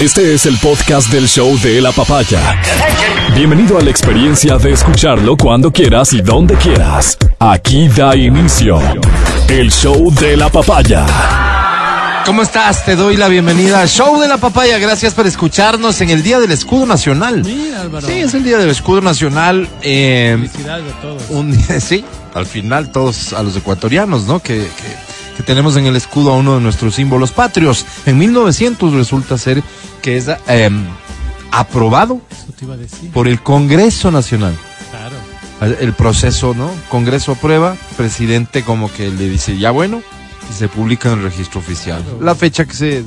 Este es el podcast del show de la papaya. Bienvenido a la experiencia de escucharlo cuando quieras y donde quieras. Aquí da inicio el show de la papaya. ¿Cómo estás? Te doy la bienvenida al Show de la Papaya. Gracias por escucharnos en el Día del Escudo Nacional. Mira, Álvaro. Sí, es el Día del Escudo Nacional. eh, Felicidades a todos. un día, sí, al final todos a los ecuatorianos, ¿no? Que, que- que tenemos en el escudo a uno de nuestros símbolos patrios. En 1900 resulta ser que es eh, aprobado por el Congreso Nacional. Claro. El proceso, ¿no? Congreso aprueba, presidente como que le dice ya bueno y se publica en el registro oficial. La fecha que se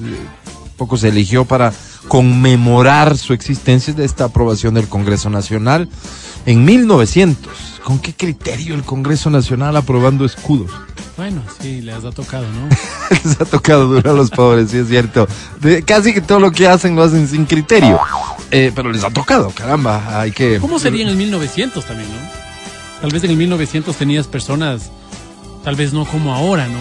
poco se eligió para conmemorar su existencia de esta aprobación del Congreso Nacional en 1900. ¿Con qué criterio el Congreso Nacional aprobando escudos? Bueno, sí, les ha tocado, ¿no? Les ha tocado duro a los pobres, sí es cierto. De- casi que todo lo que hacen lo hacen sin criterio. Eh, pero les ha tocado, caramba, hay que... ¿Cómo sería en el 1900 también, no? Tal vez en el 1900 tenías personas, tal vez no como ahora, ¿no?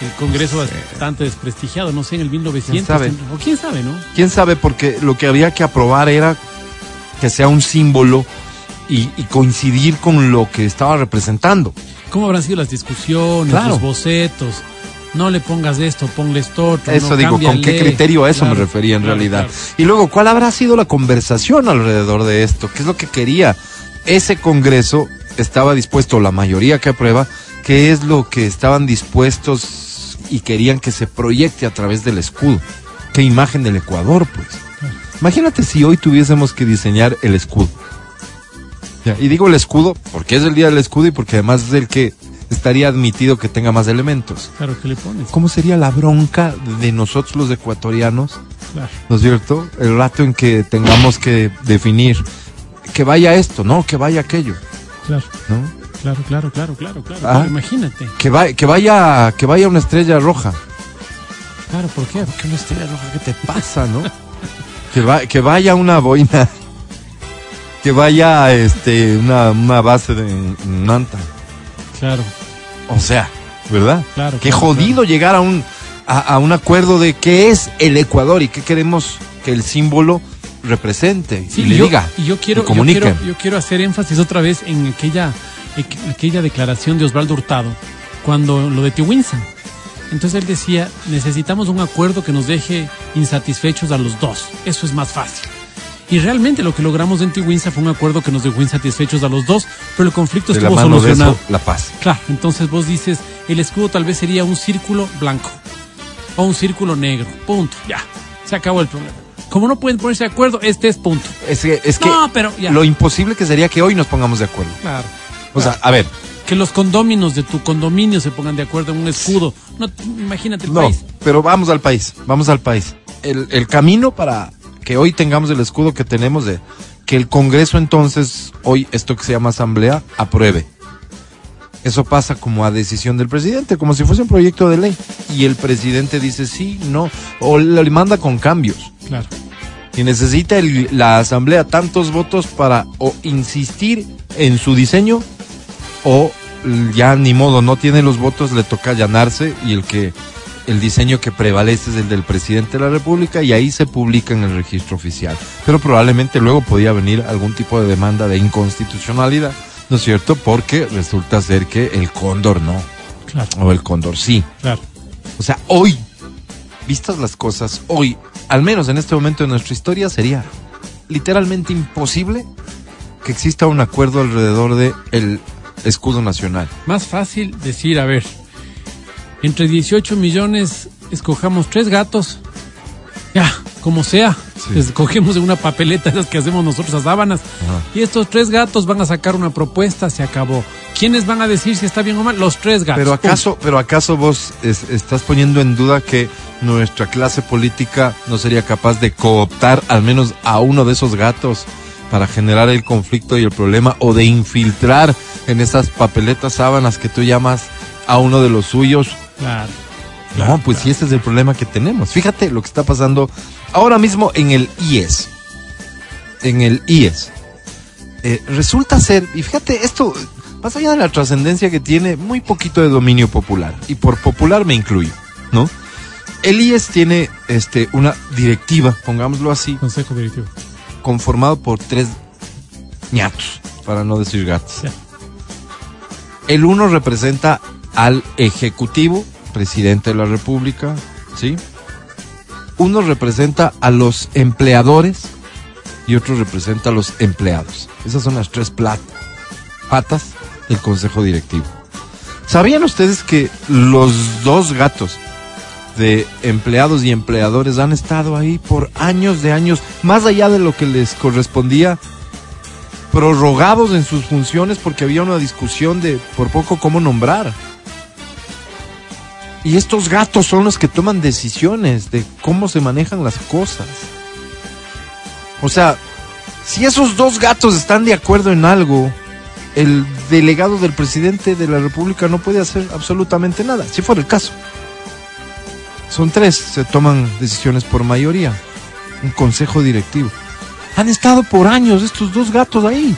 El Congreso bastante desprestigiado, no sé, en el 1900. ¿Quién sabe? O quién sabe, ¿no? quién sabe, porque lo que había que aprobar era que sea un símbolo y, y coincidir con lo que estaba representando. ¿Cómo habrán sido las discusiones, Claro. los bocetos? No le pongas esto, ponle esto otro. Eso no, digo, ¿con qué criterio a eso me refería en claro, realidad? Y luego, ¿cuál habrá sido la conversación alrededor de esto? ¿Qué es lo que quería? Ese Congreso estaba dispuesto, la mayoría que aprueba, ¿qué es lo que estaban dispuestos y querían que se proyecte a través del escudo? ¿Qué imagen del Ecuador, pues? Imagínate si hoy tuviésemos que diseñar el escudo. Ya, y digo el escudo porque es el día del escudo y porque además es el que estaría admitido que tenga más elementos. Claro, ¿qué le pones? ¿Cómo sería la bronca de nosotros los ecuatorianos, Claro. ¿no es cierto? El rato en que tengamos que definir que vaya esto, no, que vaya aquello, Claro, ¿no? claro, claro, claro, claro, claro. Ah. Imagínate. Que, va- que vaya que vaya una estrella roja. Claro, ¿por qué? ¿Qué una estrella roja? ¿Qué te pasa, no? que, va- que vaya una boina. Que vaya este una, una base de en Manta. Claro, O sea, ¿verdad? claro. Qué claro, jodido llegar a un, a, a un acuerdo de qué es el Ecuador y qué queremos que el símbolo represente Sí, y le yo, diga. y yo quiero, yo quiero, yo quiero hacer énfasis otra vez en aquella, en aquella declaración de Osvaldo Hurtado, cuando lo de Tiwinsa. Entonces él decía, necesitamos un acuerdo que nos deje insatisfechos a los dos. Eso es más fácil. Y realmente lo que logramos en Tiwinsa fue un acuerdo que nos dejó insatisfechos a los dos, pero el conflicto de la estuvo de solucionado. eso, la paz. Claro, entonces vos dices, el escudo tal vez sería un círculo blanco o un círculo negro. Punto. Ya, se acabó el problema. Como no pueden ponerse de acuerdo, este es punto. Es que, es que No, pero ya. lo imposible que sería que hoy nos pongamos de acuerdo. Claro. O sea, a ver, Que los condóminos de tu condominio se pongan de acuerdo en un escudo. No, imagínate el no, país. pero vamos al país, vamos al país. El, el camino para que hoy tengamos el escudo que tenemos de que el Congreso entonces, hoy esto que se llama Asamblea, apruebe. Eso pasa como a decisión del presidente, como si fuese un proyecto de ley. Y el presidente dice sí, no, o le manda con cambios. Claro. Y necesita el- la asamblea tantos votos para o insistir en su diseño o ya ni modo, no tiene los votos, le toca allanarse y el que el diseño que prevalece es el del presidente de la República y ahí se publica en el registro oficial. Pero probablemente luego podía venir algún tipo de demanda de inconstitucionalidad, ¿no es cierto? Porque resulta ser que el cóndor no, Claro, o el cóndor sí. claro. O sea, hoy, vistas las cosas, hoy, al menos en este momento de nuestra historia, sería literalmente imposible que exista un acuerdo alrededor de el escudo nacional. Más fácil decir, a ver, entre 18 millones escojamos tres gatos. Ya, como sea. Sí. Escogemos en una papeleta esas que hacemos nosotros a sábanas. Y estos tres gatos van a sacar una propuesta, se acabó. ¿Quiénes van a decir si está bien o mal? Los tres gatos. Pero acaso, pero acaso vos es- estás poniendo en duda que nuestra clase política no sería capaz de cooptar al menos a uno de esos gatos para generar el conflicto y el problema o de infiltrar en esas papeletas sábanas que tú llamas a uno de los suyos Claro. No, pues sí, ese es el problema que tenemos. Fíjate lo que está pasando ahora mismo en el IES. En el IES. Eh, resulta ser, y fíjate, esto, más allá de la trascendencia que tiene, muy poquito de dominio popular. Y por popular me incluyo, ¿no? El IES tiene este, una directiva, pongámoslo así, Consejo directivo. conformado por tres ñatos, para no decir gatos. El uno representa al Ejecutivo, presidente de la República, ¿sí? Uno representa a los empleadores y otro representa a los empleados. Esas son las tres patas del Consejo Directivo. ¿Sabían ustedes que los dos gatos de empleados y empleadores han estado ahí por años de años, más allá de lo que les correspondía, prorrogados en sus funciones porque había una discusión de por poco cómo nombrar? Y estos gatos son los que toman decisiones de cómo se manejan las cosas. O sea, si esos dos gatos están de acuerdo en algo, el delegado del presidente de la República no puede hacer absolutamente nada, si fuera el caso. Son tres, se toman decisiones por mayoría. Un consejo directivo. Han estado por años estos dos gatos ahí.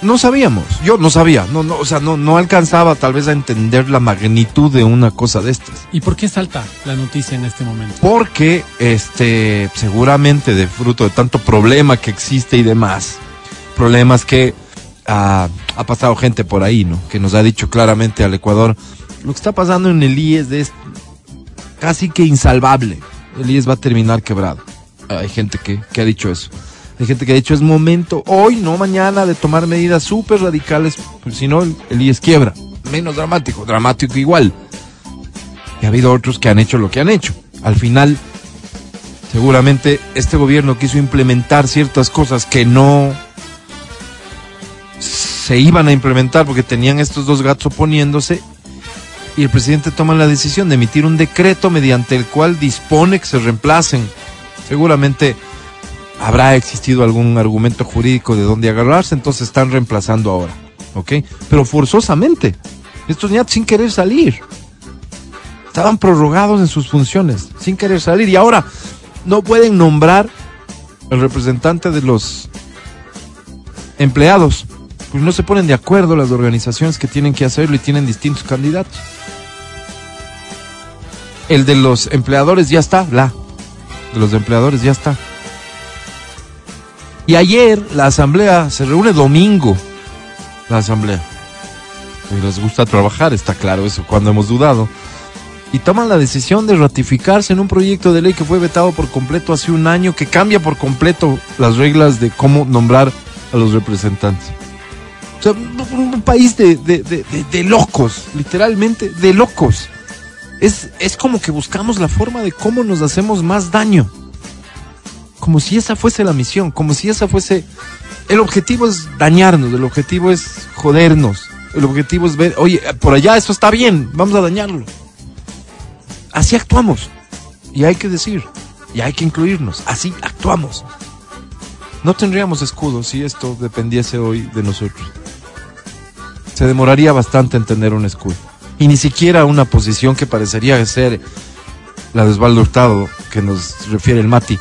No sabíamos, yo no sabía, no, no, o sea, no, no alcanzaba tal vez a entender la magnitud de una cosa de estas. ¿Y por qué salta la noticia en este momento? Porque, este, seguramente de fruto de tanto problema que existe y demás, problemas que ah, ha pasado gente por ahí, ¿no? Que nos ha dicho claramente al Ecuador, lo que está pasando en el IES es casi que insalvable. El IES va a terminar quebrado. Hay gente que, que ha dicho eso. Hay gente que ha dicho es momento, hoy, no mañana, de tomar medidas súper radicales, pues si no, el, el IES quiebra. Menos dramático, dramático igual. Y ha habido otros que han hecho lo que han hecho. Al final, seguramente este gobierno quiso implementar ciertas cosas que no se iban a implementar porque tenían estos dos gatos oponiéndose y el presidente toma la decisión de emitir un decreto mediante el cual dispone que se reemplacen. Seguramente habrá existido algún argumento jurídico de dónde agarrarse, entonces están reemplazando ahora, ¿ok? Pero forzosamente, estos ñatos sin querer salir. Estaban prorrogados en sus funciones, sin querer salir, y ahora no pueden nombrar el representante de los empleados, pues no se ponen de acuerdo las organizaciones que tienen que hacerlo y tienen distintos candidatos. El de los empleadores ya está, la de los empleadores ya está. Y ayer la asamblea se reúne domingo, la asamblea. Y les gusta trabajar, está claro eso, cuando hemos dudado. Y toman la decisión de ratificarse en un proyecto de ley que fue vetado por completo hace un año, que cambia por completo las reglas de cómo nombrar a los representantes. O sea, un, país de- de- de- de locos, literalmente de locos. Es, es como que buscamos la forma de cómo nos hacemos más daño. Como si esa fuese la misión, como si esa fuese... El objetivo es dañarnos, el objetivo es jodernos, el objetivo es ver, oye, por allá eso está bien, vamos a dañarlo. Así actuamos. Y hay que decir, y hay que incluirnos, así actuamos. No tendríamos escudo si esto dependiese hoy de nosotros. Se demoraría bastante en tener un escudo. Y ni siquiera una posición que parecería ser la de Osvaldo Hurtado, que nos refiere el Mati.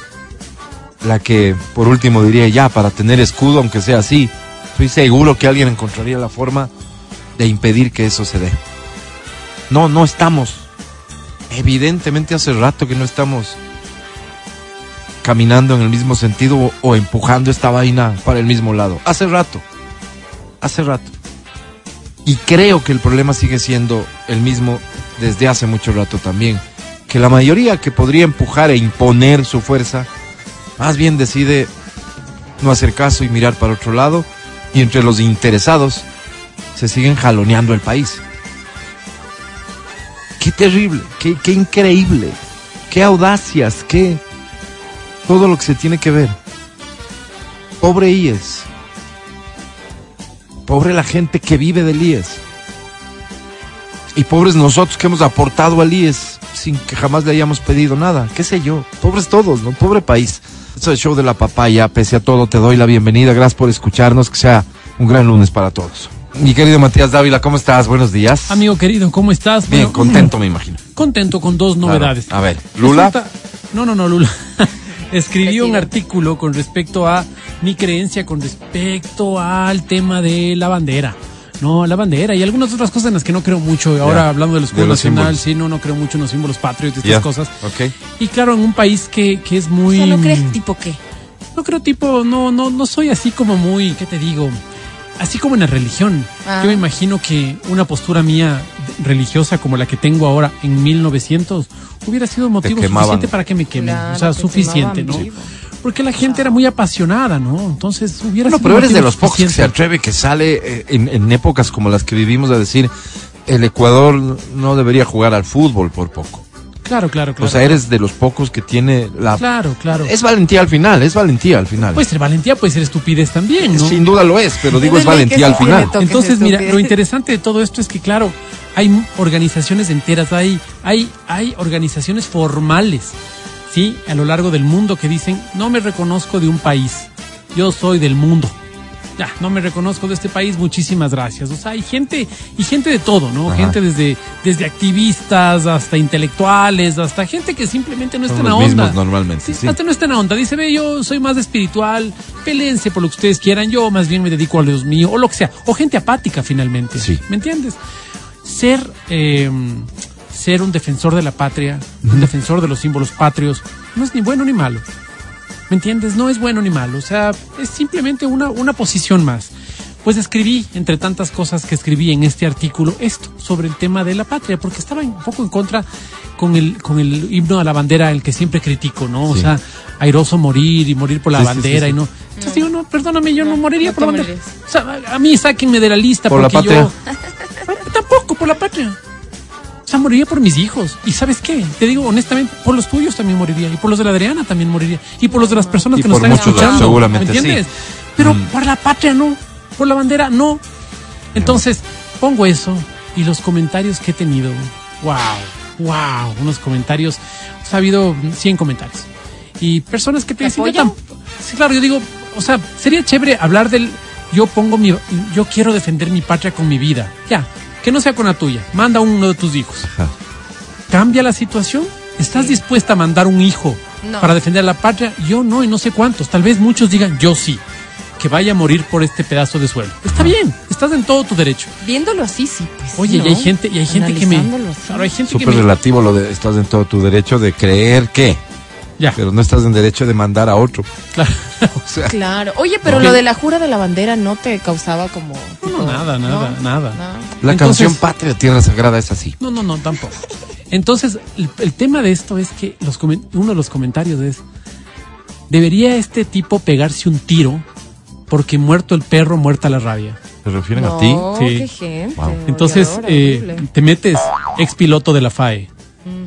La que por último diría ya, para tener escudo, aunque sea así, estoy seguro que alguien encontraría la forma de impedir que eso se dé. No, no estamos. Evidentemente hace rato que no estamos caminando en el mismo sentido o, o empujando esta vaina para el mismo lado. Hace rato. Hace rato. Y creo que el problema sigue siendo el mismo desde hace mucho rato también. Que la mayoría que podría empujar e imponer su fuerza, más bien decide no hacer caso y mirar para otro lado. Y entre los interesados se siguen jaloneando el país. Qué terrible, qué, increíble, qué audacias, qué todo lo que se tiene que ver. Pobre IES. Pobre la gente que vive del IES. Y pobres nosotros que hemos aportado al IES sin que jamás le hayamos pedido nada. ¿Qué sé yo? Pobres todos, ¿no? Pobre país. Esto es el show de la papaya. Pese a todo, te doy la bienvenida. Gracias por escucharnos. Que sea un gran lunes para todos. Mi querido Matías Dávila, ¿cómo estás? Buenos días. Amigo querido, ¿cómo estás? Bien, Bueno, contento, me imagino. Contento con dos Claro. novedades. A ver, Lula. Resulta- No, no, no, Lula. Escribí un artículo con respecto a mi creencia con respecto al tema de la bandera. No, la bandera y algunas otras cosas en las que no creo mucho. Ahora hablando del escudo de los nacional, símbolos. sí, no, no creo mucho en los símbolos patrios y estas cosas. Ok. Y claro, en un país que, que es muy... O sea, ¿no crees tipo qué? No creo tipo, no, no, no soy así como muy, ¿qué te digo? Así como en la religión. Ah. Yo me imagino que una postura mía religiosa como la que tengo ahora en 1900 hubiera sido motivo suficiente para que me quemen. Claro, o sea, te suficiente, ¿no? vivo. Porque la gente era muy apasionada, ¿no? Entonces hubiera Bueno, sido pero eres de los pocos que se atreve que sale eh, en, en épocas como las que vivimos a decir el Ecuador no debería jugar al fútbol por poco. Claro, claro, claro. O sea, eres de los pocos que tiene la... Claro, claro. Es valentía al final, es valentía al final. Puede ser valentía, puede ser estupidez también, ¿no? Sin duda lo es, pero digo es valentía al final. Entonces, mira, lo interesante de todo esto es que, claro, hay organizaciones enteras, hay, hay, hay organizaciones formales, A lo largo del mundo que dicen, no me reconozco de un país, yo soy del mundo. Ya, no me reconozco de este país, muchísimas gracias. O sea, hay gente, y gente de todo, ¿no? Ajá. Gente desde, desde activistas hasta intelectuales, hasta gente que simplemente no Son está en la mismos onda. normalmente, Sí, sí. hasta no está en la onda. Dice, ve, yo soy más espiritual, pelense por lo que ustedes quieran, yo más bien me dedico a Dios mío, o lo que sea. O gente apática finalmente. Sí. ¿Me entiendes? Ser, eh, ser un defensor de la patria, un defensor de los símbolos patrios, no es ni bueno ni malo. ¿Me entiendes? No es bueno ni malo. O sea, es simplemente una, una posición más. Pues escribí, entre tantas cosas que escribí en este artículo, esto sobre el tema de la patria, porque estaba un poco en contra con el, con el himno a la bandera, el que siempre critico, ¿no? O Sí. sea, airoso morir y morir por la Sí, bandera sí, sí. y no. Entonces digo, no, perdóname, yo no, moriría no por la bandera. morirías. O sea, a, mí sáquenme de la lista Por la porque patria. yo. Tampoco, por la patria. O sea, moriría por mis hijos. ¿Y sabes qué? Te digo honestamente, por los tuyos también moriría. Y por los de la Adriana también moriría. Y por los de las personas Y que nos por están escuchando. seguramente, ¿Me entiendes? sí. Pero Mm. por la patria no. Por la bandera no. Entonces, pongo eso y los comentarios que he tenido. Wow, wow. Unos comentarios. O sea, ha habido 100 comentarios. Y personas que te ¿Te dicen, yo Sí, claro, yo digo, o sea, sería chévere hablar del. Yo pongo mi. Yo quiero defender mi patria con mi vida. Ya, que no sea con la tuya. Manda uno de tus hijos. Ajá. ¿Cambia la situación? ¿Estás dispuesta a mandar un hijo No. para defender la patria? Yo no, y no sé cuántos. Tal vez muchos digan, yo sí. Que vaya a morir por este pedazo de suelo. Está bien, estás en todo tu derecho. Viéndolo así, sí. Pues, Oye, ¿no? y hay gente, y hay gente que me. Analizándolo así. Claro, hay gente que Súper me. relativo lo de estás en todo tu derecho de creer que, Ya, pero no estás en derecho de mandar a otro. claro. O sea, Claro. Oye, pero No. lo de la jura de la bandera no te causaba como. No, no, nada, nada, nada. la Entonces- canción Patria Tierra Sagrada es así. No, no, no, tampoco. Entonces, el, el tema de esto es que los uno de los comentarios es, ¿debería este tipo pegarse un tiro porque muerto el perro, muerta la rabia? ¿Se refieren No, a ti? Sí. qué gente. Wow. Entonces, eh, te metes ex piloto de la FAE.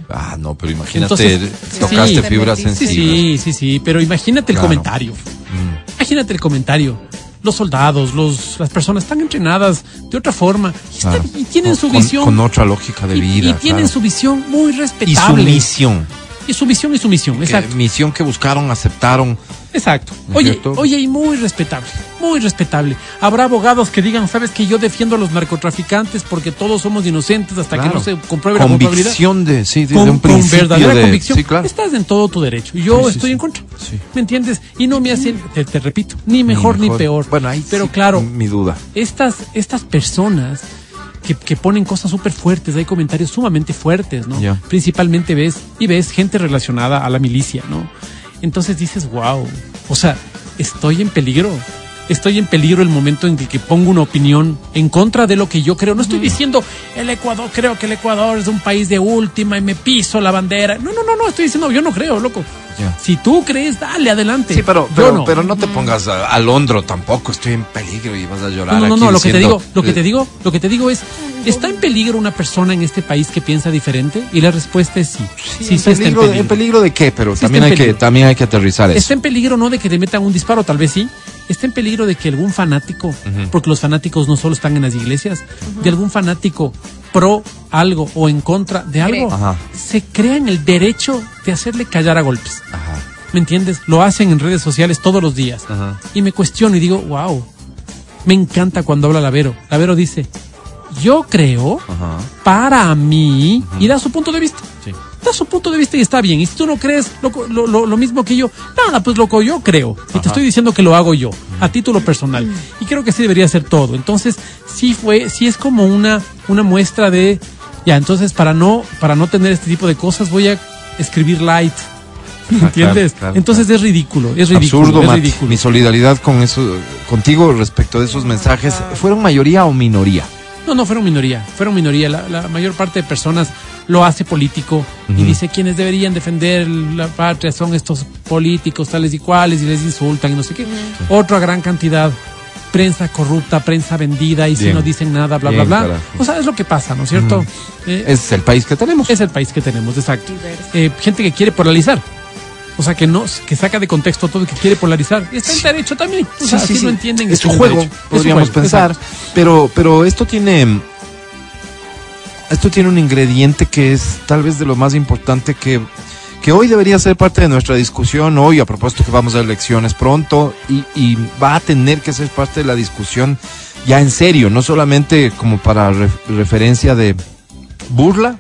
Ah, no, pero imagínate, Entonces, tocaste sí. fibras sensibles. sí, sí, sí, pero imagínate el comentario. Mm. Imagínate el comentario. Los soldados, los, las personas están entrenadas de otra forma y, está- Claro. y tienen Con- su visión. Con, otra lógica de y, vida. y tienen claro. su visión muy Y su respetable. misión. Y su visión y su misión, que- exacto. misión que buscaron, aceptaron. Exacto. ¿No es Oye, cierto? oye, y muy respetable, muy respetable. Habrá abogados que digan, sabes que yo defiendo a los narcotraficantes porque todos somos inocentes hasta Claro. que no se compruebe la culpabilidad. Convicción de, sí, de, Con, de un con verdadera de- convicción. Sí, claro. Estás en todo tu derecho. Yo Sí, estoy en contra. Sí. ¿Me entiendes? Y no me hacen, te, te repito, ni mejor ni, peor. Bueno, ahí Pero claro, Mi duda. estas, estas personas que, que ponen cosas súper fuertes, hay comentarios sumamente fuertes, ¿no? Principalmente ves, y ves gente relacionada a la milicia, ¿no? Entonces dices, wow, o sea, estoy en peligro. Estoy en peligro el momento en que, que pongo una opinión en contra de lo que yo creo. No estoy diciendo el Ecuador, creo que el Ecuador es un país de última y me piso la bandera. No, no, no, no, estoy diciendo, yo no creo, loco. Si tú crees, dale adelante. Sí, pero, pero, no. pero no te pongas a- al hombro tampoco. Estoy en peligro y vas a llorar. No, no, no, aquí no, lo que te digo, lo que te eh, digo, lo que te digo es, ¿está en peligro una persona en este país que piensa diferente? Y la respuesta es sí. Sí, sí, en, está en peligro, peligro. ¿En peligro de qué? Pero Sí también, está hay que, también hay que aterrizar eso. Está en peligro no de que te metan un disparo, tal vez sí. Está en peligro de que algún fanático, porque los fanáticos no solo están en las iglesias, de algún fanático pro algo o en contra de algo, Cree. Se crea en el derecho de hacerle callar a golpes. Ajá. ¿Me entiendes? Lo hacen en redes sociales todos los días. Ajá. Y me cuestiono y digo, wow, me encanta cuando habla Lavero. Lavero dice, yo creo, Ajá. para mí, y da su punto de vista. Sí. Da su punto de vista y está bien. Y si tú no crees lo, lo- lo- lo mismo que yo, nada, pues loco, yo creo. Y te estoy diciendo que lo hago yo, a título personal. Y creo que así debería ser todo. Entonces, sí fue, sí es como una, una muestra de, ya, entonces para no, para no tener este tipo de cosas voy a escribir light. ¿Entiendes? claro, claro, Entonces es ridículo, es ridículo. Absurdo, es Mati. ridículo. Mi solidaridad con eso, contigo respecto de esos mensajes, ¿fueron mayoría o minoría? No, no, fueron minoría, fueron minoría. La, la mayor parte de personas lo hace político y dice quienes deberían defender la patria son estos políticos tales y cuales y les insultan y no sé qué. Otra gran cantidad, prensa corrupta, prensa vendida y si no dicen nada, bla, Bien, bla, bla. carajo. O sea, es lo que pasa, ¿no es cierto? Eh, es, Es el país que tenemos. el país que tenemos, exacto. Eh, gente que quiere polarizar. O sea, que no, que saca de contexto todo y que quiere polarizar. Y está en derecho también. O sea, así lo entienden. Es en juego, derecho. Podríamos juego, pensar. exacto. Pero, pero esto tiene. Esto tiene un ingrediente que es tal vez de lo más importante que, que hoy debería ser parte de nuestra discusión. Hoy, a propósito que vamos a elecciones pronto, y, y va a tener que ser parte de la discusión ya en serio, no solamente como para re- referencia de burla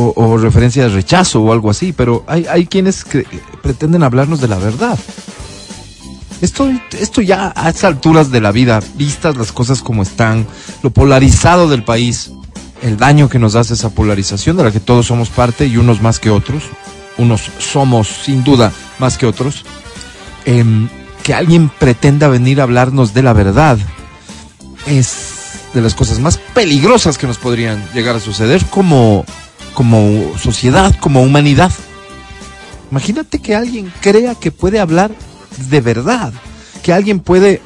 o, o referencia de rechazo o algo así, pero hay, hay quienes que pretenden hablarnos de la verdad. Esto, esto ya a estas alturas de la vida, vistas las cosas como están, lo polarizado del país, el daño que nos hace esa polarización de la que todos somos parte y unos más que otros, unos somos sin duda más que otros, em, que alguien pretenda venir a hablarnos de la verdad es de las cosas más peligrosas que nos podrían llegar a suceder como, como sociedad, como humanidad. Imagínate que alguien crea que puede hablar de verdad, que alguien puede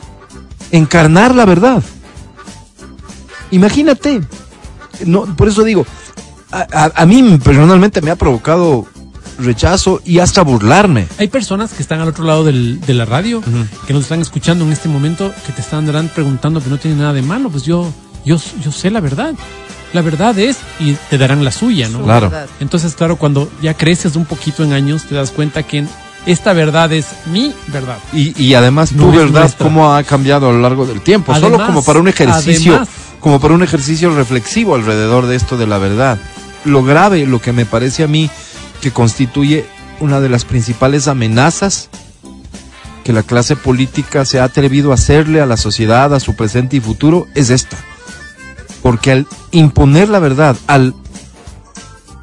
encarnar la verdad. Imagínate. No, por eso digo, a, a- a mí personalmente me ha provocado rechazo y hasta burlarme. Hay personas que están al otro lado del- de la radio, que nos están escuchando en este momento, que te están preguntando que no tiene nada de malo. Pues yo, yo, yo sé la verdad. La verdad es, y te darán la suya, ¿no? Claro. Verdad. Entonces, claro, cuando ya creces un poquito en años, te das cuenta que esta verdad es mi verdad. Y, y además No tu es verdad nuestra. cómo ha cambiado a lo largo del tiempo, solo como para un ejercicio, además. como para un ejercicio reflexivo alrededor de esto de la verdad. Lo grave, lo que me parece a mí que constituye una de las principales amenazas que la clase política se ha atrevido a hacerle a la sociedad, a su presente y futuro, es esta. Porque al imponer la verdad, al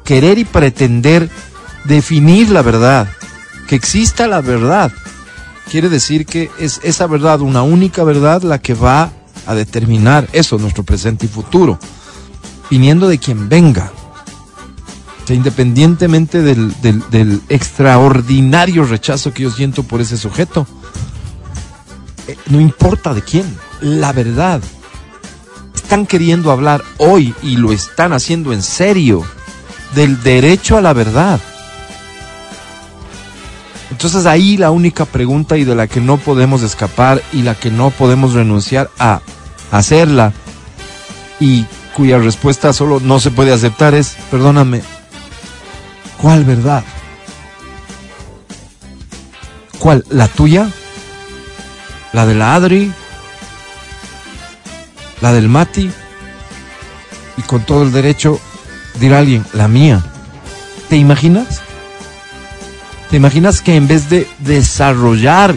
querer y pretender definir la verdad, que exista la verdad, quiere decir que es esa verdad, una única verdad, la que va a determinar eso, nuestro presente y futuro, viniendo de quien venga. O sea, independientemente del, extraordinario rechazo que yo siento por ese sujeto, eh, no importa de quién, la verdad. Están queriendo hablar hoy y lo están haciendo en serio del derecho a la verdad. Entonces ahí la única pregunta y de la que no podemos escapar y la que no podemos renunciar a hacerla y cuya respuesta solo no se puede aceptar es, perdóname, ¿cuál verdad? ¿Cuál? ¿La tuya? ¿La de la Adri? ¿La del Mati? Y con todo el derecho dirá alguien, la mía. ¿Te imaginas? ¿Te imaginas que en vez de desarrollar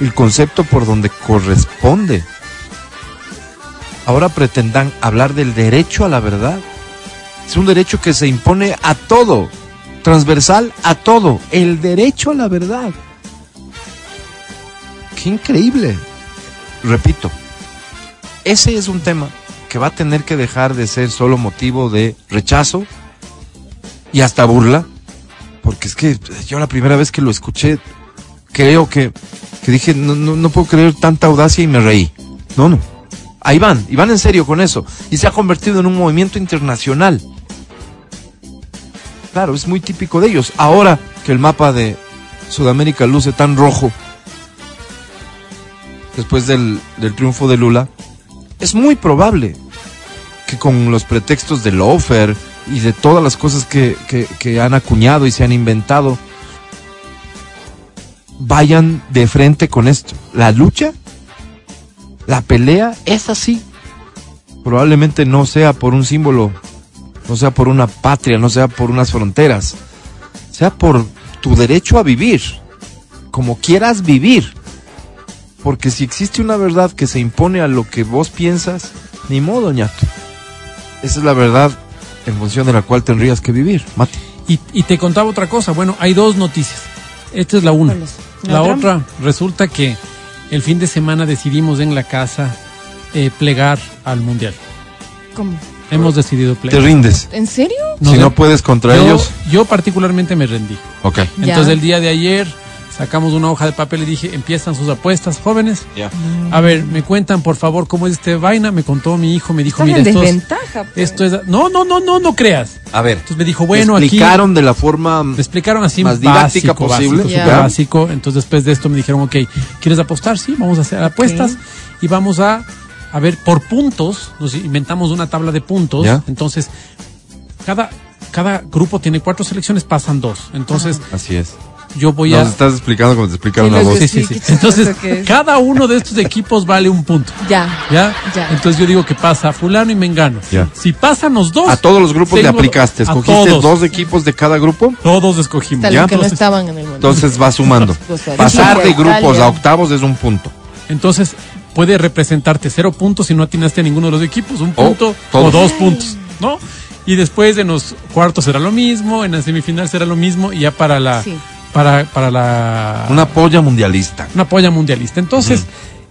el concepto por donde corresponde, ahora pretendan hablar del derecho a la verdad? Es un derecho que se impone a todo, transversal a todo, el derecho a la verdad. Qué increíble. Repito, ese es un tema que va a tener que dejar de ser solo motivo de rechazo y hasta burla porque es que yo la primera vez que lo escuché, creo que, que dije, no, no, no puedo creer tanta audacia y me reí. No, no. Ahí van, y van en serio con eso. Y se ha convertido en un movimiento internacional. Claro, es muy típico de ellos. Ahora que el mapa de Sudamérica luce tan rojo, después del, del triunfo de Lula, es muy probable que con los pretextos de Lofer y de todas las cosas que, que- que han acuñado y se han inventado, vayan de frente con esto. La lucha, la pelea es así. Probablemente no sea por un símbolo no sea por una patria, no sea por unas fronteras, sea por tu derecho a vivir, como quieras vivir. Porque si existe una verdad que se impone a lo que vos piensas, ni modo, ñato. Esa es la verdad en función de la cual tendrías que vivir, Mati. Y, y te contaba otra cosa. Bueno, hay dos noticias. Esta es la una. La ¿La otra, resulta que el fin de semana decidimos en la casa eh, plegar al mundial. ¿Cómo? Hemos decidido Te plegar. rindes. ¿En serio? No si no puedes contra yo, ellos, yo particularmente me rendí. ok. Ya. Entonces el día de ayer sacamos una hoja de papel y dije, empiezan sus apuestas, jóvenes. Ya. A ver, me cuentan por favor cómo es este vaina. Me contó mi hijo, me dijo, mira, esto es, desventaja. pues. esto es... No, no, no, no, no creas. A ver, Entonces me dijo, bueno, te aquí... explicaron de la forma Me explicaron así más didáctica básico, posible. básico, básico. Entonces después de esto me dijeron, ok, ¿quieres apostar? Sí, vamos a hacer apuestas y vamos a, a ver por puntos. Nos inventamos una tabla de puntos. Ya. Entonces, cada, cada grupo tiene cuatro selecciones, pasan dos. Entonces, Así es. Yo voy Nos a... estás explicando como te explicaron Sí, a vos. Sí, sí, Sí, Entonces, cada uno de estos equipos vale un punto. Ya. ¿Ya? Ya. Entonces yo digo que pasa fulano y mengano. Ya. Si pasan los dos... A todos los grupos le aplicaste. a Escogiste dos equipos de cada grupo. Todos escogimos. Hasta Ya. que no Entonces- estaban en el. Entonces va sumando. Pasar de grupos a octavos es un punto. Entonces, puede representarte cero puntos si no atinaste a ninguno de los equipos, un punto o, dos puntos, ¿no? Y después en los cuartos será lo mismo, en la semifinal será lo mismo y ya para la Sí. Para para la Una polla mundialista. una polla mundialista. Entonces,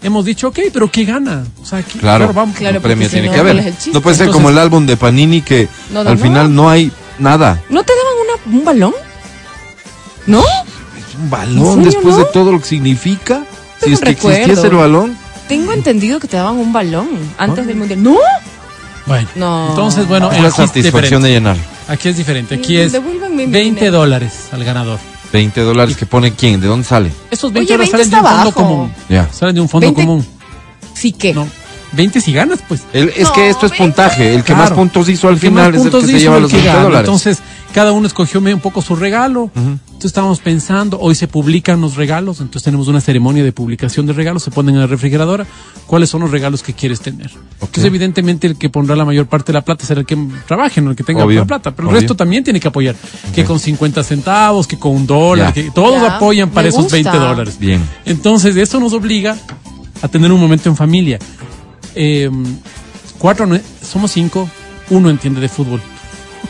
hemos dicho, ok, pero ¿qué gana? O sea, ¿qué- Claro, vamos. Claro, premio si tiene no, que ¿cuál es haber. No puede ser Entonces- como el álbum de Panini que No, no, al final no hay nada. ¿No te daban una, un balón? ¿No? Es un balón serio, después no? de todo lo que significa. Si Tengo es que un existiese recuerdo. el balón. Tengo entendido que te daban un balón antes del mundial. ¿No? Bueno, No. entonces, bueno, Es la aquí es satisfacción diferente. de llenar. Aquí es diferente. Aquí Sí, es devuélvanme mi 20 dinero. dólares al ganador. 20 dólares que pone quién, ¿de dónde sale? Esos 20 Oye, dólares 20 salen de un está fondo bajo. común. Ya. Salen de un fondo 20. común. Sí que. No, 20 si ganas, pues. El- es No, que esto es venga. puntaje. El que Claro. más puntos hizo al final es el que se lleva los que 20 gana. dólares. Entonces, cada uno escogió un poco su regalo. Entonces estábamos pensando, hoy se publican los regalos, entonces tenemos una ceremonia de publicación de regalos, se ponen en la refrigeradora, cuáles son los regalos que quieres tener. Entonces, evidentemente, el que pondrá la mayor parte de la plata será el que trabaje, no el que tenga Obvio, la plata, pero obvio. el resto también tiene que apoyar, que con 50 centavos, que con un dólar, que todos Ya, apoyan para me esos gusta. 20 dólares. Bien. Entonces, eso nos obliga a tener un momento en familia. Eh, cuatro, no- somos cinco, uno entiende de fútbol.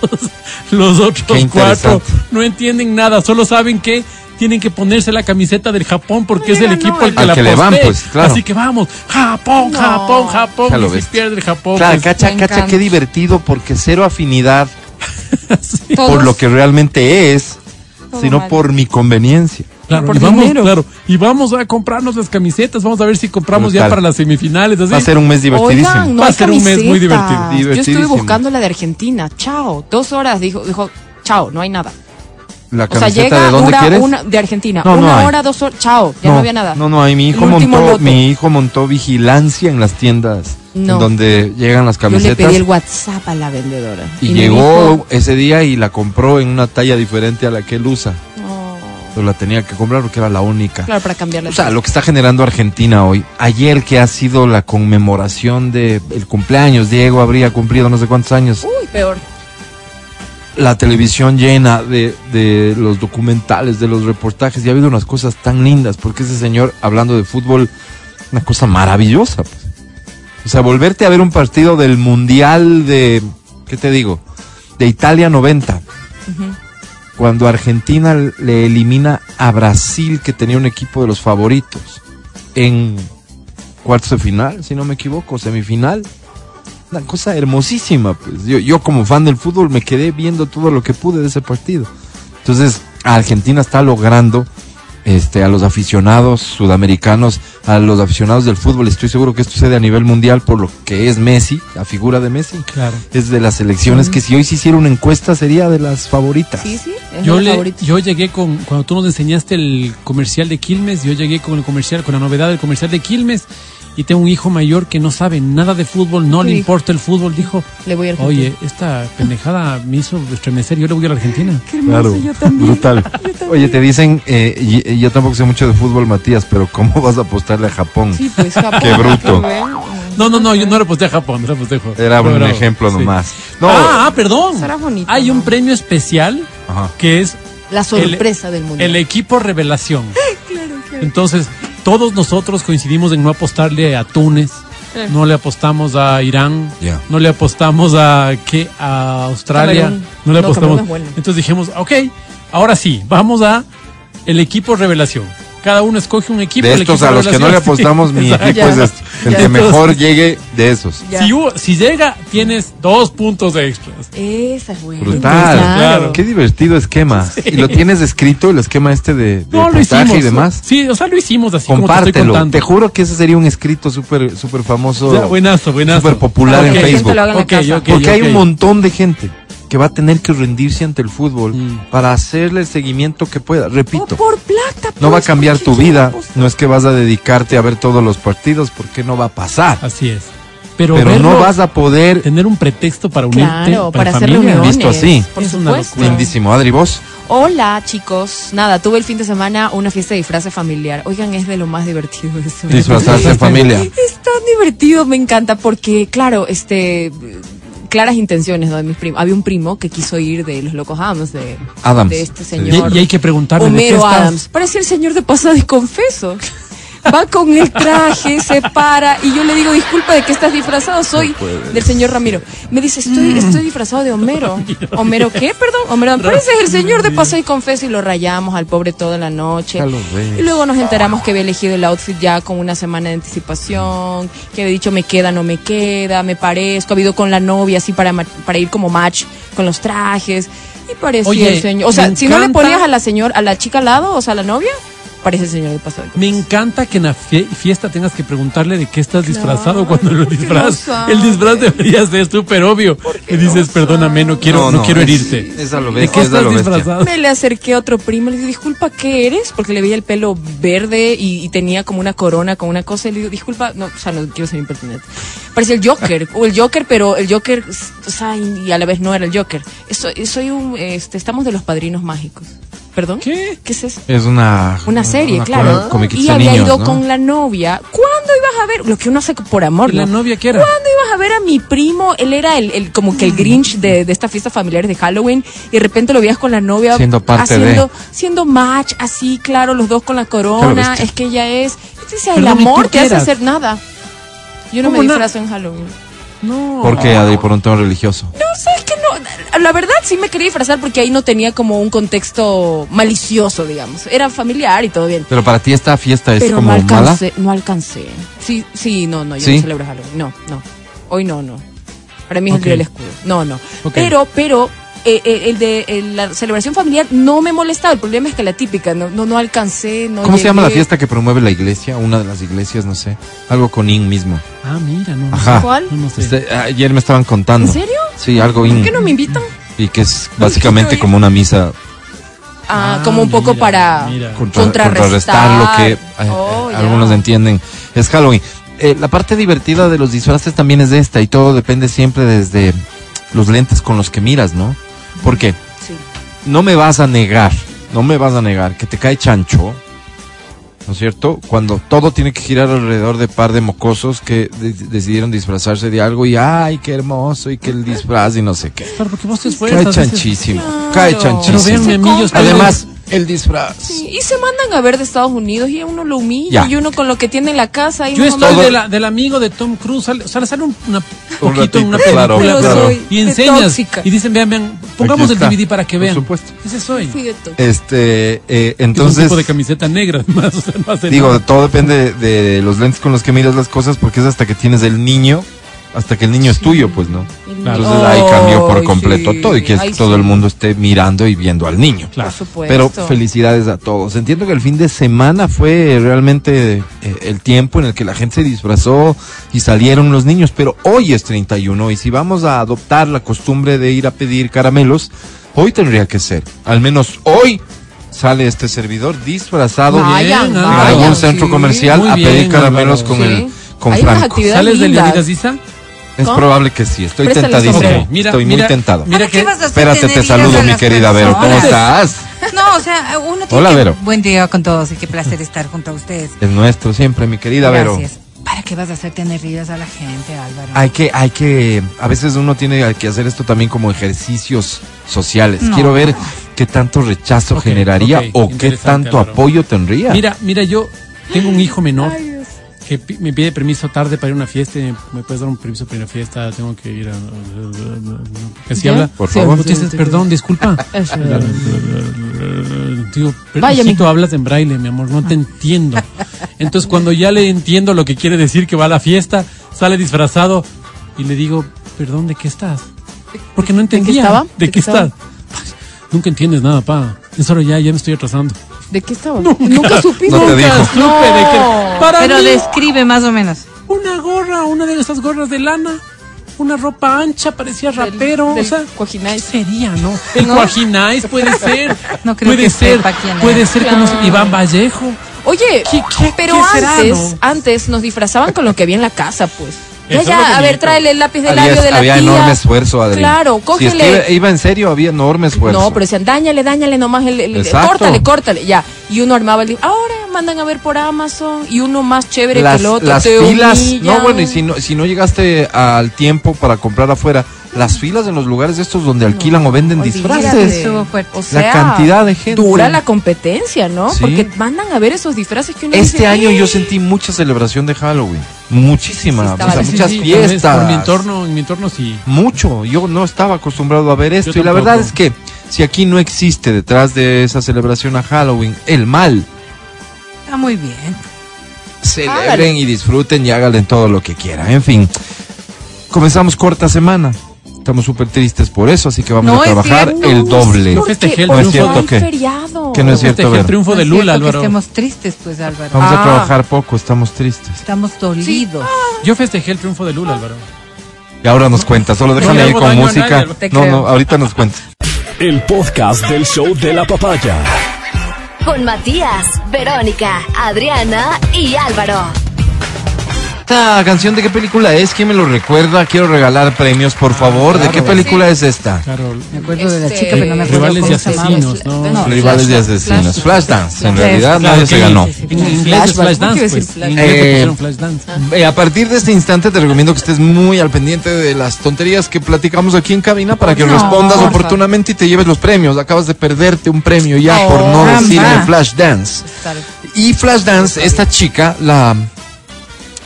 Los otros cuatro no entienden nada, solo saben que tienen que ponerse la camiseta del Japón porque es el equipo no, al que al la que le van, pues, claro. Así que vamos, Japón, No. Japón, Japón. Ya lo y si pierde el Japón, Claro, pues, cacha, cacha, encanta. qué divertido porque cero afinidad por lo que realmente es, Todo sino mal. por mi conveniencia. Claro, por y vamos, dinero. claro, y vamos a comprarnos las camisetas, vamos a ver si compramos ya para las semifinales. así. Va a ser un mes divertidísimo. Oigan, no Va a ser un mes muy camisetas. divertido. Yo estuve buscando la de Argentina. Chao. Dos horas dijo, dijo, chao, no hay nada. La O sea, camiseta llega de dónde una, quieres? una de Argentina. No, no una hay. hora, dos horas. Chao, ya no, había nada. No, no hay. Mi hijo montó, lote. mi hijo montó vigilancia en las tiendas No. donde llegan las Yo le camisetas. pedí el WhatsApp a la vendedora. y, llegó dijo, ese día y la compró en una talla diferente a la que él usa. Pero la tenía que comprar porque era la única. Claro, para cambiarle. O sea, lo que está generando Argentina hoy, ayer que ha sido la conmemoración de el cumpleaños, Diego habría cumplido no sé cuántos años, Uy, peor. la televisión llena de, de los documentales, de los reportajes, y ha habido unas cosas tan lindas, porque ese señor, hablando de fútbol, una cosa maravillosa. pues. O sea, volverte a ver un partido del Mundial de, ¿qué te digo? De Italia 90, cuando Argentina le elimina a Brasil, que tenía un equipo de los favoritos, en cuartos de final, si no me equivoco, semifinal. Una cosa hermosísima, pues. Yo, yo como fan del fútbol me quedé viendo todo lo que pude de ese partido. Entonces, Argentina está logrando este, a los aficionados sudamericanos, a los aficionados del fútbol, estoy seguro que esto sucede a nivel mundial por lo que es Messi, la figura de Messi. Claro. Es de las elecciones que si hoy se hiciera una encuesta sería de las favoritas. Sí, sí. Es Yo, la le, favorita. yo llegué con, cuando tú nos enseñaste el comercial de Quilmes, yo llegué con el comercial, con la novedad del comercial de Quilmes, y tengo un hijo mayor que no sabe nada de fútbol, no ¿Qué le importa el fútbol, dijo, Le voy a oye, esta pendejada me hizo estremecer, yo le voy a la Argentina. Qué hermoso, Claro, yo también. brutal. Yo también. Oye, te dicen, eh, y- y yo tampoco sé mucho de fútbol, Matías, pero ¿cómo vas a apostarle a Japón? Sí, pues Japón. Qué bruto. bueno. No, no, no, yo no le aposté a Japón, no le aposté a Japón. Era un ejemplo sí. nomás. No, Ah, ah, perdón. Será bonito, Hay un premio especial Ajá. que es La sorpresa del mundo. el equipo revelación. Entonces, todos nosotros coincidimos en no apostarle a Túnez, Eh. no le apostamos a Irán, no le apostamos a ¿qué? a Australia, Camerún. no le No, apostamos. Bueno. Entonces dijimos, ok, ahora sí, vamos a el equipo revelación. Cada uno escoge un equipo. de estos equipo a los que no le apostamos, mi exacto. equipo es este. El Ya. que Entonces- mejor llegue de esos. Si, llega, tienes dos puntos extras. Esa es buena. Brutal. Claro. Qué divertido esquema. Y lo tienes escrito, el esquema este de, de No, lo puntaje hicimos. y demás. Sí, o sea, lo hicimos así como te estoy Compártelo. contando. Te juro que ese sería un escrito súper súper famoso. Buenazo, buenazo. Súper popular en Facebook. Porque hay un montón de gente que va a tener que rendirse ante el fútbol Mm. para hacerle el seguimiento que pueda. O Repito, por plata. no va a pues, cambiar ¿por tu vida. No es que vas a dedicarte a ver todos los partidos, porque no va a pasar. Así es. Pero, Pero verlo, no vas a poder. tener un pretexto para unirte Claro, para, hacer familia. reuniones. Visto así. Por Es una supuesto. locura. Lindísimo. Adri, vos. Hola, chicos. Nada, tuve el fin de semana una fiesta de disfraces familiar. Oigan, es de lo más divertido eso. Disfrazarse en familia. Es tan divertido, me encanta, porque, claro, este. Claras intenciones ¿no? de mis primos. Había un primo que quiso ir de los locos Adams, de, Adams. de este Y, señor. y hay que preguntarle de qué Homero. Adams. Parece el señor de pasada y confeso. Va con el traje, se para y yo le digo, disculpa, ¿de qué estás disfrazado? Soy del señor Ramiro. Me dice, estoy, estoy disfrazado de Homero. ¿Homero qué? Perdón, Homero Adams. Parece el señor de pasada y confeso y lo rayamos al pobre toda la noche. Y luego nos enteramos que había elegido el outfit ya con una semana de anticipación, que había dicho me queda, no me queda, me parezco, ha habido con la novia así para, ma- para ir como match con los trajes. Y parecía Oye, el señor. O sea, si no le ponías a la señor, a la chica al lado, o sea, a la novia, parece el señor de pasado. Me encanta que en la fie- fiesta tengas que preguntarle de qué estás disfrazado cuando lo porque disfraz. no sabe. el disfraz debería ser súper obvio. Y dices, perdóname, no quiero, no, quiero es- herirte. Es a lo ¿De qué estás lo disfrazado? Me le acerqué a otro primo, le dije, disculpa, ¿qué eres? Porque le veía el pelo verde y, y tenía como una corona con una cosa. Y le digo, disculpa, no, o sea, no quiero ser impertinente. Parecía el Joker, o el Joker, pero el Joker, o sea, y, y a la vez no era el Joker. Soy, soy un, este, estamos de los padrinos mágicos. ¿Perdón? ¿Qué? ¿Qué es eso? Es una. Una serie, una claro. Y había niños, ido ¿no? con la novia. ¿Cuándo ibas a ver? Lo que uno hace por amor, ¿Y la ¿no? novia qué era? ¿Cuándo ibas a ver a mi primo? Él era el, el como que el Grinch de, de estas fiestas familiares de Halloween y de repente lo veías con la novia Siendo parte haciendo, de. siendo match así, claro, los dos con la corona, es que ella es, es el Perdón, ¿y amor te hace hacer nada. Yo no me ¿Cómo na- disfrazo en Halloween. No. ¿Por qué, Adri? Por un tema religioso. No, sabes que no, la verdad sí me quería disfrazar porque ahí no tenía como un contexto malicioso, digamos. Era familiar y todo bien. Pero para ti esta fiesta es Pero como no mala. alcancé, no alcancé. Sí, sí, no, no, yo ¿Sí? no celebro Halloween. No, no. Hoy no, no. Para mí es el día del escudo. No, no. Pero, pero, eh, eh, el de eh, la celebración familiar no me molestaba. El problema es que la típica, no, no, no alcancé, no ¿Cómo se llama la fiesta que promueve la iglesia? Una de las iglesias, no sé. Algo con IN mismo. Ah, mira, no. no Ajá. sé. ¿Cuál? No, no sé. Este, ayer me estaban contando. ¿En serio? Sí, algo ¿Por IN. qué no me invitan? Y que es básicamente como una misa Ah, Ah, como un poco mira, para mira. contra- contrarrestar. contrarrestar lo que eh, Oh, eh, algunos entienden. Es Halloween. Eh, la parte divertida de los disfraces también es esta y todo depende siempre desde los lentes con los que miras, ¿no? Porque Sí. no me vas a negar, no me vas a negar que te cae chancho, ¿no es cierto? Cuando todo tiene que girar alrededor de par de mocosos que de- decidieron disfrazarse de algo y ¡ay, qué hermoso! Y que el disfraz y no sé qué. Claro, porque vos te Cae esfuerzas. dices, chanchísimo, Claro. cae Pero chanchísimo. Además, el disfraz. Sí, y se mandan a ver de Estados Unidos y a uno lo humilla Ya. y uno con lo que tiene en la casa. Y Yo estoy Todo- de la, del amigo de Tom Cruise, sale, o sea, sale un una poquito ratito, en una claro, película, soy y enseñas tóxica. y dicen, vean, vean, pongamos el DVD para que por vean. supuesto. Ese soy. Este, eh, Es un entonces, tipo de camiseta negra, además, o sea, no hace digo, nada. todo depende de, de los lentes con los que miras las cosas, porque es hasta que tienes el niño, hasta que el niño es tuyo, pues, ¿no? Claro. Entonces ahí cambió por completo sí. todo y quieres Ay, que todo sí. el mundo esté mirando y viendo al niño. Claro. Por supuesto. Pero felicidades a todos. Entiendo que el fin de semana fue realmente eh, el tiempo en el que la gente se disfrazó y salieron los niños, pero hoy es 31 y si vamos a adoptar la costumbre de ir a pedir caramelos, hoy tendría que ser. Al menos hoy sale este servidor disfrazado Vayan, bien, en vayan, algún centro sí. comercial Muy a bien, pedir caramelos con Sí. el con Franco. ¿Sales lindas. Leonidas Isa? Es ¿Cómo? probable que sí, estoy Préstale tentadísimo. sombrero. Ok, mira, estoy muy mira, tentado. mira ¿Para que qué vas a hacer Espérate, tener te saludo, a mi querida Vero. ¿Cómo estás? No, o sea, uno tiene Hola, que- Vero. Buen día con todos y qué placer estar junto a ustedes. Es nuestro siempre, mi querida Vero. Gracias. ¿Para qué vas a hacer tener heridas a la gente, Álvaro? Hay que, hay que, a veces uno tiene que hacer esto también como ejercicios sociales. No. Quiero ver qué tanto rechazo Ok, generaría ok, o qué tanto Álvaro. apoyo tendría. Mira, mira, yo tengo un hijo menor que me pide permiso tarde para ir a una fiesta. ¿Me puedes dar un permiso para ir a una fiesta? Tengo que ir a. Que si ¿Ya? habla. Por favor. Perdón, disculpa. Digo, pero hablas en braille, mi amor, no te entiendo. Entonces, cuando ya le entiendo lo que quiere decir que va a la fiesta, sale disfrazado y le digo, perdón, ¿de qué estás? Porque no entendía. estaba? ¿De, ¿De qué estás? Nunca entiendes nada, pa. Es solo ya, ya me estoy atrasando. ¿De qué estaba? Nunca, supiste. No te Nunca dijo. supe de qué. No. Para Pero mí, describe más o menos. una gorra, una de esas gorras de lana, una ropa ancha, parecía rapero. del o sea, Cuajinais. ¿qué sería, no? El No. Cuajinais puede ser. No creo puede que ser. sepa quién puede ser como Claro. Iván Vallejo. Oye, ¿Qué- qué- pero qué será, antes, no? antes nos disfrazaban con lo que había en la casa, pues. Ya, ya, a ver, tráele el lápiz de había labio de la había tía. enorme esfuerzo, Adri. Claro, Si es cógele. que iba, en serio, había enorme esfuerzo. No, pero decían, dáñale, dáñale nomás el, el- córtale, córtale, ya. Y uno armaba el. Ahora mandan a ver por Amazon y uno más chévere las, que el otro. las te humillan. no bueno, y si no, si no llegaste al tiempo para comprar afuera, las filas en los lugares estos donde alquilan o venden disfraces. La cantidad de gente. Dura la competencia, ¿no? Sí. Porque mandan a ver esos disfraces que uno Este dice, año yo sentí mucha celebración de Halloween, muchísima, Sí, o estaba sea, Sí, muchas fiestas. Por mi entorno, en mi entorno sí. Mucho, yo no estaba acostumbrado a ver esto Yo y la verdad es que si aquí no existe detrás de esa celebración a Halloween el mal, Está muy bien. celebren y disfruten y háganle todo lo que quieran. En fin, comenzamos corta semana. Estamos súper tristes por eso, así que vamos No a trabajar cierto. el doble. Yo festejé el No es triunfo cierto que, no es cierto. El triunfo No de es Lula, que estemos tristes, pues, Álvaro. Vamos a Ah. trabajar poco, estamos tristes. Estamos dolidos. Yo festejé el triunfo de Lula, Álvaro. Y ahora nos cuenta, solo déjame ir con música. No, no, ahorita nos cuenta. El podcast del show de la papaya. Con Matías, Verónica, Adriana y Álvaro. ¿Esta canción de qué película es? ¿Quién me lo recuerda? Quiero regalar premios, por favor. ¿De qué película es esta? Claro. Me acuerdo de la Este, chica, pero no me acuerdo Rivales llamaba. asesinos, ¿no? No, Rivales de asesinos. Flash- Flashdance. En realidad Claro, nadie se ganó. En inglés es Flashback, ¿por qué Flashdance, a decir pues. Eh. Eh, a partir de este instante te recomiendo que estés muy al pendiente de las tonterías que platicamos aquí en cabina para que No, respondas porfa. oportunamente y te lleves los premios. Acabas de perderte un premio ya por no decirme Flashdance. Y Flashdance, esta chica, la,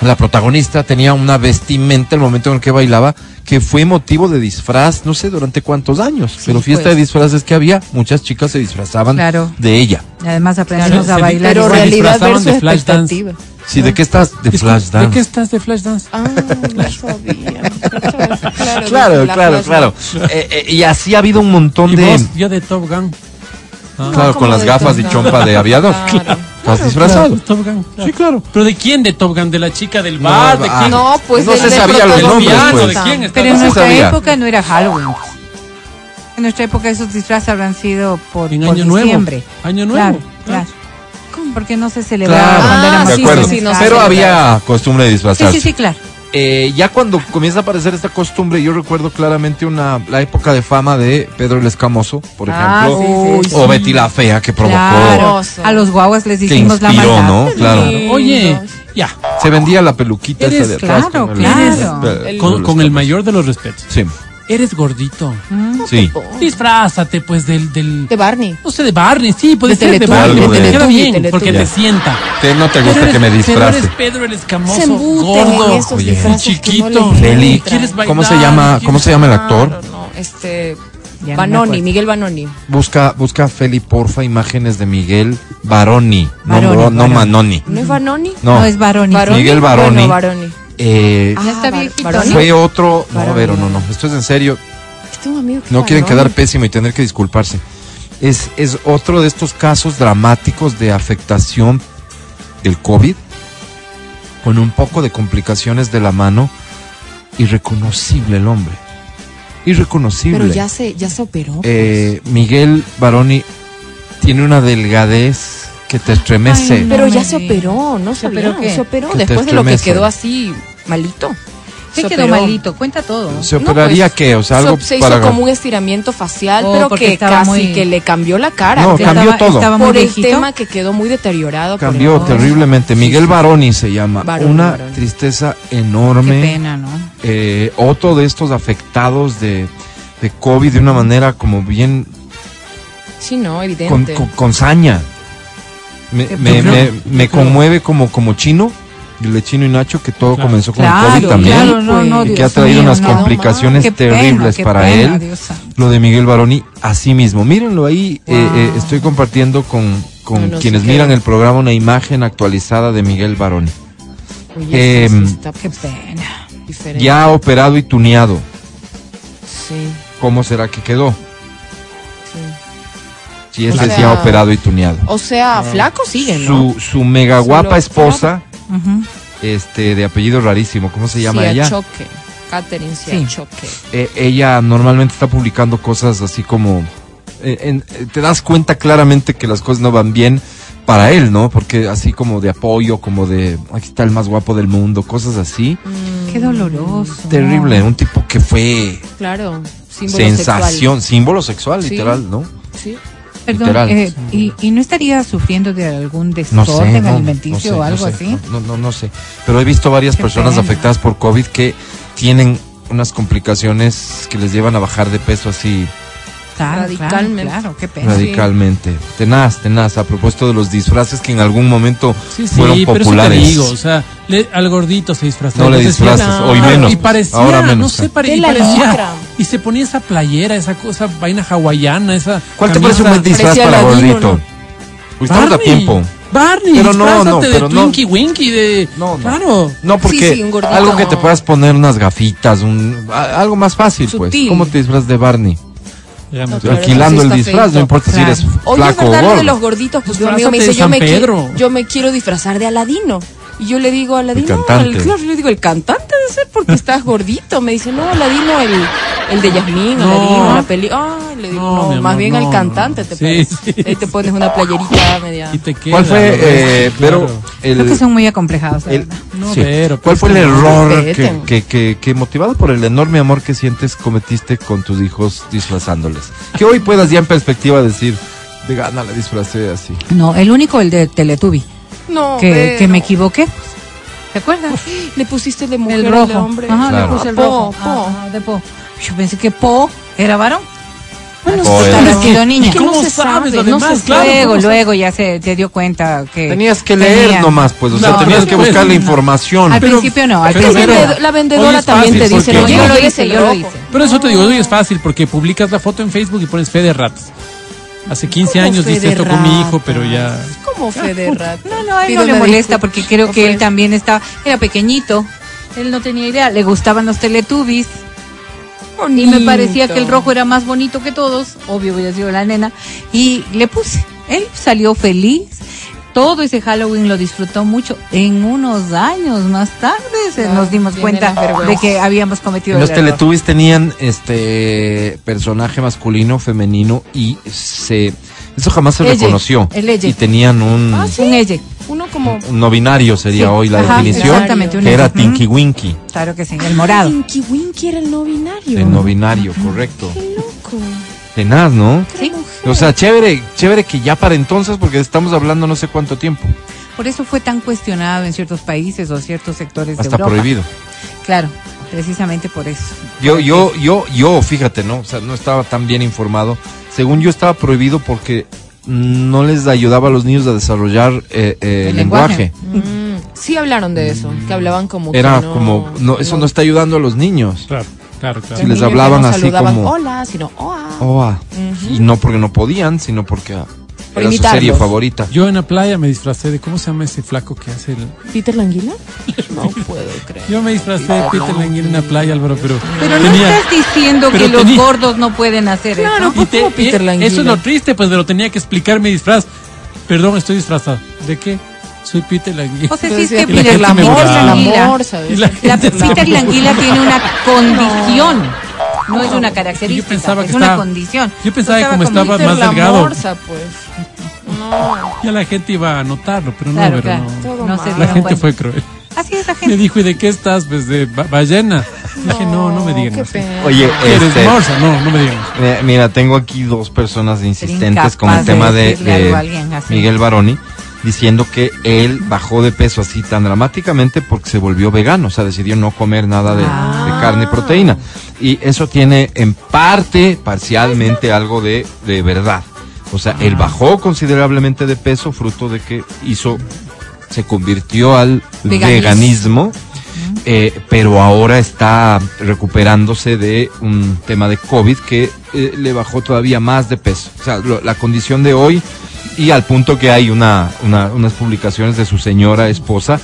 la protagonista, tenía una vestimenta el momento en el que bailaba que fue motivo de disfraz, no sé durante cuántos años, pero fiesta pues. de disfraces que había, muchas chicas se disfrazaban Claro. de ella. Y además aprendimos Claro, a bailar. Pero realidad disfrazaban versus de Flashdance. expectativa. Sí, ¿de qué estás? De Disculpa, Flashdance. ¿De qué estás de Flashdance? Ah, no sabía. Claro, Claro, la claro, Flash- claro. Eh, eh, y así ha habido un montón Y de... vos, yo de Top Gun. Ah, Claro, con las gafas y chompa de aviador. Claro. ¿Estás disfrazado? Top Gun. Sí, claro. ¿Pero de quién de Top Gun? ¿De la chica del bar? ¿De ah, quién? No, pues No se sabía los nombres, pues. ¿De quién está? Pero en No nuestra sabía. época no era Halloween. En nuestra época esos disfraces habrán sido por, En por Año Nuevo. diciembre. Año Nuevo. Claro, claro. claro. Porque no se celebraba Claro, cuando Ah, éramos de sí, acuerdo. sí, sí, no, Pero sí, había costumbre de Sí, disfrazarse. sí, sí, claro. Eh, ya cuando comienza a aparecer esta costumbre, yo recuerdo claramente una la época de fama de Pedro el Escamoso, por Ah, ejemplo, sí, sí, o sí. Betty la Fea que provocó, Claro. A los guaguas les hicimos la inspiró, maldad. ¿no? Claro. Oye, ya. Se vendía la peluquita esa de atrás claro, con el- claro. el- Con, el con el escamoso. mayor de los respetos. Sí, Eres gordito. sí. Disfrázate, pues, del. del De Barney. no sé, de Barney, sí, puede De ser de Barney. te queda bien, porque Ya. te sienta. Que no te Pero gusta eres- que me Pero disfrace. eres Pedro el escamoso, gordo, Oye. chiquito. no le Feli, entran. ¿Quieres bailar? ¿Cómo se llama, ¿Quieres- cómo se llama el actor? no, este Ya no Banoni, acuerdo. Miguel Banoni. Busca, busca Feli, porfa, imágenes de Miguel Baroni, no, Baroni, no, no Baroni. Manoni. ¿No es Banoni? No, No, es varón. ¿Baroni? Miguel Baroni. Bueno, Baroni. Eh, Ah, está fue otro, no. Vero, no, no, esto es en serio, amigo que no quieren quedar pésimo y tener que disculparse. Es, es otro de estos casos dramáticos de afectación del COVID, con un poco de complicaciones de la mano, irreconocible el hombre, irreconocible. Pero ya se, ya se operó. pues. Eh, Miguel Baroni tiene una delgadez que te estremece. Ay, no. Pero ya se operó, ¿no ¿Se operó qué? Se operó Que te después de lo que quedó así malito. qué Se quedó operó. malito? Cuenta todo. ¿Se No, operaría pues, qué? O sea, se- algo se, para... hizo como un estiramiento facial, Oh, pero que casi muy- que le cambió la cara. No, cambió estaba, todo. Estaba por el viejito. tema que quedó muy deteriorado. por Cambió el- terriblemente. Miguel Baroni se llama. Baroni, Una Baroni. tristeza Qué enorme. pena, ¿no? Eh, otro de estos afectados de, de COVID de una manera como bien Sí, no, evidente. con- con saña. Me, Qué me, me- conmueve como, como chino, el de chino y Nacho, que todo Claro. comenzó con el COVID también. claro, no, no, y que ha traído mío, unas complicaciones terribles para pena, él. Dios. Lo de Miguel Baroni, así mismo. Mírenlo ahí, eh, Wow. eh, estoy compartiendo con, con No, no, sí quienes miran el programa una imagen actualizada de Miguel Baroni. Oye, eh, sí, sí está Qué pena. diferente. Ya operado y tuneado. Sí, ¿Cómo será que quedó? sí. Si O este sea, ya operado y tuneado. O sea, flaco sigue, ¿no? Su, su mega guapa Solo- este, de apellido rarísimo, ¿cómo se llama ella? Choque. Catherine Sí. Choque. Eh, ella normalmente está publicando cosas así como... eh, en- eh, te das cuenta claramente que las cosas no van bien para él, ¿no? Porque así como de apoyo, como de... Aquí está el más guapo del mundo, cosas así. Qué doloroso. Terrible, un tipo que fue Claro. símbolo sensación, símbolo sexual, Sí. literal, ¿no? sexual. Sí. Perdón, eh, y, ¿y no estaría sufriendo de algún No desorden sé, alimenticio no sé, o algo sé, así? No, no, no sé. Pero he visto varias Qué personas pena. afectadas por COVID que tienen unas complicaciones que les llevan a bajar de peso así Claro, Radicalmente. Claro, qué pena. radicalmente. Tenaz, tenaz. A propósito de los disfraces que en algún momento Sí, sí, fueron pero eso te populares. digo, o sea, le- al gordito se disfrazaba. no le disfraces, no, hoy menos. Y parecía, ahora no menos. sé, pare- y De parecía, y se ponía esa playera, esa cosa, vaina hawaiana, esa ¿Cuál te camisa- parece un buen disfraz Parecía para ladino, gordito? ¿no? Uy, estamos a Barney, tiempo. Barney, Pero no, disfrázate no, de pero no. Twinkie Winky, de... No, no. Claro. No, porque Sí, sí, un gordito, algo que te no. puedas poner unas gafitas, un, a- algo más fácil, pues. Sutil. ¿Cómo te disfraz de Barney? Pero Alquilando el disfraz, no importa si eres Oye, es flaco o verdad lo gordo. de los gorditos, pues un amigo me dice, yo me, qui- Pedro. yo me quiero disfrazar de Aladino. Y yo le digo, Aladino, cantante. el, claro, yo le digo, el cantante debe ser porque estás gordito. Me dice, no, Aladino, el, el de Yasmín, No. Aladino, la peli. Ay, le digo, No, no, mi amor, más bien no, al cantante te Sí, pones. sí. Ahí te pones una playerita media. Y te queda, ¿Cuál fue, eh, pero claro. el, Creo que son muy acomplejados. el-. No, sí. pero, ¿Cuál pues, fue el error que, que, que, que motivado por el enorme amor que sientes cometiste con tus hijos disfrazándoles? Que hoy puedas ya en perspectiva decir, de gana la disfracé así. No, el único, el de Teletubby, No, que, pero- que me equivoqué. ¿Te acuerdas? Le pusiste de mujer el al rojo. hombre. Ajá, Claro. le puse el Po, rojo. po. Ajá, de Po. Yo pensé que Po era varón. Bueno, vez Habrá sido niña. Que no ¿Cómo se sabes, sabe, no se Claro, luego, ¿cómo luego ya se te dio cuenta que Tenías que leer tenía- nomás, pues, o sea, No, tenías no, que no, buscar la no. información. Al Pero- principio no, al pero- principio pero- no. La vendedora también fácil, te dice, porque- no, Yo lo hice, hice, yo lo hice. Pero eso te digo, hoy es fácil porque publicas la foto en Facebook y pones fe de ratas. Hace 15 ¿Cómo años de esto con mi hijo, pero ya... ¿Cómo fe de? No, no, a él Pido no le molesta disculpa. porque creo que él también estaba, era pequeñito, él no tenía idea, le gustaban los Teletubbies. Y me parecía que el rojo era más bonito que todos, obvio hubiera sido la nena, y le puse, él salió feliz, todo ese Halloween lo disfrutó mucho, en unos años más tarde se Ah, nos dimos cuenta de que habíamos cometido Los el error. Teletubbies tenían este personaje masculino, femenino y se eso jamás se Elle, reconoció. el Elle. Y tenían un, Ah, sí. Un elle, Uno como... un no binario sería Sí, hoy la ajá, definición, exactamente, un que era. Tinky Winky, claro que sí, el morado. Tinky Winky era el no binario. el no binario, correcto. Qué loco. Tenaz, ¿no? Sí. O sea, chévere, chévere que ya para entonces, porque estamos hablando no sé cuánto tiempo, Por eso fue tan cuestionado en ciertos países o ciertos sectores de hasta Europa. prohibido. Claro, precisamente por eso. Yo, yo, yo, yo, fíjate, ¿no? O sea, no estaba tan bien informado. Según yo estaba prohibido porque no les ayudaba a los niños a desarrollar eh, eh, El lenguaje. lenguaje. Mm, sí hablaron de eso, que hablaban como que Era no- como, no, eso no está ayudando a los niños. Claro, claro, claro. si les hablaban no así como- hola, sino oa. Oa. Y no porque no podían, sino porque Por era su serie favorita. Yo en la playa me disfracé de, ¿cómo se llama ese flaco que hace el...? ¿Peter Languila? No puedo creer. Yo me disfracé de Peter Languila en la playa, Álvaro, pero, Pero no estás diciendo pero que los tenía- gordos no pueden hacer Claro, eso. Te- ¿Cómo Peter Languila? Eso es lo triste, pues, pero tenía que explicar mi disfraz. Perdón, estoy disfrazado. ¿De qué? Soy Peter Languila. O sea, Pero sí es decía que la Peter me la la me Peter. Languila tiene una condición. No es una Yo característica, pensaba es que una estaba- condición. yo pensaba que como estaba Peter más la delgado. morsa, pues. No. Ya la gente iba a notarlo, pero Claro, no, pero claro. no. Todo No se. La gente cuenta. fue cruel. Así es, Me gente. dijo, ¿y de qué estás? Pues de ba- ballena. Dije, no, no me digan así. Oye, ¿Quieres este, morsa? No, no me digan eh, mira, tengo aquí dos personas insistentes con el tema de, de así. Miguel Baroni, diciendo que él bajó de peso así tan dramáticamente porque se volvió vegano, o sea, decidió no comer nada de, Ah. de carne y proteína. Y eso tiene en parte, parcialmente, algo de, de verdad. O sea, él Ah. bajó considerablemente de peso, fruto de que hizo, se convirtió al Veganismo. veganismo. eh, pero ahora está recuperándose de un tema de COVID que eh, le bajó todavía más de peso. O sea, lo- la condición de hoy y al punto que hay una, una- unas publicaciones de su señora esposa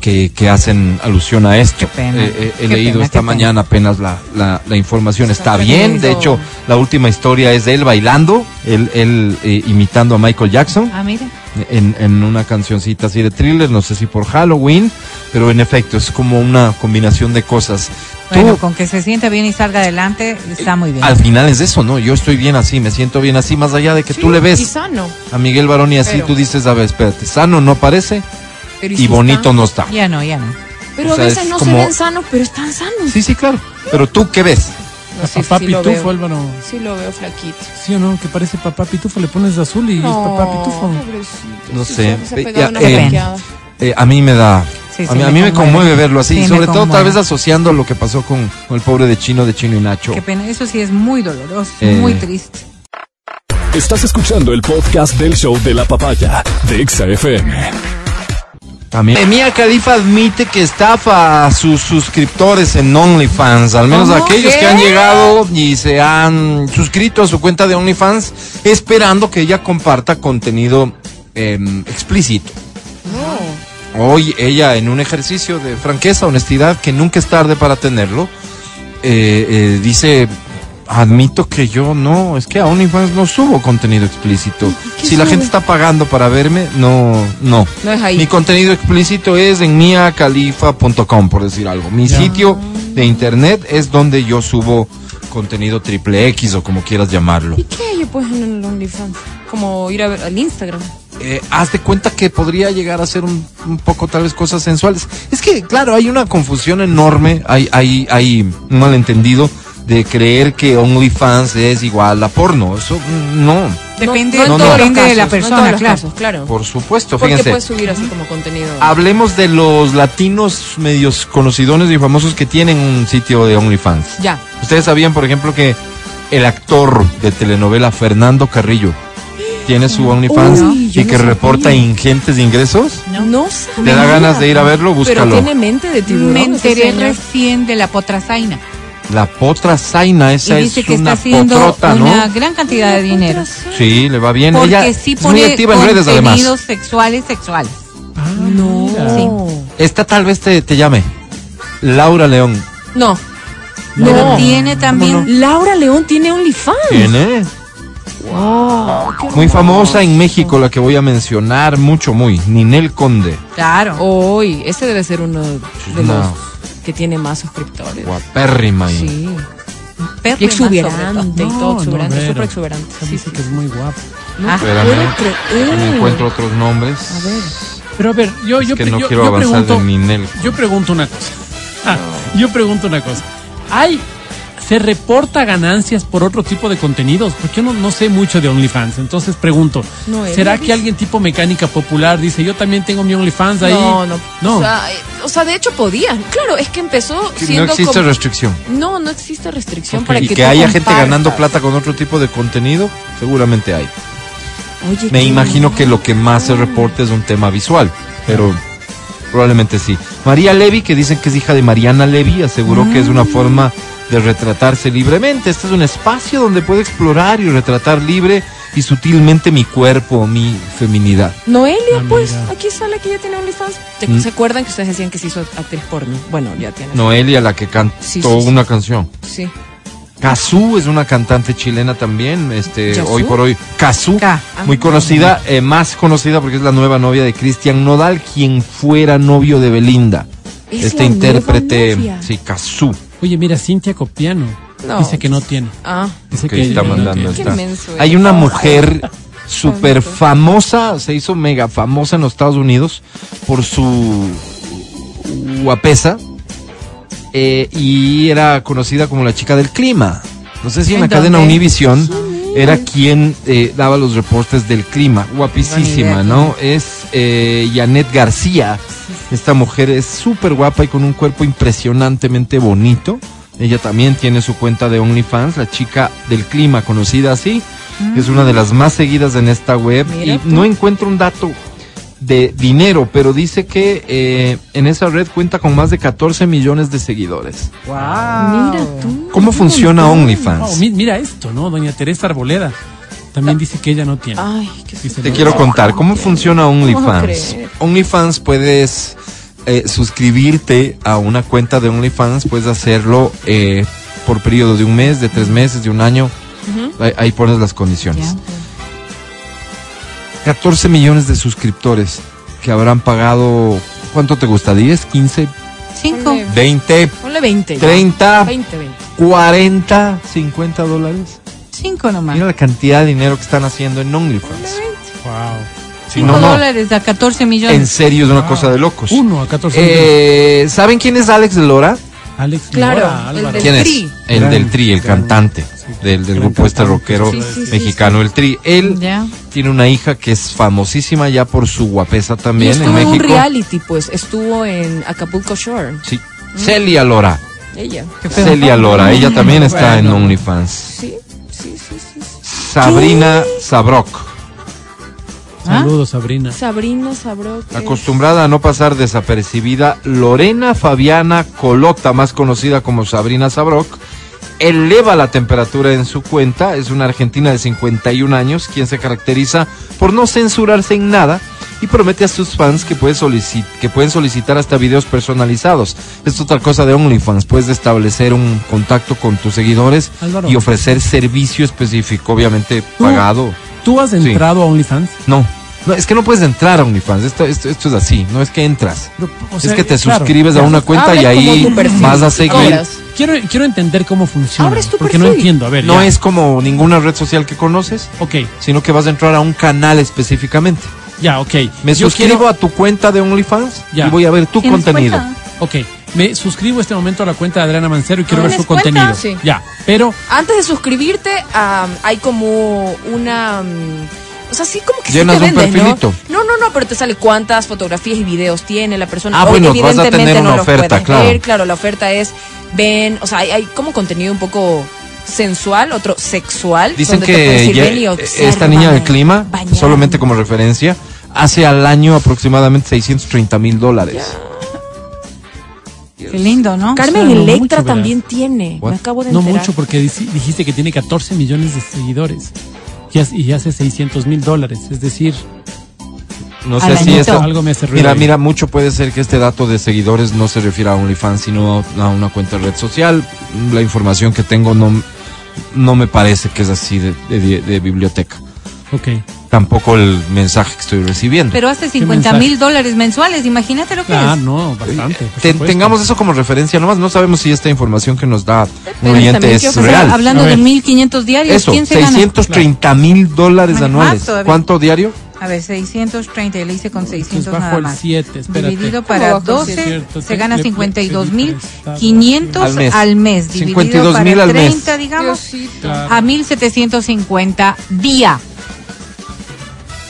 que, que hacen alusión a esto. Qué pena, Eh, eh, he leído pena, esta pena. mañana apenas la, la, la información. Está Está bien, de hecho, la última historia es de él bailando, él, él eh, imitando a Michael Jackson Ah, mira. en, en una cancioncita así de thriller, no sé si por Halloween, pero en efecto es como una combinación de cosas. Bueno, con que se sienta bien y salga adelante, está muy bien. al final es eso, ¿no? Yo estoy bien así, me siento bien así, más allá de que Sí, tú le Y ves sano. a Miguel Barón y así Pero- tú dices, a ver, espérate, sano no parece Pero y bonito está. no está. Ya no, ya no. Pero O sea, a veces es no como- se ven sanos, pero están sanos. Sí, sí, claro. Pero tú, ¿qué ves? No, sí, Papá sí Pitufo, veo. Álvaro. Sí lo veo flaquito. ¿Sí o no? Que parece papá Pitufo, le pones de azul y es papá Pitufo. pobrecito. No Sí, sé. Se ha Eh, pegado ya, una eh, blanqueada. Eh, a mí me da... Sí, a sí, mí, a mí me conmueve verlo así, Sí, me sobre todo tal vez asociando lo que pasó con, con el pobre de Chino, de Chino y Nacho. Qué pena, eso sí es muy doloroso, Eh. muy triste. Estás escuchando el podcast del show de la papaya de Exa FM. También. Mia Khalifa admite que estafa a sus suscriptores en OnlyFans, al menos aquellos ¿Qué? que han llegado y se han suscrito a su cuenta de OnlyFans esperando que ella comparta contenido em, explícito. Hoy ella en un ejercicio de franqueza, honestidad, que nunca es tarde para tenerlo, eh, eh, dice, admito que yo no, es que a OnlyFans no subo contenido explícito. Si la gente está pagando para verme, no, no. No es ahí. Mi contenido explícito es en miacalifa.com, por decir algo. Mi sitio de internet es donde yo subo contenido triple X o como quieras llamarlo. ¿Y qué hay pues en el OnlyFans? Como ir a ver al Instagram. Eh, haz de cuenta que podría llegar a ser un, un poco tal vez cosas sensuales. Es que, claro, hay una confusión enorme, hay, hay, hay un malentendido de creer que OnlyFans es igual a porno. Eso mm, no, Depende, no, no, no. de la persona, claro. casos, claro. por supuesto. Porque Fíjense, puedes subir así como contenido. hablemos de los latinos medios conocidones y famosos que tienen un sitio de OnlyFans. Ya. Ustedes sabían, por ejemplo, que el actor de telenovela Fernando Carrillo tiene su OnlyFans Uy, y no que sabía. reporta ingentes ingresos. No, ¿Te sabía. da ganas de ir a verlo? Pero Búscalo. tiene mente de tiburón. Me enteré recién de la potrazaina La potra Zaina, y esa dice es que está una haciendo potrota, ¿no? una gran cantidad de dinero. Sí, le va bien. Porque Ella sí es muy pone activa en redes, además. sexuales, sexuales. Ah, No. mira. Esta tal vez te, te llame. Laura León. No. Pero No. tiene también, Laura León tiene OnlyFans. ¿Tiene? Wow. Muy famosa en. México, la que voy a mencionar, mucho, muy. Ninel Conde. claro. Hoy, ese debe ser uno de No. los que tiene más suscriptores. Guapérrima. y- Sí. Y exuberante y todo. No, exuberante, no, súper exuberante. Sí, dice sí. que es muy guapo. No Espérame, puedo creer. Encuentro otros nombres. A ver. Pero a ver, yo, Es yo, que pre- no yo- quiero yo avanzar pregunto, de Ninel. yo pregunto una cosa. Ah, yo pregunto una cosa. ¿Hay, se reporta ganancias por otro tipo de contenidos? Porque yo no, no sé mucho de OnlyFans. Entonces pregunto, No, ¿será que alguien tipo mecánica popular dice, yo también tengo mi OnlyFans ahí? No, no. No. O sea, o sea, de hecho podía. Claro, es que empezó siendo no existe como- restricción. No, no existe restricción para Y que que haya gente ganando plata con otro tipo de contenido, seguramente hay. Oye, Me imagino que lo que más se reporta es un tema visual, pero probablemente sí. María Levy, que dicen que es hija de Mariana Levy, aseguró que es una forma de retratarse libremente. Este es un espacio donde puedo explorar y retratar libre y sutilmente mi cuerpo, mi feminidad. Noelia, Ah, pues, mira. aquí sale que ya tiene OnlyFans. ¿Te- Mm. ¿Se acuerdan que ustedes decían que se hizo actriz porno? Bueno, ya tiene. Noelia, la que cantó Sí, sí, sí. una canción. Sí. Kazú es una cantante chilena también, este, ¿Yazú? hoy por hoy. Kazú, Ka. muy Ah. conocida, eh, más conocida porque es la nueva novia de Cristian Nodal, quien fuera novio de Belinda. Es este la nueva intérprete, novia. sí, Kazú. Oye, mira, Cintia Copiano No. dice que no tiene. Ah, Dice está que mandando que- Qué esta. menso Hay una mujer súper famosa, se hizo mega famosa en los Estados Unidos por su guapesa eh, y era conocida como la chica del clima. No sé si en la ¿En cadena? Univision era quien eh, daba los reportes del clima. Guapísima. ¿no? Es eh, Janet García. Esta mujer es súper guapa y con un cuerpo impresionantemente bonito. Ella también tiene su cuenta de OnlyFans, la chica del clima, conocida así. Es una de las más seguidas en esta web. Mira y tú. no encuentro un dato de dinero, pero dice que eh, en esa red cuenta con más de 14 millones de seguidores. Mira tú. ¿Cómo funciona Oh, OnlyFans? mi- mira esto, ¿no? Doña Teresa Arboleda también dice que ella no tiene. Ay, qué Te no. quiero contar cómo funciona OnlyFans. OnlyFans puedes eh, suscribirte a una cuenta de OnlyFans, puedes hacerlo eh, por periodo de un mes, de tres meses, de un año. ahí, ahí pones las condiciones. Ya. 14 millones de suscriptores que habrán pagado, ¿cuánto te gusta? ¿10, 15, Cinco. Ponle- 20, Ponle 20. ya. 30, 20, 20. 40, 50 dólares? Cinco nomás. Mira la cantidad de dinero que están haciendo en OnlyFans. Wow. Si Cinco no, no, dólares a 14 millones. en serio es una Wow. cosa de locos. Uno a 14 millones. Eh, ¿Saben quién es Alex Lora? Alex claro, Lora, del ¿Quién es? Tri. El Gran, del Tri, el gran, cantante del, grupo este rockero Sí, sí, sí, mexicano, el Tri. Él tiene una hija que es famosísima ya por su guapesa Y también en estuvo en un México. reality, pues. Estuvo en Acapulco Shore. Sí. Celia Lora. Ella. Celia Lora, ella también está en. OnlyFans. Sí, sí, sí, sí. Sabrina Sabrok, ¿Ah? Saludos, Sabrina. Sabrina Sabrok. es- acostumbrada a no pasar desapercibida, Lorena Fabiana Colota, más conocida como Sabrina Sabrok, eleva la temperatura en su cuenta. Es una argentina de 51 años, quien se caracteriza por no censurarse en nada y promete a sus fans que, puede que pueden solicitar hasta videos personalizados. Es otra cosa de OnlyFans, puedes establecer un contacto con tus seguidores Álvaro. y ofrecer servicio específico, obviamente Tú- pagado. ¿Tú has entrado a OnlyFans? No. No, es que no puedes entrar a OnlyFans. Esto, esto, esto es así. No es que entras. Pero, o es que te claro, suscribes a una cuenta y ahí vas a seguir. Quiero, quiero entender cómo funciona. Abres tu porque no entiendo. A ver, No ya. es como ninguna red social que conoces, Ok, sino que vas a entrar a un canal específicamente. ya, ok. Me Yo suscribo quiero- a tu cuenta de OnlyFans Ya. y voy a ver tu ¿Tienes contenido. cuenta? Ok, me suscribo este momento a la cuenta de Adriana Mancero y quiero ver ¿Tienes su cuenta? contenido. Sí. Ya, pero Antes de suscribirte, am, hay como una. mm, o sea, sí, como que Llenas sí te un venden, perfilito. ¿no? No, no, no, pero te sale cuántas fotografías y videos tiene la persona. Ah, bueno, vas a evidentemente tener una no oferta, claro. ver, claro, la oferta es, ven, o sea, hay, hay como contenido un poco sensual, otro sexual. Dicen donde te puedes que decir, ya- ven y esta niña del clima, solamente como referencia, hace al año aproximadamente 630 mil dólares. Qué lindo, ¿no? Carmen Electra también tiene. What? Me acabo de no enterar. mucho porque dijiste que tiene 14 millones de seguidores y hace, y hace 600 mil dólares. Es decir, No sé si esto... algo me hace ruido. Mira, ahí. mira, mucho puede ser que este dato de seguidores no se refiera a OnlyFans, sino a una cuenta de red social. La información que tengo no, no me parece que es así de, de- de biblioteca. Ok. Tampoco el mensaje que estoy recibiendo. Pero hace 50 mensaje? mil dólares mensuales, imagínate lo que Ah, es. no, bastante. Ten- tengamos eso como referencia nomás. No sabemos si esta información que nos da un oyente es real. hablando de ver. 1.500 diarios, Eso, ¿quién se gana? 630 mil dólares anuales. ¿Cuánto diario? A ver, 630, le hice con 600 Entonces, nada bajo el más. 7, espérate. Dividido ¿Cómo para bajo el 12, Cierto, se gana le- 52.500 Al mes. al mes. Dividido 52.000 para al mes. 30, digamos, Diosito. A 1.750 día.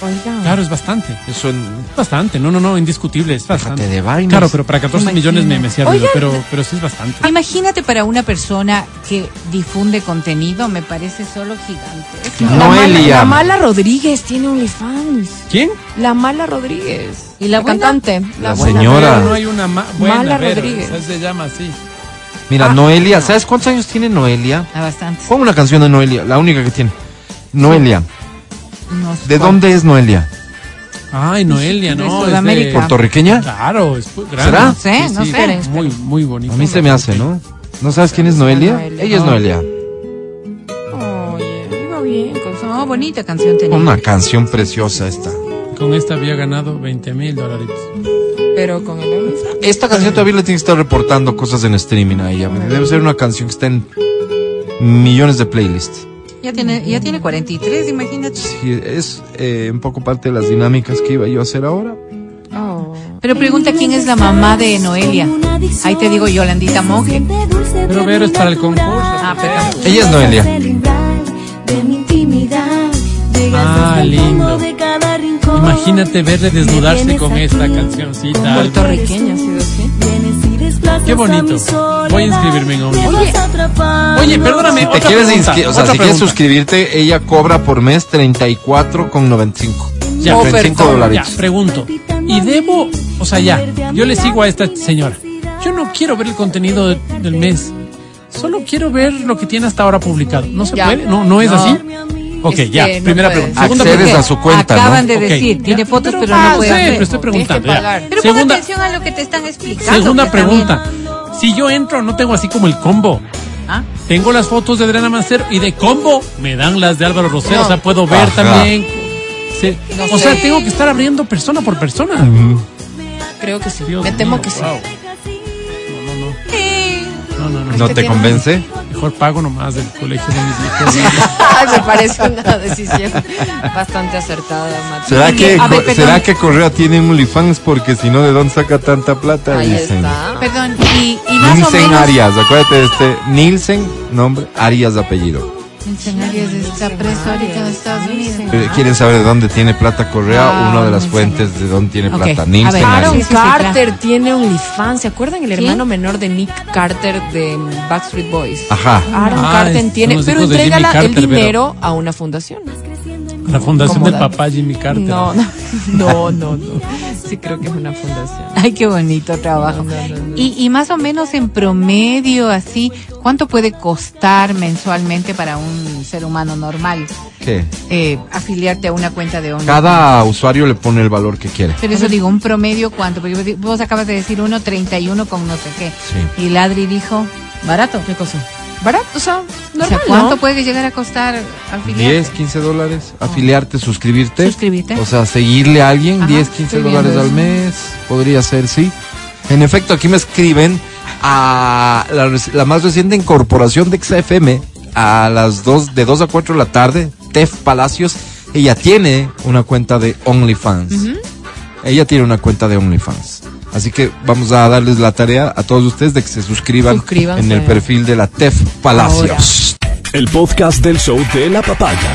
Oiga. Claro, es bastante. Eso en... Bastante, no, no, no, indiscutible, es bastante. de vainas. Claro, pero para 14 millones me, me hacía ruido, Oigan. pero, pero sí es bastante. Imagínate para una persona que difunde contenido, me parece solo gigante. Claro. La mala, Noelia. la mala Rodríguez tiene OnlyFans. ¿Quién? La mala Rodríguez. ¿Y la cantante. La buena. señora. Pero no hay una ma- buena, Mala Rodríguez. se llama así. Mira, Ah, Noelia, ¿sabes cuántos años tiene Noelia? Ah, bastante. Pon una canción de Noelia, la única que tiene. Noelia. No ¿De cuál. dónde es Noelia? Ay, Noelia, De no. es Sudamérica. ¿Puertorriqueña? Claro, es grande. ¿Será? No sé, no sé. Muy, muy bonito. A mí se me hace, ¿no? ¿No sabes quién es Noelia? Noelia. Ella es No. Noelia. Oye, iba bien No, bonita canción tenía. Una canción preciosa esta. Con esta había ganado 20 mil dólares. Pero con el. Esta canción todavía le tiene que estar reportando cosas en streaming a ella. Debe ser una canción que está en millones de playlists. Ya tiene, ya tiene 43, imagínate. Sí, es eh, un poco parte de las dinámicas que iba yo a hacer ahora. Oh. Pero Pero pregunta quién es la mamá de Noelia. Ahí te digo Yolandita Monge. Pero Vero es para el concurso. Ah, perdón. Ella es Noelia. Ah, lindo. Imagínate verle desnudarse con esta cancioncita. Puertorriqueña así. Qué bonito. Voy a inscribirme en OnlyFans. Oye, perdóname. Si te quieres o sea, si quieres suscribirte, ella cobra por mes 34,95. Ya, 35 Ya, dólares. pregunto. ¿Y debo, o sea, ya, yo le sigo a esta señora. Yo no quiero ver el contenido de- del mes. Solo quiero ver lo que tiene hasta ahora publicado. ¿No se Ya. puede? ¿No, no es No. así? Ok, Es ya. no Primera puedes. pregunta. Segunda Accedes pregunta. a su cuenta, Acaban ¿no? de decir, tiene fotos, pero ah, no puede sé, pero estoy preguntando. Ya. Pero pon Segunda, atención a lo que te están explicando. segunda que también- pregunta. Si yo entro, no tengo así como el combo. ¿Ah? Tengo las fotos de Adriana Mancero y de combo me dan las de Álvaro Rosero. No. O sea, puedo ver Ajá. también. Sí. No o sea, sé. tengo que estar abriendo persona por persona. Creo que sí. Dios Me temo mío, que sí. wow. No, no, no. No, no, ¿No que te convence? Mejor pago nomás del colegio de mis hijos. Ay, me parece una decisión bastante acertada, Mati. ¿Será que, A ver. ¿será que Correa tiene un OnlyFans? Porque si no, ¿de dónde saca tanta plata? Ahí Dicen. está. Perdón, y, y más o Nielsen menos. Arias, acuérdate de este. Nielsen, nombre, Arias, apellido. Está preso ahorita en Estados Unidos. ¿Quieren saber de dónde tiene plata Correa? Ah, Una de las fuentes de dónde tiene Ok, plata. a Nielsen ver, Arias. Aaron Sí, sí, sí, Carter tiene OnlyFans. ¿Se acuerdan el hermano menor de Nick Carter de Backstreet Boys? Ajá. Aaron Ah, Carter tiene, pero entrégala el Carter, pero- dinero a una fundación. La fundación del papá Jimmy Carter. No, no, no, no, no. Sí creo que es una fundación. Ay, qué bonito trabajo. No, no, no. Y, y más o menos en promedio, así, ¿cuánto puede costar mensualmente para un ser humano normal ¿Qué? eh, afiliarte a una cuenta de OnlyFans? Cada usuario le pone el valor que quiere. Pero eso digo, un promedio, ¿cuánto? Porque vos acabas de decir uno, 31 con no sé qué. Sí. Y Ladri dijo, barato. ¿Qué cosa? Barato, o sea, O normal, sea, ¿cuánto ¿no? puede llegar a costar afiliarte? 10, 15 dólares. Afiliarte, suscribirte. Suscribirte. O sea, seguirle a alguien, Ajá, 10, 15 estoy viendo dólares al mes. Podría ser, sí. En efecto, aquí me escriben a la, la más reciente incorporación de XFM a las 2, de 2 a 4 de la tarde. Tef Palacios. Ella tiene una cuenta de OnlyFans. Ella tiene una cuenta de OnlyFans. Así que vamos a darles la tarea a todos ustedes de que se suscriban en el perfil de la Tef Palacios. El podcast del show de la papaya.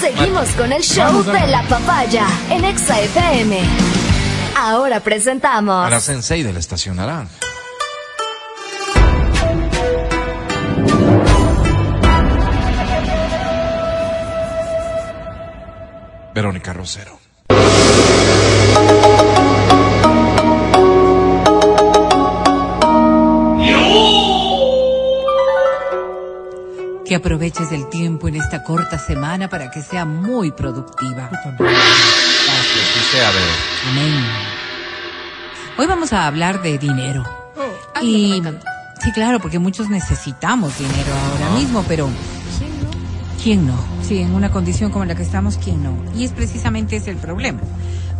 Seguimos con el show de la papaya en Exa FM. Ahora presentamos Para Sensei de la Estación Naranja. Verónica Rosero. Que aproveches el tiempo en esta corta semana para que sea muy productiva. Amén. Hoy vamos a hablar de dinero. Ay, y sí, claro, porque muchos necesitamos dinero ahora mismo, pero ¿quién no? Sí, en una condición como la que estamos, ¿quién no? Y es precisamente ese el problema.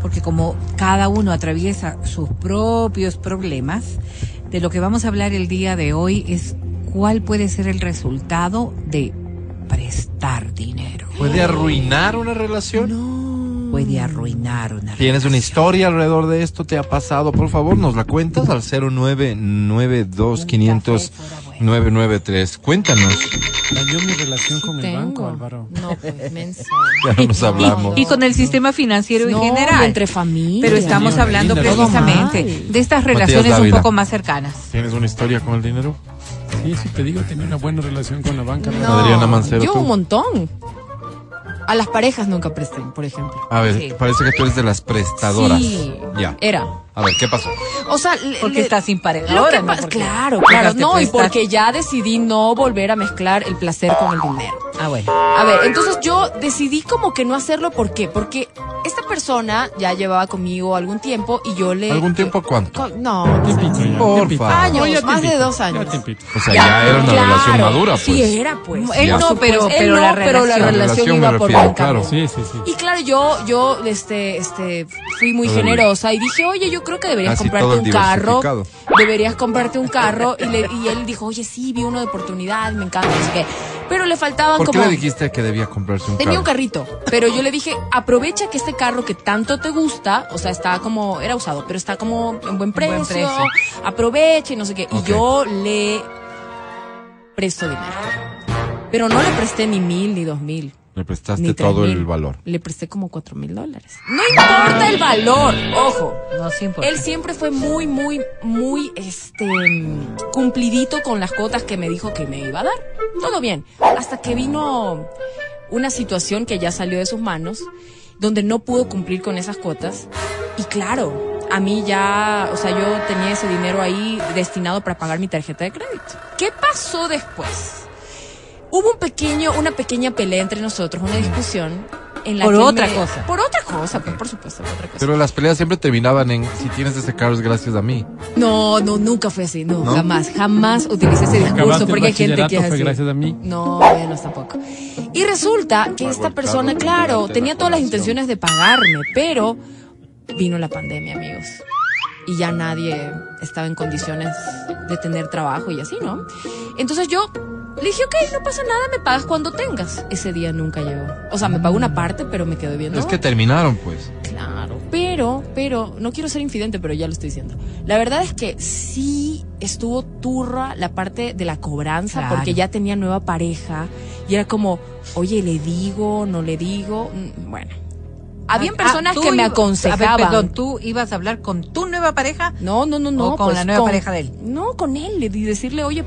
Porque como cada uno atraviesa sus propios problemas, de lo que vamos a hablar el día de hoy es cuál puede ser el resultado de prestar dinero. ¿puede arruinar una relación? Puede arruinar una ¿Tienes una historia alrededor de esto? ¿Te ha pasado? Por favor, nos la cuentas al 0992500993. Cuéntanos. Dañó mi relación con el Tengo. banco, Álvaro. No, pues, menso. Ya no nos hablamos. Y, y con el sistema financiero No, en general. y entre familia. Pero estamos hablando precisamente de estas relaciones un poco más cercanas. ¿Tienes una historia con el dinero? Sí, eso te digo, tenía una buena relación con la banca. No, Adriana Mancero, Yo ¿tú? un montón. A las parejas nunca presté, por ejemplo. A ver, Sí. parece que tú eres de las prestadoras. Sí. Ya. Era. A ver, ¿qué pasó? O sea, Porque le- estás sin pareja lo ahora, que ¿no? Porque claro, claro, no, y porque ya decidí no volver a mezclar el placer con el dinero. Ah, bueno. A ver, entonces yo decidí como que no hacerlo, ¿por qué? Porque esta persona ya llevaba conmigo algún tiempo y yo le... ¿Algún tiempo cuánto? Co- No, Tiempito ya, Por tiempito. favor. Años, ya más de dos años. O sea, ya, era una Claro, relación madura, pues. Sí, era pues. Él Ya. no, Por pero, pero Él la no, pero la relación. iba por refiero, buen claro. camino. Sí, sí, sí. Y claro, yo, yo, este, este, fui muy generosa y dije, oye, yo creo que deberías Así todo comprarte un carro. Deberías comprarte un carro. Y, le- y él dijo, oye, sí, vi uno de oportunidad, me encanta. Así que, Pero le faltaban ¿Por qué como... le dijiste que debía comprarse un Tenía un carro? carrito, pero yo le dije, aprovecha que este carro que tanto te gusta, o sea, está como, era usado, pero está como en buen precio, Buen precio. aprovecha y no sé qué. Y yo le presto dinero. Pero no le presté ni mil ni dos mil. Le prestaste Ni todo mil. el valor. Le presté como cuatro mil dólares. No importa el valor, ojo. No, sí importa. Él siempre fue muy, muy, muy, este, cumplidito con las cuotas que me dijo que me iba a dar. Todo bien. Hasta que vino una situación que ya salió de sus manos, donde no pudo cumplir con esas cuotas. Y claro, a mí ya, o sea, yo tenía ese dinero ahí destinado para pagar mi tarjeta de crédito. ¿Qué pasó después? Hubo un pequeño, una pequeña pelea entre nosotros, una discusión en la Por otra me- cosa. Por otra cosa, pues, por supuesto, por otra cosa. Pero las peleas siempre terminaban en si tienes ese carro es gracias a mí. No, no, nunca fue así, no, ¿No? jamás, jamás utilicé ese discurso porque hay gente que es así. gracias a mí. No, menos tampoco. Y resulta que esta persona, claro, tenía todas las intenciones de pagarme, pero vino la pandemia, amigos. Y ya nadie estaba en condiciones de tener trabajo y así, ¿no? Entonces yo le dije, ok, no pasa nada, me pagas cuando tengas. Ese día nunca llegó. O sea, me pagó una parte, pero me quedé viendo. Es que terminaron, pues. Claro, pero, pero, no quiero ser infidente, pero ya lo estoy diciendo. La verdad es que sí estuvo turra la parte de la cobranza, Claro. porque ya tenía nueva pareja, y era como, oye, ¿le digo, no le digo? Mm, Bueno. Habían Ah, personas tú que me iba- aconsejaban. A ver, perdón, ¿tú ibas a hablar con tu nueva pareja? No, no, no, no. ¿O con pues, la nueva pareja de él? No, con él. Y decirle, oye,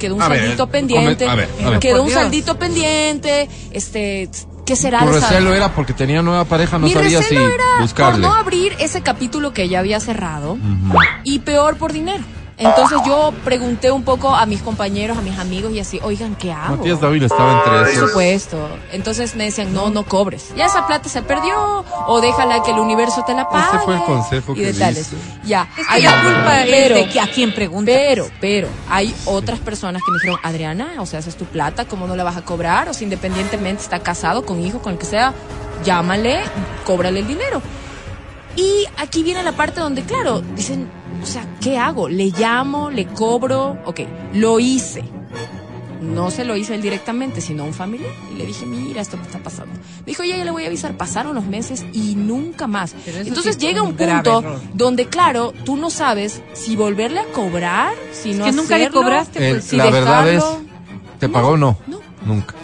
quedó un A saldito pendiente. a ver, a ver. Quedó un saldito pendiente. Este, ¿qué será Tu de recelo era porque tenía nueva pareja, no Mi sabía si era buscarle. por no abrir ese capítulo que ya había cerrado y peor por dinero. Entonces yo pregunté un poco a mis compañeros, a mis amigos y así, oigan, ¿qué hago? Matías David estaba entre Por esos. supuesto. Entonces me decían, no, no cobres. Ya esa plata se perdió o déjala que el universo te la pague. Ese fue el consejo y que de le tales. diste. Ya. Es que Hay- la culpa pero, es de que a quién pregunta. pero, pero, hay otras personas que me dijeron, Adriana, o sea, esa es tu plata, ¿cómo no la vas a cobrar? O sea, independientemente está casado, con hijo, con el que sea, llámale, cóbrale el dinero. Y aquí viene la parte donde, claro, dicen, o sea, ¿qué hago? ¿Le llamo? ¿Le cobro? Ok, lo hice. No se lo hice él directamente, sino a un familiar. Y le dije, mira, esto me está pasando. Me dijo, ya, ya le voy a avisar. Pasaron los meses y nunca más. Entonces sí llega un punto error. donde, claro, tú no sabes si volverle a cobrar, si no que nunca le cobraste, Eh, pues. si la verdad es. ¿te pagó o no? No. Nunca.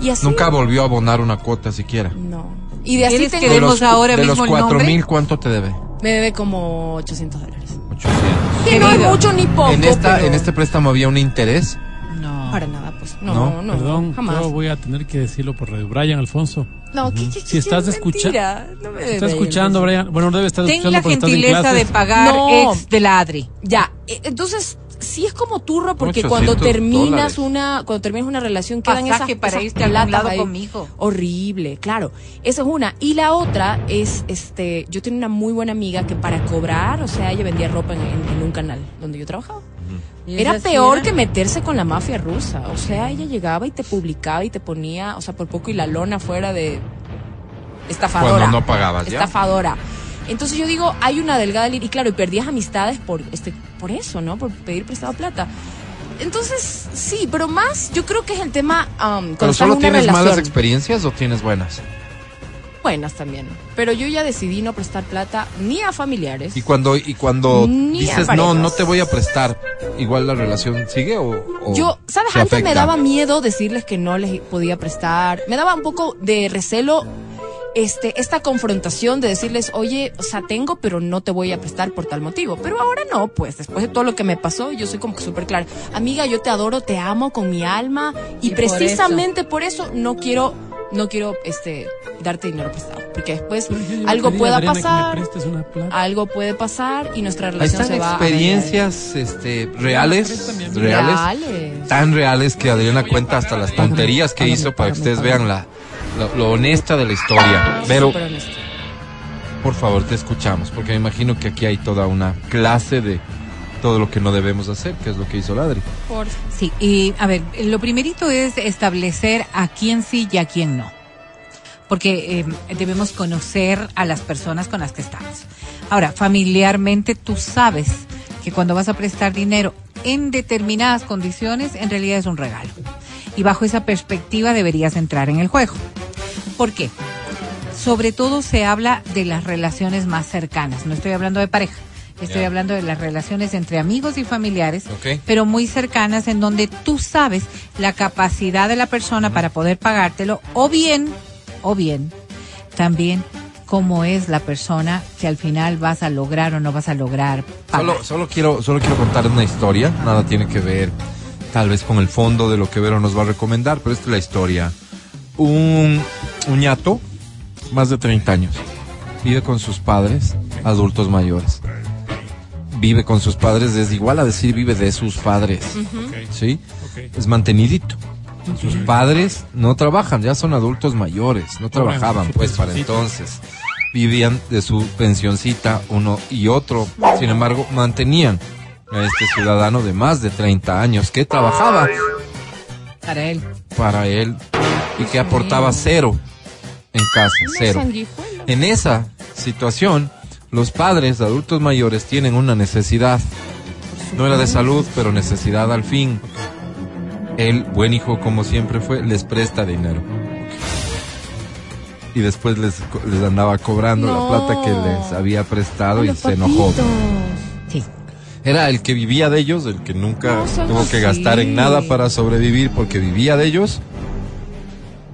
Y así. Nunca volvió a abonar una cuota siquiera. No. Y de así ¿Quieres tengo- que demos los, ahora de mismo los el cuatro nombre? mil, ¿cuánto te debe? Me debe como 800 dólares. 800. Que no es mucho ni poco. en, esta, pero- en este préstamo había un interés. No. Para nada, pues. No, No, no, Perdón, jamás. yo voy a tener que decirlo por radio. Brian Alfonso, No, ¿qué, qué, Si estás escucha-? No me ¿estás escuchando, entonces. Brian? Bueno, no debe estar Ten escuchando la porque estás en gentileza de pagar No. ex de la Adri. Ya, eh, entonces sí es como turro porque 800 cuando terminas dólares. una cuando terminas una relación quedan Pasaje esas, para esas irte a algún platas lado ahí. conmigo. Horrible, claro. Esa es una. Y la otra es, este, yo tenía una muy buena amiga que para cobrar, o sea, ella vendía ropa en, en- en un canal donde yo trabajaba. ¿Y Era peor que meterse con la mafia rusa. O sea, ella llegaba y te publicaba y te ponía, o sea, por poco y la lona fuera de estafadora. Cuando no pagabas, ¿ya? Estafadora. Entonces yo digo, hay una delgada línea. Y claro, y perdías amistades por, este, por eso, ¿no? Por pedir prestado plata. Entonces, sí, pero más, yo creo que es el tema. um, ¿Pero solo tienes malas experiencias o tienes buenas? Buenas también. Pero yo ya decidí no prestar plata ni a familiares. Y cuando, y cuando dices, no, no te voy a prestar, igual la relación sigue o, o Yo, ¿sabes? Antes me daba miedo decirles que no les podía prestar. Me daba un poco de recelo este, esta confrontación de decirles, oye, o sea, tengo, pero no te voy a prestar por tal motivo. Pero ahora no, pues, después de todo lo que me pasó, yo soy como que súper clara. Amiga, yo te adoro, te amo con mi alma. Y, Y por precisamente por eso no quiero, no quiero, este, darte dinero prestado. Porque después algo a pueda Adriana pasar, algo puede pasar y nuestra Ahí relación están se va a experiencias este, reales, a mí. reales, Reales. tan reales que Adriana cuenta hasta las tonterías que hizo para que ustedes vean la, lo, lo honesta de la historia. Pero, por favor, te escuchamos, porque me imagino que aquí hay toda una clase de todo lo que no debemos hacer, que es lo que hizo Ladri. Por Sí, y a ver, lo primerito es establecer a quién sí y a quién no. Porque eh, debemos conocer a las personas con las que estamos. Ahora, familiarmente tú sabes que cuando vas a prestar dinero en determinadas condiciones, en realidad es un regalo. Y bajo esa perspectiva deberías entrar en el juego. ¿Por qué? Sobre todo se habla de las relaciones más cercanas, no estoy hablando de pareja. Estoy hablando de las relaciones entre amigos y familiares, pero muy cercanas en donde tú sabes la capacidad de la persona para poder pagártelo o bien, o bien, también cómo es la persona que al final vas a lograr o no vas a lograr pagar. Solo, solo quiero, solo quiero contar una historia, nada tiene que ver tal vez con el fondo de lo que Vero nos va a recomendar, pero esta es la historia. Un, un ñato, más de 30 años, vive con sus padres, adultos mayores. Vive con sus padres, es igual a decir vive de sus padres, ¿sí? Es mantenidito. Sus padres no trabajan, ya son adultos mayores, no trabajaban pues para entonces. Vivían de su pensioncita uno y otro. Sin embargo, mantenían a este ciudadano de más de 30 años que trabajaba Para él. para él y que aportaba cero en casa, cero. En esa situación, los padres adultos mayores tienen una necesidad. No era de salud, pero necesidad al fin. El buen hijo, como siempre fue, les presta dinero. Y después les, andaba cobrando No. la plata que les había prestado y se enojó. Era el que vivía de ellos, el que nunca No tuvo que gastar en nada para sobrevivir porque vivía de ellos,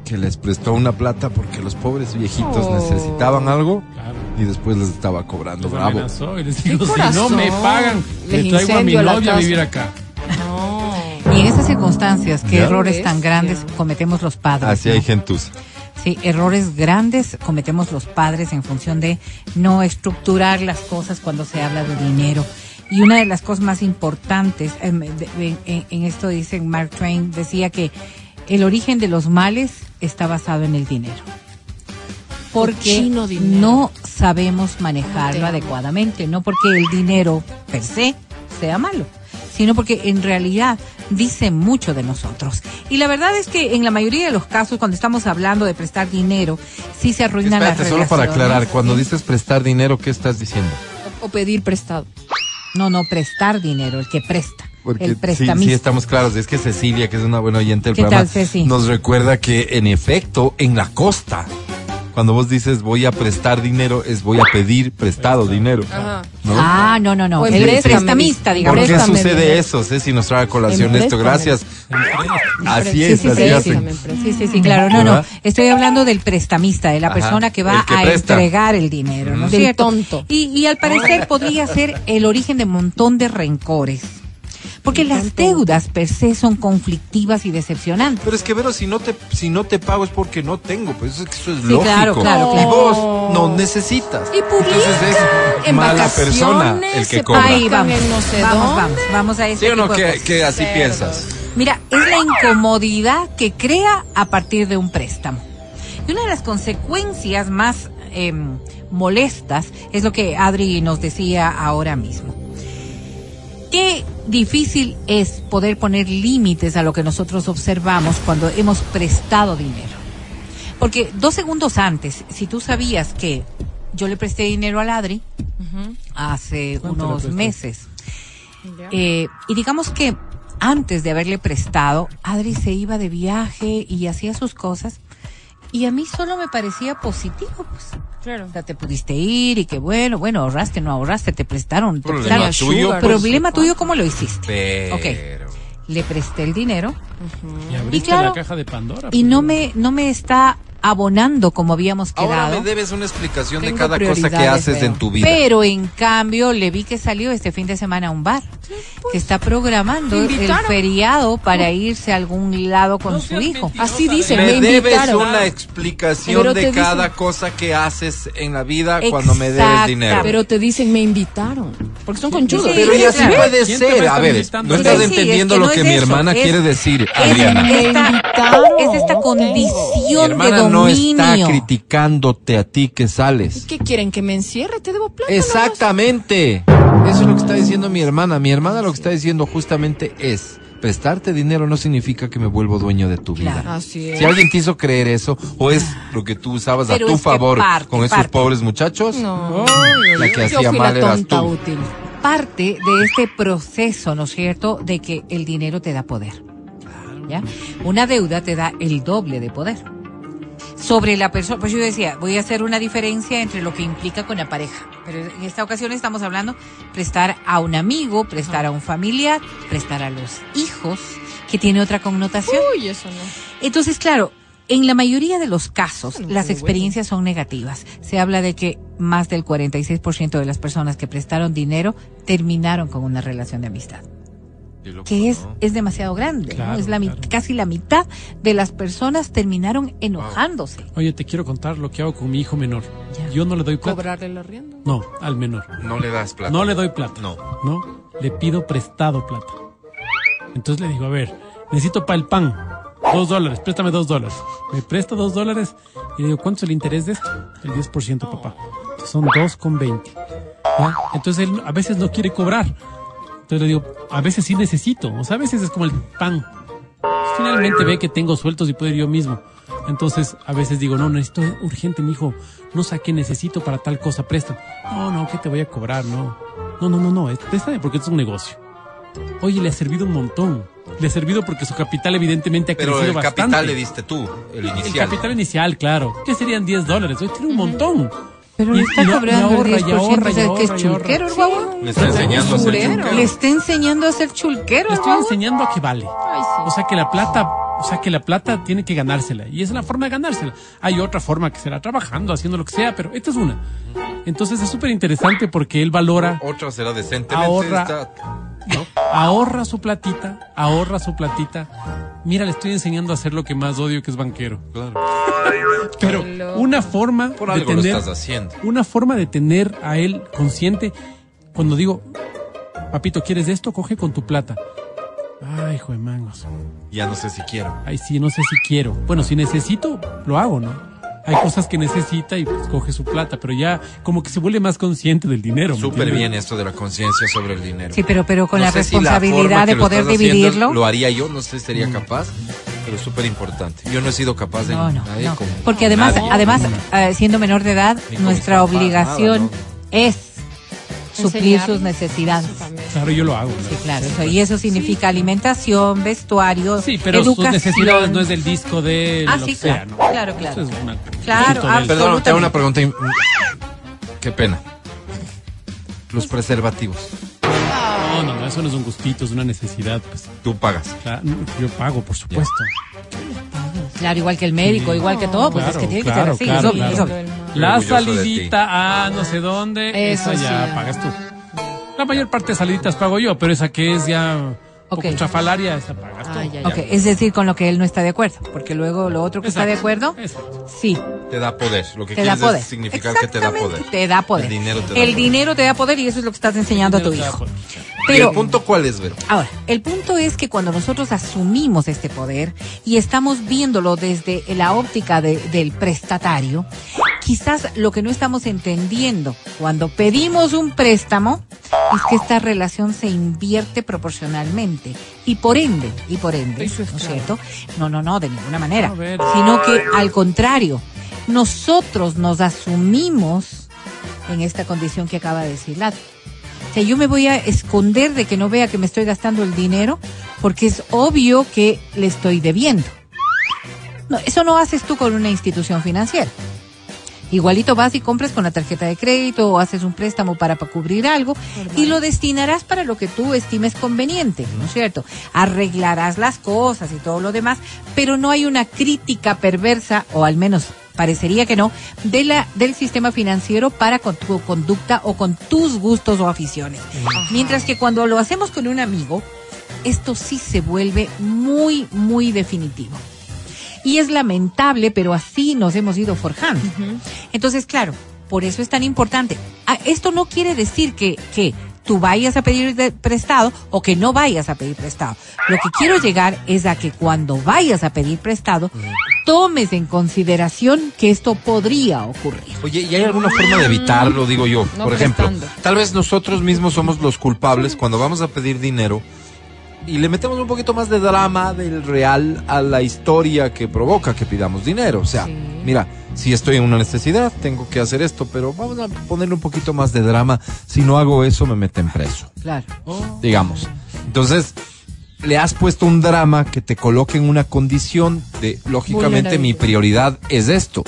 que les prestó una plata porque los pobres viejitos Oh. necesitaban algo Claro. y después les estaba cobrando. Bravo. amenazó y les dijo, si no me pagan, Les le traigo a mi novia a vivir acá. No. Y en esas circunstancias, qué Ya. errores tan grandes cometemos los padres. Así ¿no? hay gentuza. Sí, errores grandes cometemos los padres en función de no estructurar las cosas cuando se habla de dinero. Y una de las cosas más importantes, em, en, en esto dice Mark Twain, decía que el origen de los males está basado en el dinero. Porque dinero. no sabemos manejarlo amo. adecuadamente, no porque el dinero per se sea malo, sino porque en realidad dice mucho de nosotros. Y la verdad es que en la mayoría de los casos, cuando estamos hablando de prestar dinero, sí se arruinan las Espérate, solo para relaciones. aclarar, cuando dices prestar dinero, ¿qué estás diciendo? O pedir prestado. No, no, prestar dinero, el que presta. Porque el sí, sí, estamos claros. Es que Cecilia, que es una buena oyente del ¿Qué programa, tal, nos recuerda que en efecto, en la costa, cuando vos dices voy a prestar dinero, es voy a pedir prestado dinero. Ajá. ¿no? Ah, no, no, no. El empréstame, prestamista, digamos. ¿Por qué Préstame sucede dinero. eso? Ceci nos trae a colación esto. Gracias. Así Sí, es, sí, así sí, hacen. Sí, sí, sí, claro. No, no. Estoy hablando del prestamista, de la Ajá, persona que va que a presta. entregar el dinero, ¿no es Del cierto? tonto. Y, y al parecer podría ser el origen de un montón de rencores. Porque las deudas per se son conflictivas y decepcionantes. Pero es que, Vero, si no te, si no te pago es porque no tengo. Pues eso es, que eso es Sí, lógico. claro, claro, Y claro. vos no necesitas. Y publican Entonces es en mala vacaciones, persona el que cobra. Ahí vamos, no sé vamos, vamos, vamos a ese ¿Sí o no? Que, así Cerdos. piensas. Mira, es la incomodidad que crea a partir de un préstamo. Y una de las consecuencias más em, molestas es lo que Adri nos decía ahora mismo. Qué difícil es poder poner límites a lo que nosotros observamos cuando hemos prestado dinero. Porque dos segundos antes, si tú sabías que yo le presté dinero a Adri hace ¿Cuánto le unos meses, eh, y digamos que antes de haberle prestado, Adri se iba de viaje y hacía sus cosas. Y a mí solo me parecía positivo, pues. Claro. O sea, te pudiste ir y que bueno, bueno, ahorraste, no ahorraste, te prestaron. Te Problema prestaron. tuyo, pues. Problema tuyo, ¿cómo lo hiciste? Pero. Ok. Le presté el dinero Y abriste claro, la caja de Pandora. y pues, no me, no me está abonando como habíamos Ahora quedado. me debes una explicación de cada cosa que haces en tu vida. Pero en cambio le vi que salió este fin de semana a un bar, que está programando el invitaron. feriado para irse a algún lado con No su hijo. Así dice, me, me debes invitaron. una explicación Pero de dicen- cada cosa que haces en la vida cuando me debes dinero. Pero te dicen, me invitaron. Porque son conchudos. Sí, Pero sí, y así puede ¿Quién te va a ser. A ver, no estás sí, entendiendo es que lo no que es mi eso, hermana es- quiere decir, Adriana. Mi esta, es esta Mi condición de hermana no está dominio. criticándote a ti que sales. ¿Qué quieren? ¿Que me encierre? Te debo plata. Exactamente. Eso es lo que está diciendo mi hermana. Mi hermana lo que está diciendo justamente es, prestarte dinero no significa que me vuelvo dueño de tu vida. Así es. Si alguien te hizo creer eso, o es lo que tú usabas Pero a tu es favor parte, con esos parte. pobres muchachos, No. la que hacía mal la eras tonta tú. útil. Parte de este proceso, ¿no es cierto?, de que el dinero te da poder. ¿Ya? Una deuda te da el doble de poder sobre la persona. Pues yo decía, voy a hacer una diferencia entre lo que implica con la pareja. Pero en esta ocasión estamos hablando prestar a un amigo, prestar a un familiar, prestar a los hijos, que tiene otra connotación. Uy, eso no. Entonces, claro, en la mayoría de los casos, las experiencias son negativas. Se habla de que más del 46% de las personas que prestaron dinero terminaron con una relación de amistad loco, que es, ¿no? es demasiado grande. Es la, claro. casi la mitad de las personas terminaron enojándose. Oye, te quiero contar lo que hago con mi hijo menor. Ya. Yo no le doy plata. Cobrarle el arriendo. No, al menor. No le das plata. No le doy plata. No. No, le pido prestado plata. Entonces le digo, a ver, necesito para el pan. Dos dólares, préstame dos dólares. Me presta dos dólares y le digo, ¿cuánto es el interés de esto? El 10%, papá. Entonces son dos con veinte. Entonces él a veces no quiere cobrar. Entonces le digo, a veces sí necesito. O sea, a veces es como el pan. Finalmente ve que tengo sueltos y puedo ir yo mismo. Entonces, a veces digo, no, necesito urgente, mi hijo. No saqué, necesito para tal cosa, presta. No, no, ¿qué te voy a cobrar? No. No, no, no, no. Préstame porque esto es un negocio. Oye, le ha servido un montón. Le ha servido porque su capital evidentemente ha Pero crecido el bastante. capital le diste tú, el El inicial. capital inicial, claro. ¿Qué serían 10 dólares? Hoy tiene un montón. Pero le está cobrando el y ahorra, 10%, y ¿sabes que es chulquero el guagua? Le está enseñando a ser chulquero. Le está enseñando a ser chulquero Le estoy enseñando a que vale. Ay, sí. O sea que la plata, o sea que la plata tiene que ganársela. Y esa es la forma de ganársela. Hay otra forma que será trabajando, haciendo lo que sea, pero esta es una. Entonces es súper interesante porque él valora, Otra será decentemente. Ahorra. Ahorra su platita, ahorra su platita. Mira, le estoy enseñando a hacer lo que más odio, que es banquero. Claro. Pero una forma Por de algo lo tener, estás haciendo. una forma de tener a él consciente cuando digo, papito, ¿quieres esto? Coge con tu plata. Ay, hijo de mangos. Ya no sé si quiero. Ay, sí, no sé si quiero. Bueno, si necesito, lo hago, ¿no? Hay cosas que necesita y pues coge su plata, pero ya como que se vuelve más consciente del dinero. ¿me Súper bien esto de la conciencia sobre el dinero. Sí, pero, pero con No la sé si responsabilidad que de lo poder estás haciendo dividirlo. Lo haría yo, no sé si sería capaz, pero es súper importante. Yo no he sido capaz de No, no, nadie no. como Porque además, nadie. además, eh, siendo menor de edad, nuestra papás, obligación nada, es suplir sus necesidades. Claro, yo lo hago. ¿no? Sí, claro, eso, y eso significa alimentación, vestuario, Sí, pero sus educación. necesidades no es del disco de Ah, lo sí, que sea, claro, ¿no? claro, claro. Eso es una- Claro. Perdón, te hago una pregunta. Qué pena. Los preservativos. No, no, no, eso no es un gustito, es una necesidad. Pues, Tú pagas. Claro, yo pago, por supuesto. Claro, igual que el médico, Sí. igual que todo, pues Claro, es que tiene claro, que ser así. claro. La salidita a no sé dónde, Eso esa ya sí. pagas tú. La mayor parte de saliditas pago yo, pero esa que es ya un poco Ok. chafalaria, esa pagas tú. Ay, ay, Ok, es decir, con lo que él no está de acuerdo, porque luego lo otro que está de acuerdo, exacto. sí, Te da poder. Lo que te da quieres poder. es significar que te da poder. Te da poder. El dinero te da El poder. dinero te da poder y eso es lo que estás enseñando a tu hijo. poder. ¿Y Pero el punto cuál es, Vero? Ahora, el punto es que cuando nosotros asumimos este poder y estamos viéndolo desde la óptica de- del prestatario, quizás lo que no estamos entendiendo cuando pedimos un préstamo es que esta relación se invierte proporcionalmente y por ende, y por ende, Eso es ¿no es claro. cierto? No, no, no, de ninguna manera, sino que al contrario, nosotros nos asumimos en esta condición que acaba de decir Lat. O sea, yo me voy a esconder de que no vea que me estoy gastando el dinero porque es obvio que le estoy debiendo. No, eso no haces tú con una institución financiera. Igualito vas y compras con la tarjeta de crédito o haces un préstamo para, para cubrir algo y lo destinarás para lo que tú estimes conveniente, ¿no es cierto? Arreglarás las cosas y todo lo demás, pero no hay una crítica perversa, o al menos parecería que no, de la, del sistema financiero para con tu conducta o con tus gustos o aficiones. Mientras que cuando lo hacemos con un amigo, esto sí se vuelve muy, muy definitivo. Y es lamentable, pero así nos hemos ido forjando. Entonces, claro, por eso es tan importante. Ah, Esto no quiere decir que, que tú vayas a pedir de- prestado o que no vayas a pedir prestado. Lo que quiero llegar es a que cuando vayas a pedir prestado, tomes en consideración que esto podría ocurrir. Oye, ¿y hay alguna forma de evitarlo, digo yo? No Por ejemplo, tal vez nosotros mismos somos los culpables cuando vamos a pedir dinero y le metemos un poquito más de drama del real a la historia que provoca que pidamos dinero. O sea, Sí. mira, si estoy en una necesidad, tengo que hacer esto, pero vamos a ponerle un poquito más de drama. Si no hago eso, me meten preso Claro. digamos. Entonces, le has puesto un drama que te coloque en una condición de, lógicamente, mi prioridad es esto.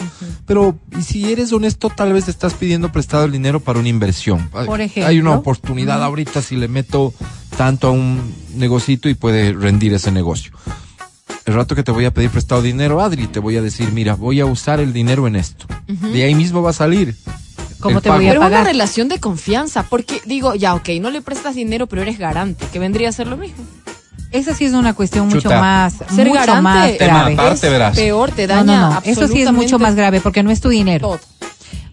Pero, y si eres honesto, tal vez te estás pidiendo prestado el dinero para una inversión. Por ejemplo. Hay una oportunidad ahorita si le meto tanto a un negocito y puede rendir ese negocio. El rato que te voy a pedir prestado dinero, Adri, te voy a decir, mira, voy a usar el dinero en esto. De ahí mismo va a salir. ¿Cómo te voy a Pero es una pagar? relación de confianza, porque digo, ya, ok, no le prestas dinero, pero eres garante, que vendría a ser lo mismo. Esa sí es una cuestión mucho Chuta. más, Ser mucho garante más Tema grave. aparte, es verás. peor, te No, daña no, no. Eso sí es mucho más grave porque no es tu dinero. todo.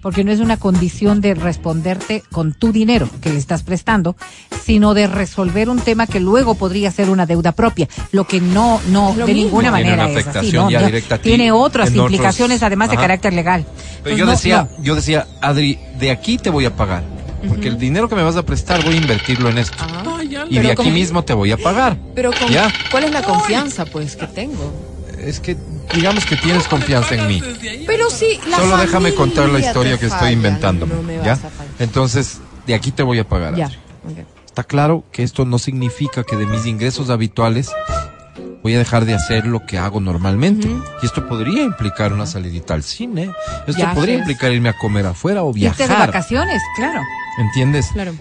Porque no es una condición de responderte con tu dinero que le estás prestando, sino de resolver un tema que luego podría ser una deuda propia, lo que no, no, de mismo. ninguna Tiene manera es así, afectación ¿no? ya Tiene otras otros- implicaciones además de carácter legal. Pero Entonces, yo no, decía, no. yo decía, Adri, de aquí te voy a pagar. Porque el dinero que me vas a prestar voy a invertirlo en esto. Ah, y de aquí mismo te voy a pagar. Pero con, Ya. ¿cuál es la confianza, pues, que tengo? Es que digamos que tienes confianza en mí. Pero sí, la Solo déjame contar la historia que falla, estoy inventando. No ¿ya? Entonces, de aquí te voy a pagar. Ya. Está claro que esto no significa que de mis ingresos habituales voy a dejar de hacer lo que hago normalmente. Y esto podría implicar una salidita al cine. Esto Viajes. podría implicar irme a comer afuera o Irte de viajar. vacaciones, claro. ¿Entiendes? Claro.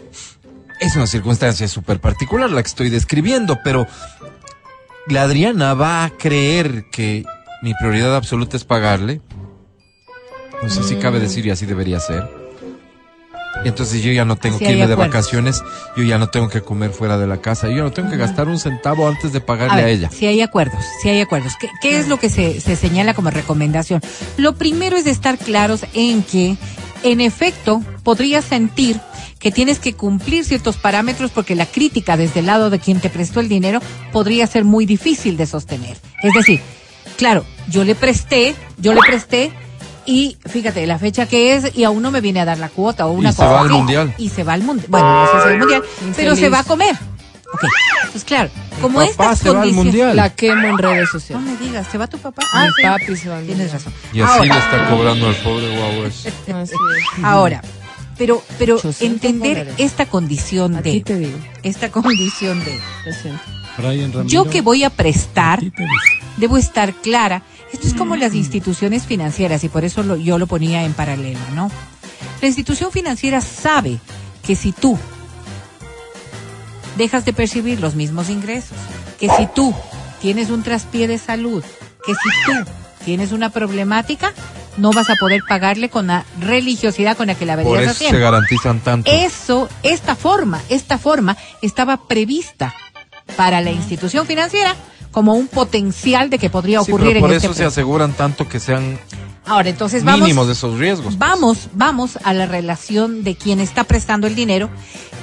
Es una circunstancia súper particular la que estoy describiendo, pero la Adriana va a creer que mi prioridad absoluta es pagarle. No sé si Mm. cabe decir y así debería ser. Entonces yo ya no tengo Sí que irme de vacaciones, yo ya no tengo que comer fuera de la casa, yo ya no tengo que gastar un centavo antes de pagarle a, ver, ella. Si hay acuerdos, si hay acuerdos. ¿Qué, qué es lo que se, se señala como recomendación? Lo primero es estar claros en que, en efecto, podrías sentir que tienes que cumplir ciertos parámetros porque la crítica desde el lado de quien te prestó el dinero podría ser muy difícil de sostener. Es decir, claro, yo le presté, yo le presté y fíjate la fecha que es y aún no me viene a dar la cuota o una Y se cosa va al así. mundial. Y se va al mundial. Bueno, no sé si al mundial, pero se va a comer. Ok, pues claro, como papá estas se va al condiciones... mundial. La quemo en redes No sociales. me digas, ¿se va tu papá? Mi sí. papi se va al Tienes razón. Y así ahora, le está cobrando al pobre guau es. ahora, pero, pero 800 entender dólares. esta condición A ti te de, digo. esta condición de, Ramiro, yo que voy a prestar, debo estar clara. Esto es como las instituciones financieras y por eso lo- yo lo ponía en paralelo, ¿no? La institución financiera sabe que si tú dejas de percibir los mismos ingresos, que si tú tienes un traspié de salud, que si tú tienes una problemática, no vas a poder pagarle con la religiosidad con la que la Por venías eso se garantizan tanto. Eso, esta forma, esta forma estaba prevista para la institución financiera como un potencial de que podría Sí, ocurrir pero por en eso este se punto. aseguran tanto que sean Ahora, entonces vamos, mínimos de esos riesgos. pues. vamos, vamos a la relación de quien está prestando el dinero,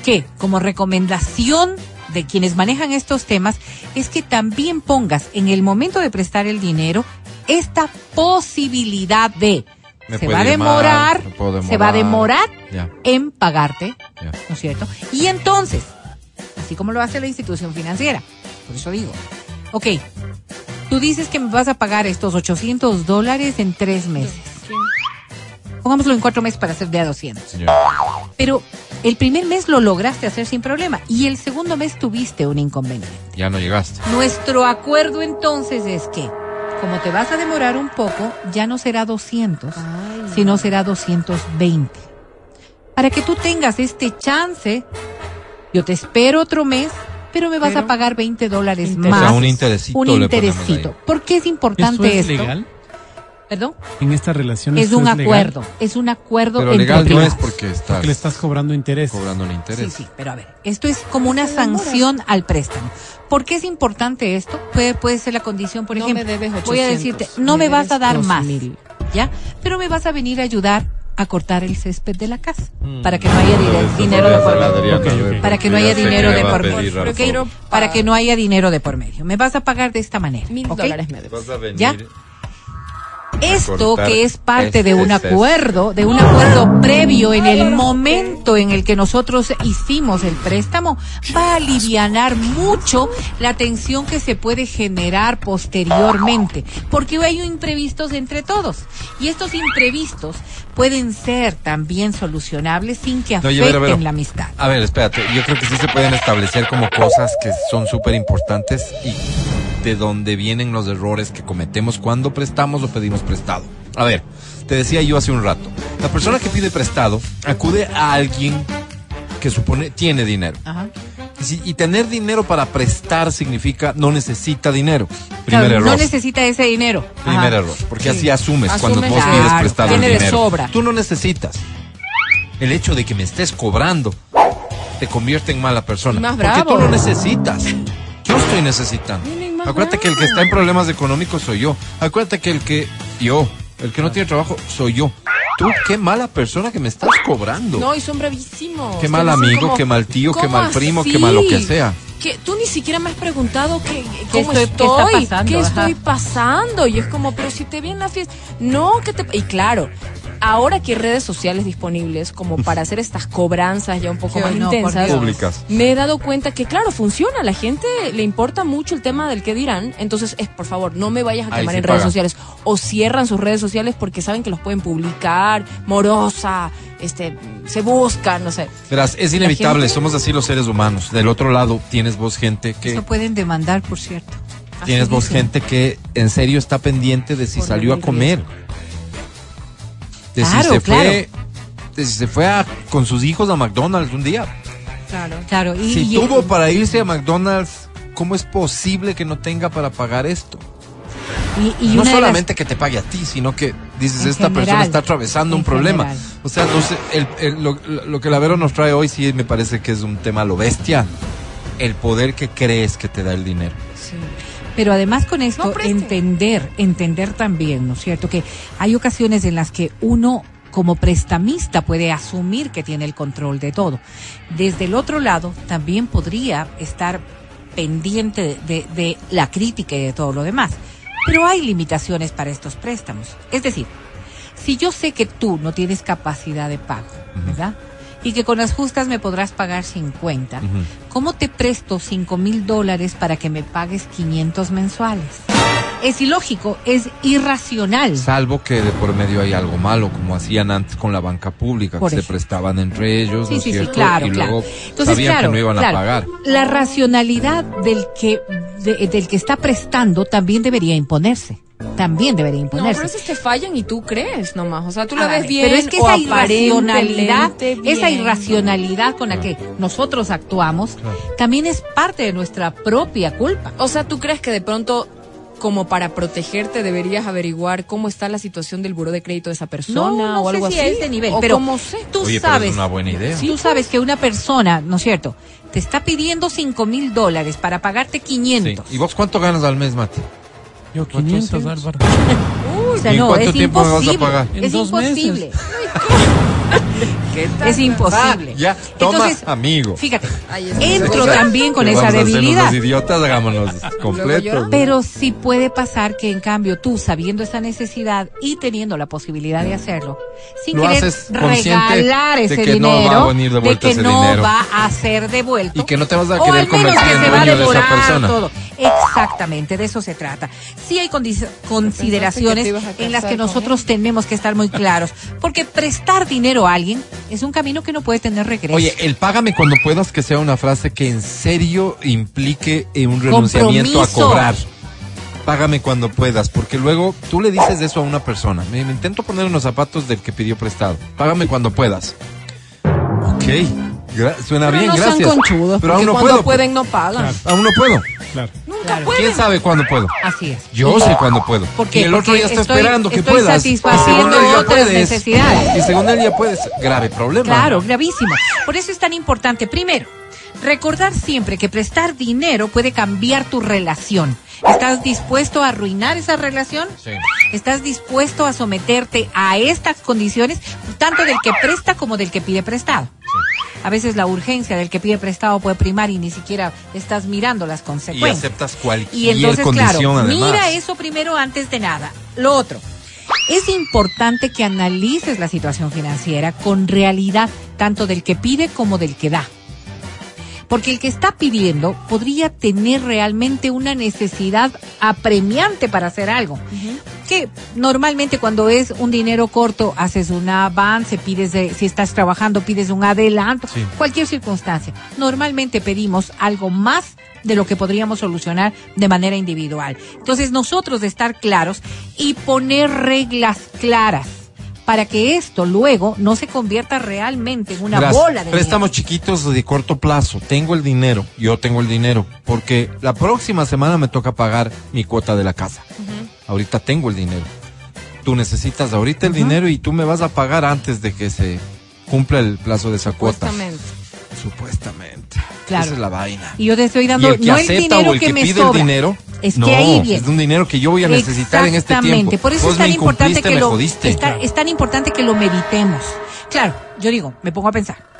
que como recomendación de quienes manejan estos temas es que también pongas en el momento de prestar el dinero esta posibilidad de Me se va a ir mal, demorar, me puedo se va a demorar en pagarte. ¿no es cierto? Y entonces, así como lo hace la institución financiera, por eso digo, ok, tú dices que me vas a pagar estos 800 dólares en tres meses. Pongámoslo en cuatro meses para hacer de a 200. Señor. Pero el primer mes lo lograste hacer sin problema y el segundo mes tuviste un inconveniente. Ya no llegaste. Nuestro acuerdo entonces es que, como te vas a demorar un poco, ya no será 200, sino será 220. Para que tú tengas este chance, yo te espero otro mes, pero me vas Pero- a pagar 20 dólares más. O sea, un interesito Un interesito. ahí. ¿Por qué es ¿Esto importante es esto? legal? ¿Perdón? En esta relación Es un legal? acuerdo, es un acuerdo Pero entre legal no privados. es porque estás Porque le estás cobrando interés. cobrando un Sí, interés. sí, pero a ver, esto es como una sanción al préstamo. ¿Por qué es importante esto? Puede, puede ser la condición, por No ejemplo, me debes voy a 800, decirte, no me, me vas a dar más, 2000. ¿ya? Pero me vas a venir a ayudar a cortar el césped de la casa, Mm. para que no haya dire- dinero de por medio. Para que no Ya haya dinero de por medio. Para que no haya dinero de por medio. Me vas a pagar de esta manera. Mil ¿ok? dólares me debes. Vas a venir. ¿Ya? Esto que es parte de ese un acuerdo, de un acuerdo previo en el momento en el que nosotros hicimos el préstamo, va a alivianar mucho la tensión que se puede generar posteriormente, porque hay imprevistos entre todos. Y estos imprevistos pueden ser también solucionables sin que No, afecten la amistad. A ver, espérate, yo creo que sí se pueden establecer como cosas que son súper importantes y de dónde vienen los errores que cometemos cuando prestamos o pedimos prestado. A ver, te decía yo hace un rato, la persona que pide prestado acude a alguien que supone tiene dinero. Ajá. Y, si- y tener dinero para prestar significa no necesita dinero. Primer Claro, error. No necesita ese dinero. Primer Ajá. error, porque así asumes, cuando Asumes vos pides prestado el dinero. sobra. Tú no necesitas. El hecho de que me estés cobrando te convierte en mala persona. Más porque bravo. tú no necesitas. Yo estoy necesitando. Acuérdate que el que está en problemas económicos soy yo. Acuérdate que el que yo, el que no tiene trabajo soy yo. Tú, qué mala persona que me estás cobrando. No, y son bravísimos. Qué mal amigo, como, qué mal tío, qué ¿cómo mal primo, así? qué mal lo que sea. Que tú ni siquiera me has preguntado que, cómo estoy- qué pasando, qué estoy pasando. Y es como, pero si te vi en la fiesta. No, que te. Y claro, ahora que hay redes sociales disponibles como para hacer estas cobranzas ya un poco más no, intensas. Públicas. me he dado cuenta que, claro, funciona. A la gente le importa mucho el tema del que dirán. Entonces, es por favor, no me vayas a Ahí quemar en redes paga. sociales. O cierran sus redes sociales porque saben que los pueden publicar, morosa, este, se buscan, no sé. Verás, es inevitable, gente- somos así los seres humanos. Del otro lado tienes vos gente que Eso pueden demandar, por cierto. Así Tienes vos dicen. gente que en serio está pendiente de si Por salió a comer. De Claro, si se claro. fue, de si se fue a- con sus hijos a McDonald's un día. Claro. Claro, y, si y- tuvo para irse a McDonald's, ¿cómo es posible que no tenga para pagar esto? y- no las- solamente que te pague a ti, sino que dices, En esta persona está atravesando un problema. general. O sea, no sé, el- el- lo, lo que la Vero nos trae hoy sí me parece que es un tema a lo bestia. El poder que crees que te da el dinero. Sí. Pero además con esto, No entender, entender también, ¿no es cierto? Que hay ocasiones en las que uno como prestamista puede asumir que tiene el control de todo. Desde el otro lado, también podría estar pendiente de, de- de la crítica y de todo lo demás. Pero hay limitaciones para estos préstamos. Es decir, si yo sé que tú no tienes capacidad de pago, ¿verdad? Y que con las justas me podrás pagar 50, Ujú. ¿cómo te presto 5 mil dólares para que me pagues 500 mensuales? Es ilógico, es irracional. Salvo que de por medio hay algo malo, como hacían antes con la banca pública, Por que se prestaban entre ellos, Sí, ¿no es sí, claro, y claro. luego Entonces, sabían claro, que no iban claro, a pagar. La racionalidad del que, de- del que está prestando también debería imponerse. También debería No, imponerse. pero a veces te fallan y tú crees nomás. O sea, tú la A ves ver, bien. Pero es que esa irracionalidad, esa irracionalidad con la que nosotros actuamos, también es parte de nuestra propia culpa. O sea, ¿tú crees que de pronto, como para protegerte, deberías averiguar cómo está la situación del buró de crédito de esa persona No, no o algo sé si así? a nivel, o pero cómo sé. tú Oye, pero sabes, es una buena idea. tú sabes que una persona, ¿no es cierto? Te está pidiendo 5 mil dólares para pagarte Sí. 500. ¿Y vos cuánto ganas al mes, Mati? Yo 500, Álvaro. O sea, ¿Y en no, cuánto es tiempo me vas a imposible. pagar? En Es dos imposible. meses. Es imposible. Ya, toma, amigo. Fíjate, entro O sea, también con esa debilidad. los idiotas, hagámonos completos. Pero sí puede pasar que en cambio tú, sabiendo esa necesidad y teniendo la posibilidad de hacerlo, sin Lo querer regalar de ese no dinero, va a venir de que ese no dinero. va a ser devuelto. Y que no te vas a querer convertir que en se va a dueño de esa persona. todo. Exactamente, de eso se trata. Sí hay consideraciones en las que nosotros tenemos que estar muy claros, porque prestar dinero a alguien es un camino que no puede tener regreso. Oye, el págame cuando puedas que sea una frase que en serio implique eh, un renunciamiento a cobrar. Págame cuando puedas, porque luego tú le dices eso a una persona. Me, me intento poner en los zapatos del que pidió prestado. Págame cuando puedas. Ok, gra- suena Pero bien, no gracias. sean conchudos, Pero porque aún no cuando puedo. pueden no pagan. Aún no puedo. Claro. Nunca Claro. pueden. ¿Quién sabe cuándo puedo? Así es. Yo sé cuándo puedo. ¿Por qué? Y el otro Porque ya está estoy- esperando que estoy puedas. satisfaciendo Y según él ya otras puedes. necesidades. Y según él ya puedes. Grave problema. Claro, gravísimo. Por eso es tan importante, primero, recordar siempre que prestar dinero puede cambiar tu relación. ¿Estás dispuesto a arruinar esa relación? Sí. ¿Estás dispuesto a someterte a estas condiciones, tanto del que presta como del que pide prestado? A veces la urgencia del que pide prestado puede primar y ni siquiera estás mirando las Y consecuencias. aceptas cualquier Y entonces, condición claro, además. mira eso primero antes de nada. Lo otro, Es importante que analices la situación financiera con realidad, tanto del que pide como del que da. Porque el que está pidiendo podría tener realmente una necesidad apremiante para hacer algo. Que normalmente cuando es un dinero corto, haces un avance, pides, de- si estás trabajando, pides un adelanto, Sí. cualquier circunstancia. Normalmente pedimos algo más de lo que podríamos solucionar de manera individual. Entonces nosotros de estar claros y poner reglas claras para que esto luego no se convierta realmente en una Gracias. bola de Préstamos chiquitos de corto plazo. Tengo el dinero. Yo tengo el dinero. Porque la próxima semana me toca pagar mi cuota de la casa. Ahorita tengo el dinero. Tú necesitas ahorita el dinero y tú me vas a pagar antes de que se cumpla el plazo de esa cuota. Supuestamente. Supuestamente. Claro. Esa es la vaina. Y yo te estoy Y dando el que no el dinero o el que, que, me pide sobra. el dinero, es no, que ahí viene. es un dinero que yo voy a necesitar en este tiempo. Por eso Vos es tan importante que lo jodiste. está- es tan importante que lo meditemos. Claro, yo digo, me pongo a pensar.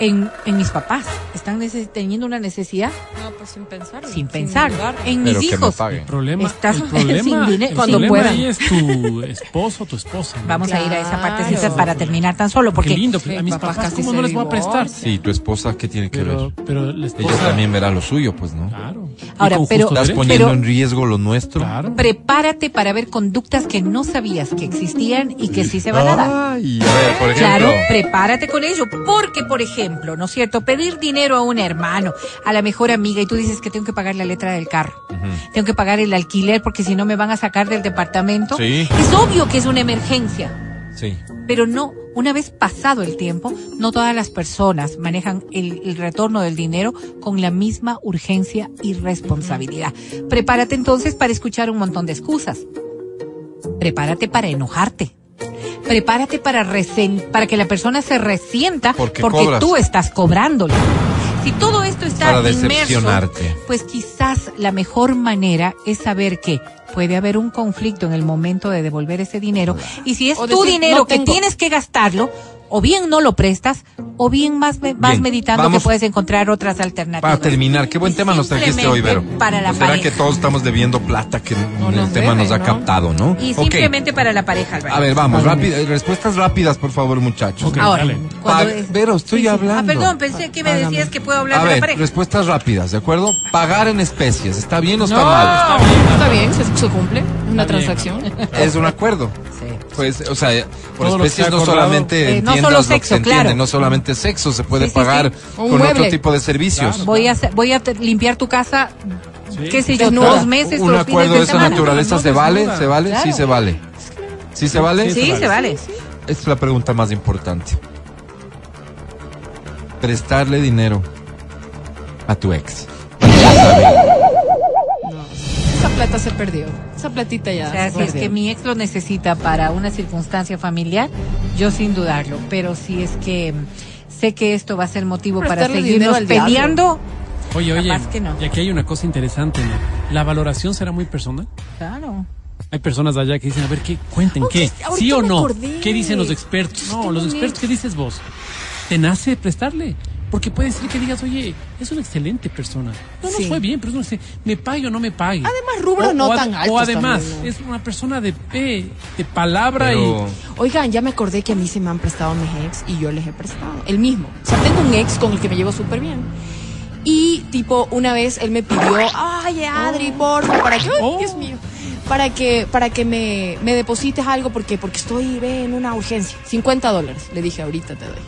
En, en mis papás están neces- teniendo una necesidad No, pues sin pensar. sin pensar. En mis hijos. El problema, Estás el problema, sin dinero, el cuando problema puedan. ahí es tu esposo o tu esposa. ¿no? Vamos a ir a esa Claro. partecita para terminar tan solo Qué porque lindo, a mis papás ¿cómo no les voy a prestar? Sí, tu esposa, ¿qué tiene que Pero, ver? pero la esposa... Ella también verá lo suyo, pues, ¿no? Claro. Ahora, pero- Estás poniendo Pero- en riesgo lo nuestro. Claro. prepárate para ver conductas que no sabías que existían y que sí se van a dar. Ay, a ver, por ejemplo. Claro, prepárate con ello, porque por ejemplo, ¿no es cierto? Pedir dinero a un hermano, a la mejor amiga y tú dices que tengo que pagar la letra del carro, tengo que pagar el alquiler porque si no me van a sacar del departamento. Sí. Es obvio que es una emergencia, Sí. pero no, una vez pasado el tiempo, no todas las personas manejan el, el retorno del dinero con la misma urgencia y responsabilidad. Prepárate entonces para escuchar un montón de excusas. Prepárate para enojarte. Prepárate para resen- para que la persona se resienta Porque tú estás cobrándole. Si todo esto está Para inmerso, decepcionarte. pues quizás la mejor manera es saber que puede haber un conflicto en el momento de devolver ese dinero y si es O tu decir, dinero no que tienes que gastarlo, o bien no lo prestas, o bien más me- vas Bien, meditando que puedes encontrar otras alternativas. Para terminar, qué buen tema nos trajiste hoy, Vero. Para la ¿O será pareja. que todos estamos debiendo plata que No el tema debe, nos ha ¿no? captado, ¿no? Y simplemente para la pareja, Alberto. A ver, vamos, rápido, respuestas rápidas, por favor, muchachos. Ok, Ahora, dale. cuando Pa- es- Vero, estoy hablando. Ah, perdón, pensé que me decías que puedo hablar A de ver, la pareja. respuestas rápidas, ¿de acuerdo? Pagar en especies, ¿está bien o está No, mal? Está bien, se, se cumple. Una Está bien. transacción. Es un acuerdo. Pues, o sea, por Todo especies no solamente Eh, no entiendas solo lo que sexo, se entiende, claro. no solamente sexo, se puede Sí, pagar sí. Con mueble. otro tipo de servicios. Claro. Voy a voy a limpiar tu casa, Sí. qué sé yo, Desnuda. dos meses Un acuerdo de esa semana. naturaleza No, se vale, se vale, sí Claro. se vale. ¿Sí se vale? Sí, se vale. Esta es la pregunta más importante. Prestarle dinero a tu ex. Esa plata se perdió. Esa platita ya. O sea, se si es que mi ex lo necesita para una circunstancia familiar, yo sin dudarlo. Pero si es que mm, sé que esto va a ser motivo para Prestarle seguirnos peleando, Oye, oye, que no. y aquí hay una cosa interesante, ¿no? ¿La valoración será muy personal? claro. Hay personas de allá que dicen, a ver, ¿qué? Cuenten, ¿qué? ¿Sí o no? acordé. ¿Qué dicen los expertos? No, los expertos, ex. ¿qué dices vos? ¿Te nace prestarle? Porque puede ser que digas, oye, es una excelente persona. No Sí. nos fue bien, pero es una excelente- me pague o no me pague. Además, rubros no ad- tan altos O además, también, ¿no? es una persona de, de, de palabra Pero- Oigan, ya me acordé que a mí se me han prestado mis ex y yo les he prestado. El mismo. O sea, tengo un ex con el que me llevo súper bien. Y, tipo, una vez él me pidió, ay, Adri, porfa, para que, Oh. Dios mío, para que, para que me, me deposites algo porque, porque estoy ve, en una urgencia. 50 dólares. Le dije, ahorita te doy.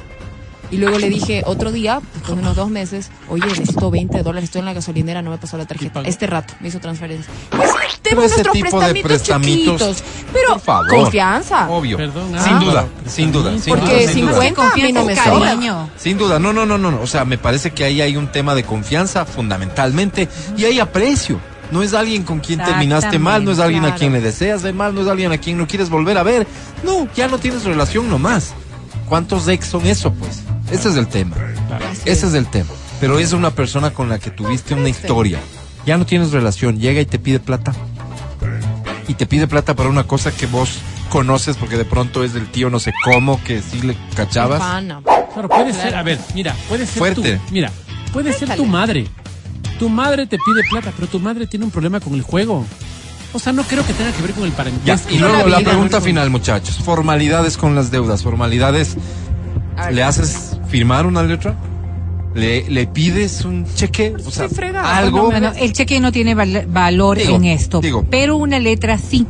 Y luego le dije otro día, después de unos dos meses, oye, necesito 20 dólares, estoy en la gasolinera, no me pasó la tarjeta. Este rato me hizo transferencia. Pues Pero tenemos ese nuestros tipo de prestamitos prestamitos, chiquitos. Pero por favor. confianza. Obvio. Perdón, sin ah, duda, pero sin duda, sin Porque duda, sin duda. 50 a mí no me cariño. Sin duda, no, no, no, no, no. O sea, me parece que ahí hay un tema de confianza fundamentalmente y hay aprecio. No es alguien con quien terminaste mal, no es alguien a quien le deseas ver mal, no es alguien a quien no quieres volver a ver. No, ya no tienes relación nomás. ¿Cuántos ex son eso, pues? Ese es el tema. Ese es el tema. Pero es una persona con la que tuviste una historia. Ya no tienes relación, llega y te pide plata. Y te pide plata para una cosa que vos conoces porque de pronto es del tío no sé cómo, que sí le cachabas. Pana. Claro, puede ser, a ver, mira, puede ser Fuerte. tu, mira, puede ser tu madre. Tu madre te pide plata, pero tu madre tiene un problema con el juego. O sea, no creo que tenga que ver con el Ya, parentesco. y luego la pregunta final, muchachos. Formalidades con las deudas. Formalidades. ¿Le haces firmar una letra? ¿Le, le pides un cheque? O sea, algo. El cheque no tiene val- valor Digo, en esto, digo. pero una letra sí.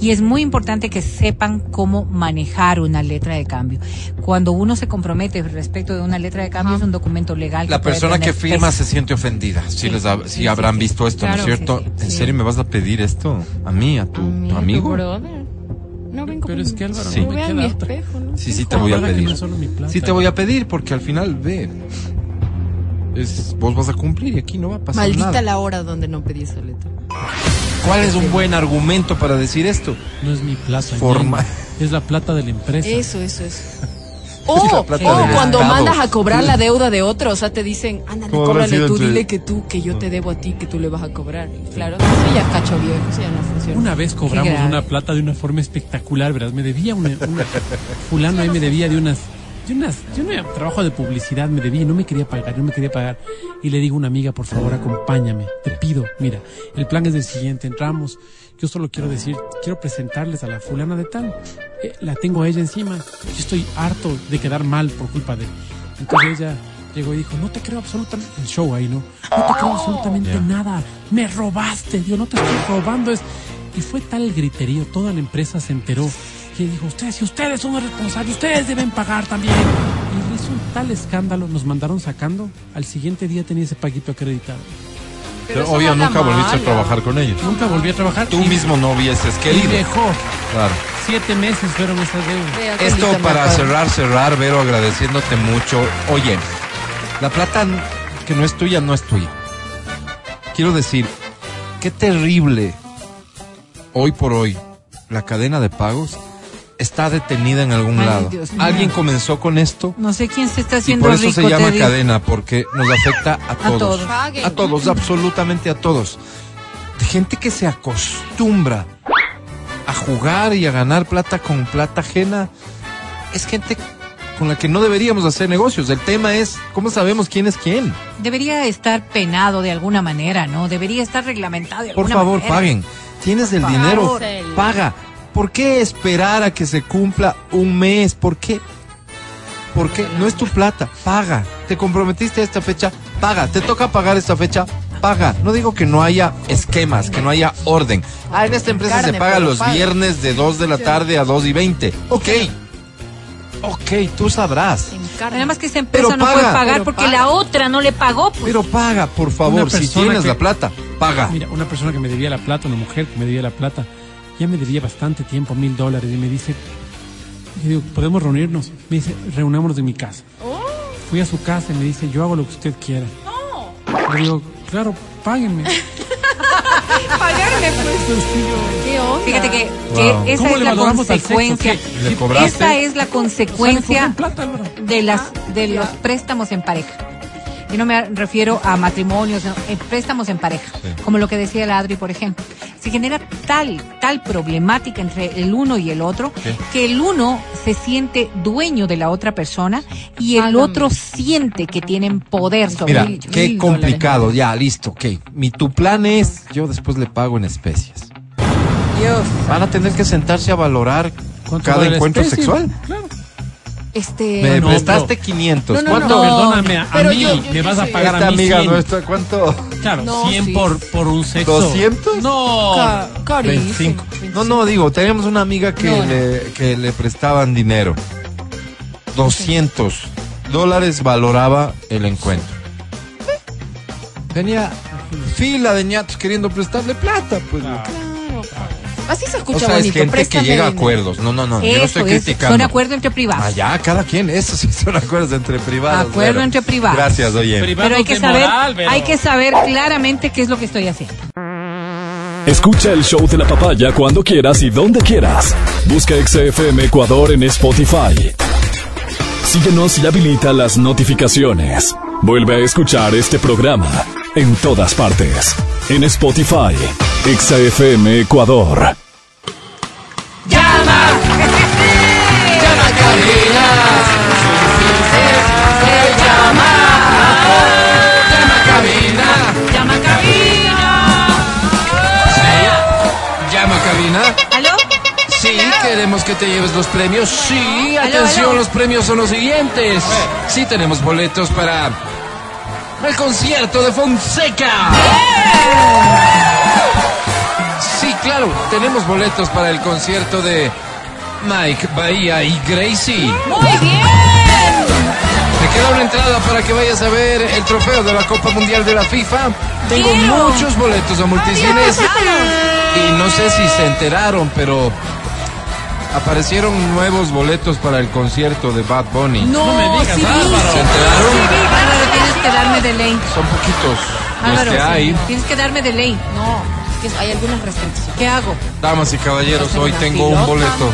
Y es muy importante que sepan cómo manejar una letra de cambio. Cuando uno se compromete respecto de una letra de cambio, es un documento legal. La puede persona que firma peso. se siente ofendida. Si, Sí. les ha- si Sí, habrán sí. visto esto, ¿no es cierto? sí, sí. ¿En Sí. serio me vas a pedir esto? ¿A mí? ¿A tu, a mí, tu a amigo? tu brother. No vengo Pero es que Álvaro, Sí. no me queda mi otra. espejo, ¿no? Sí, sí, te voy a pedir. Sí, te voy a pedir porque al final, ve. Es, vos vas a cumplir y aquí no va a pasar Maldita nada. la hora donde no pedí esa letra. ¿Cuál es un buen argumento para decir esto? No es mi plata. Forma-. Es la plata de la empresa. Eso, eso, eso. O, o cuando Estado. mandas a cobrar la deuda de otro, o sea, te dicen, ándale, ¿Cómo habrá cóbrale tú, dile que tú, que yo te debo a ti, que tú le vas a cobrar. Y Claro, eso ya es cacho viejo, eso ya no funciona. Una vez cobramos una plata de una forma espectacular, ¿verdad? Me debía una, una- fulano ahí me debía de unas, de unas, de un trabajo de publicidad me debía y no me quería pagar, no me quería pagar. Y le digo a una amiga, por favor, acompáñame, te pido, mira, el plan es el siguiente, entramos, yo solo quiero decir, quiero presentarles a la fulana de tal, Eh, la tengo a ella encima, yo estoy harto de quedar mal por culpa de... Entonces ella llegó y dijo, no te creo absolutamente, el show ahí, ¿no? No te creo absolutamente nada, me robaste, yo no te estoy robando, es... Y fue tal el griterío, toda la empresa se enteró. Que dijo, ustedes, si ustedes son los responsables, ustedes deben pagar también. Y hizo un tal escándalo, nos mandaron sacando. Al siguiente día tenía ese paquito acreditado. Pero eso obvio, nunca volviste a trabajar con ellos. Nunca volví a trabajar. Tú y- mismo no hubieses Y querido. dejó. Claro. Siete meses fueron esas deudas. Esto para cerrar, cerrar, Vero, agradeciéndote mucho. Oye, la plata que no es tuya, no es tuya. Quiero decir, qué terrible hoy por hoy la cadena de pagos está detenida en algún Ay, lado. Dios. Alguien comenzó con esto No sé quién se está y haciendo por eso rico. se llama cadena, porque nos afecta a todos. todos. Paguen. A todos, absolutamente a todos. Gente que se acostumbra a jugar y a ganar plata con plata ajena es gente con la que no deberíamos hacer negocios. El tema es cómo sabemos quién es quién. Debería estar penado de alguna manera, ¿no? Debería estar reglamentado de Por alguna favor, manera. paguen. Tienes el Por dinero, favor. paga. ¿Por qué esperar a que se cumpla un mes? ¿Por qué? ¿Por qué? No es tu plata, paga. Te comprometiste a esta fecha, paga. Te toca pagar esta fecha, paga. No digo que no haya esquemas, que no haya orden. Ah, en esta empresa Carne, se paga los paga. viernes de 2 de la tarde a 2 y 20. Ok. Ok, tú sabrás. Nada más que esa empresa Pero no paga. puede pagar porque paga. la otra no le pagó. pues. Pero paga, por favor. Si tienes que- la plata, paga. Mira, una persona que me debía la plata, una mujer que me debía la plata, ya me debía bastante tiempo, mil dólares, y me dice, yo digo, ¿podemos reunirnos? Me dice, reunámonos en mi casa. Fui a su casa y me dice, yo hago lo que usted quiera. Le digo, claro, páguenme. Pagarme, pues. ¿Qué onda? Fíjate que, que Wow. esa ¿Cómo es la consecuencia. ¿Le cobraste? Esa es la consecuencia plata, de las de los préstamos en pareja. Yo no me refiero a matrimonios, no, préstamos en pareja, como lo que decía la Adri, por ejemplo. Se genera tal, tal problemática entre el uno y el otro, ¿Qué? que el uno se siente dueño de la otra persona y el otro siente que tienen poder sobre Mira, él. qué mil complicado. Ya, listo, ok. Mi, tu plan es, yo después le pago en especies. Dios. Van a tener que sentarse a valorar ¿Cuánto cada encuentro especie? sexual. Claro. Este. Me no, prestaste pero- 500. No, no, ¿Cuánto? Perdóname, a Pero mí yo- yo- me vas a pagar Esta a mí amiga 100. nuestra, ¿cuánto? Claro, No, 100 sí. por, por un sexo. ¿200? No. Ca- carísimo. 25. No, no, digo, teníamos una amiga que, No, no. Le, que le prestaban dinero. 200 dólares valoraba el encuentro. Tenía fila de ñatos queriendo prestarle plata, pues. Claro. Así se O escucha sea, es bonito. gente que llega a acuerdos. No, no, no, yo no estoy es, criticando. son acuerdos entre privados. Allá, cada quien, eso sí son acuerdos entre privados. Acuerdo entre privados. Gracias, oye. Privados Pero hay que saber, moral, Vero. hay que saber claramente qué es lo que estoy haciendo. Escucha el show de la papaya cuando quieras y donde quieras. Busca XFM Ecuador en Spotify. Síguenos y habilita las notificaciones. Vuelve a escuchar este programa en todas partes. En Spotify, ExaFM Ecuador. ¡Llama! ¡Llama a cabina! ¡Llama! ¡Llama cabina! ¡Llama cabina! ¿Llama cabina? ¿Aló? Sí, queremos que te lleves los premios. Sí, atención, los premios son los siguientes. Sí, tenemos boletos para el concierto de Fonseca. Sí, claro, tenemos boletos para el concierto de Mike Bahía y Gracie. Muy bien. Te queda una entrada para que vayas a ver el trofeo de la Copa Mundial de la FIFA. Tengo Quiero. muchos boletos a multicines. Y no sé si se enteraron, pero aparecieron nuevos boletos para el concierto de Bad Bunny. No, No me digas, sí, Álvaro. ¿Se enteraron? Álvaro, tienes que darme de ley. Son poquitos los Álvaro, que hay. tienes que darme de ley. No, es que hay algunas restricciones. ¿Qué hago? Damas y caballeros, hoy tengo un boleto